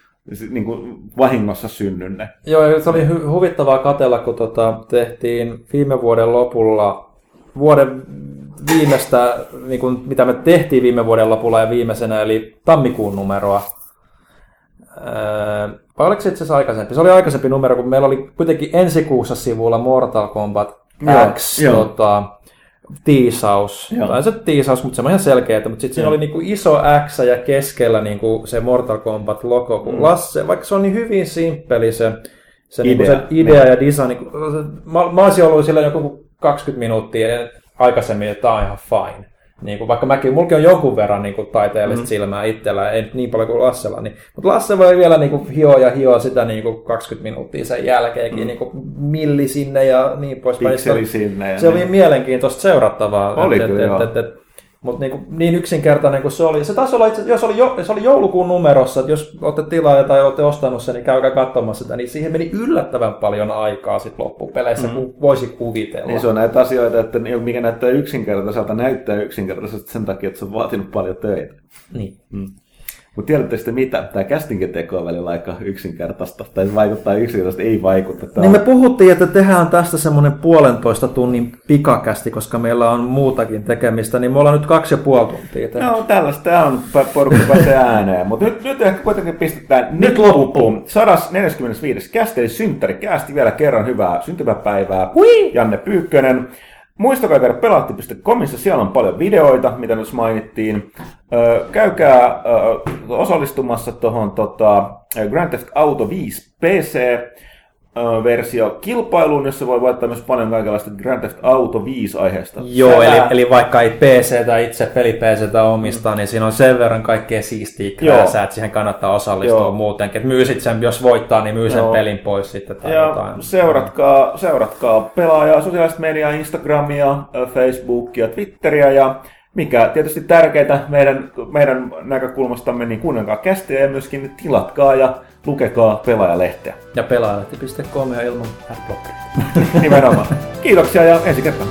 niin kuin vahingossa synnynne. Joo, se oli hu- huvittavaa katella, kun tota, tehtiin viime vuoden lopulla vuoden viimeistä, niin kuin, mitä me tehtiin viime vuoden lopulla ja viimeisenä, eli tammikuun numeroa. Öö, vai oliko se itse asiassa aikaisempi? Se oli aikaisempi numero, kun meillä oli kuitenkin ensi kuussa sivulla Mortal Kombat X joo, tota, tiisaus. Joo. Tai se tiisaus, mutta se on ihan selkeä. Mutta sitten siinä oli niinku iso X ja keskellä niinku se Mortal Kombat logo. Mm. Lasse, vaikka se on niin hyvin simppeli se, se, idea, niinku se idea ja design. Niinku, mä, mä olisin ollut sillä joku 20 minuuttia aikaisemmin, että tämä on ihan fine. Niin kuin, vaikka mäkin, mulki on jonkun verran niin kuin, taiteellista mm. silmää itsellä, ei niin paljon kuin Lassella. Niin, mutta Lasse voi vielä niin kuin, hioa ja hioa sitä niin kuin 20 minuuttia sen jälkeenkin, mm. niin kuin, milli sinne ja niin poispäin. Pikseli sinne. Se niin. oli mielenkiintoista seurattavaa. Oli et, kyllä, et, et, et, mutta niin, niin yksinkertainen kuin se oli. Se taisi olla itse, jos oli, jo, se oli joulukuun numerossa, että jos olette tilaa tai olette ostanut sen, niin käykää katsomassa sitä, niin siihen meni yllättävän paljon aikaa sit loppupeleissä, mm. kun voisi kuvitella. Niin se on näitä asioita, että mikä näyttää yksinkertaiselta, näyttää yksinkertaisesti sen takia, että se on vaatinut paljon töitä. Niin. Mm. Mutta tiedätte sitten mitä? Tämä castingin teko on välillä aika yksinkertaista, tai vaikuttaa yksinkertaisesti, ei vaikuta. Tämä niin me puhuttiin, että tehdään tästä semmoinen puolentoista tunnin pikakästi, koska meillä on muutakin tekemistä, niin me ollaan nyt kaksi ja puoli tuntia. Tehty. No tällaista tämä on porukka pääsee ääneen, mutta nyt, nyt ehkä kuitenkin pistetään nyt, loppuun. 145. kästi, eli synttäri kästi vielä kerran hyvää syntymäpäivää. Hui! Janne Pyykkönen. Muistakaa käydä pelaatti.comissa, siellä on paljon videoita, mitä nyt mainittiin. käykää osallistumassa tuohon tota, Grand Theft Auto 5 PC versio kilpailuun, jossa voi voittaa myös paljon kaikenlaista Grand Theft Auto 5 aiheesta. Joo, eli, eli, vaikka ei PC tai itse peli PC omistaa, mm. niin siinä on sen verran kaikkea siistiä krääsää, että siihen kannattaa osallistua Joo. muutenkin. Että myysit sen, jos voittaa, niin myy sen Joo. pelin pois sitten. Tai ja jotain. Seuratkaa, seuratkaa pelaajaa, sosiaalista mediaa, Instagramia, Facebookia, Twitteriä ja mikä tietysti tärkeää meidän, meidän näkökulmastamme, niin kuunnelkaa kästiä ja myöskin tilatkaa ja lukekaa pelaajalehteä. Ja pelaajalehti.com ja ilman adblockeria. Nimenomaan. Kiitoksia ja ensi kertaa.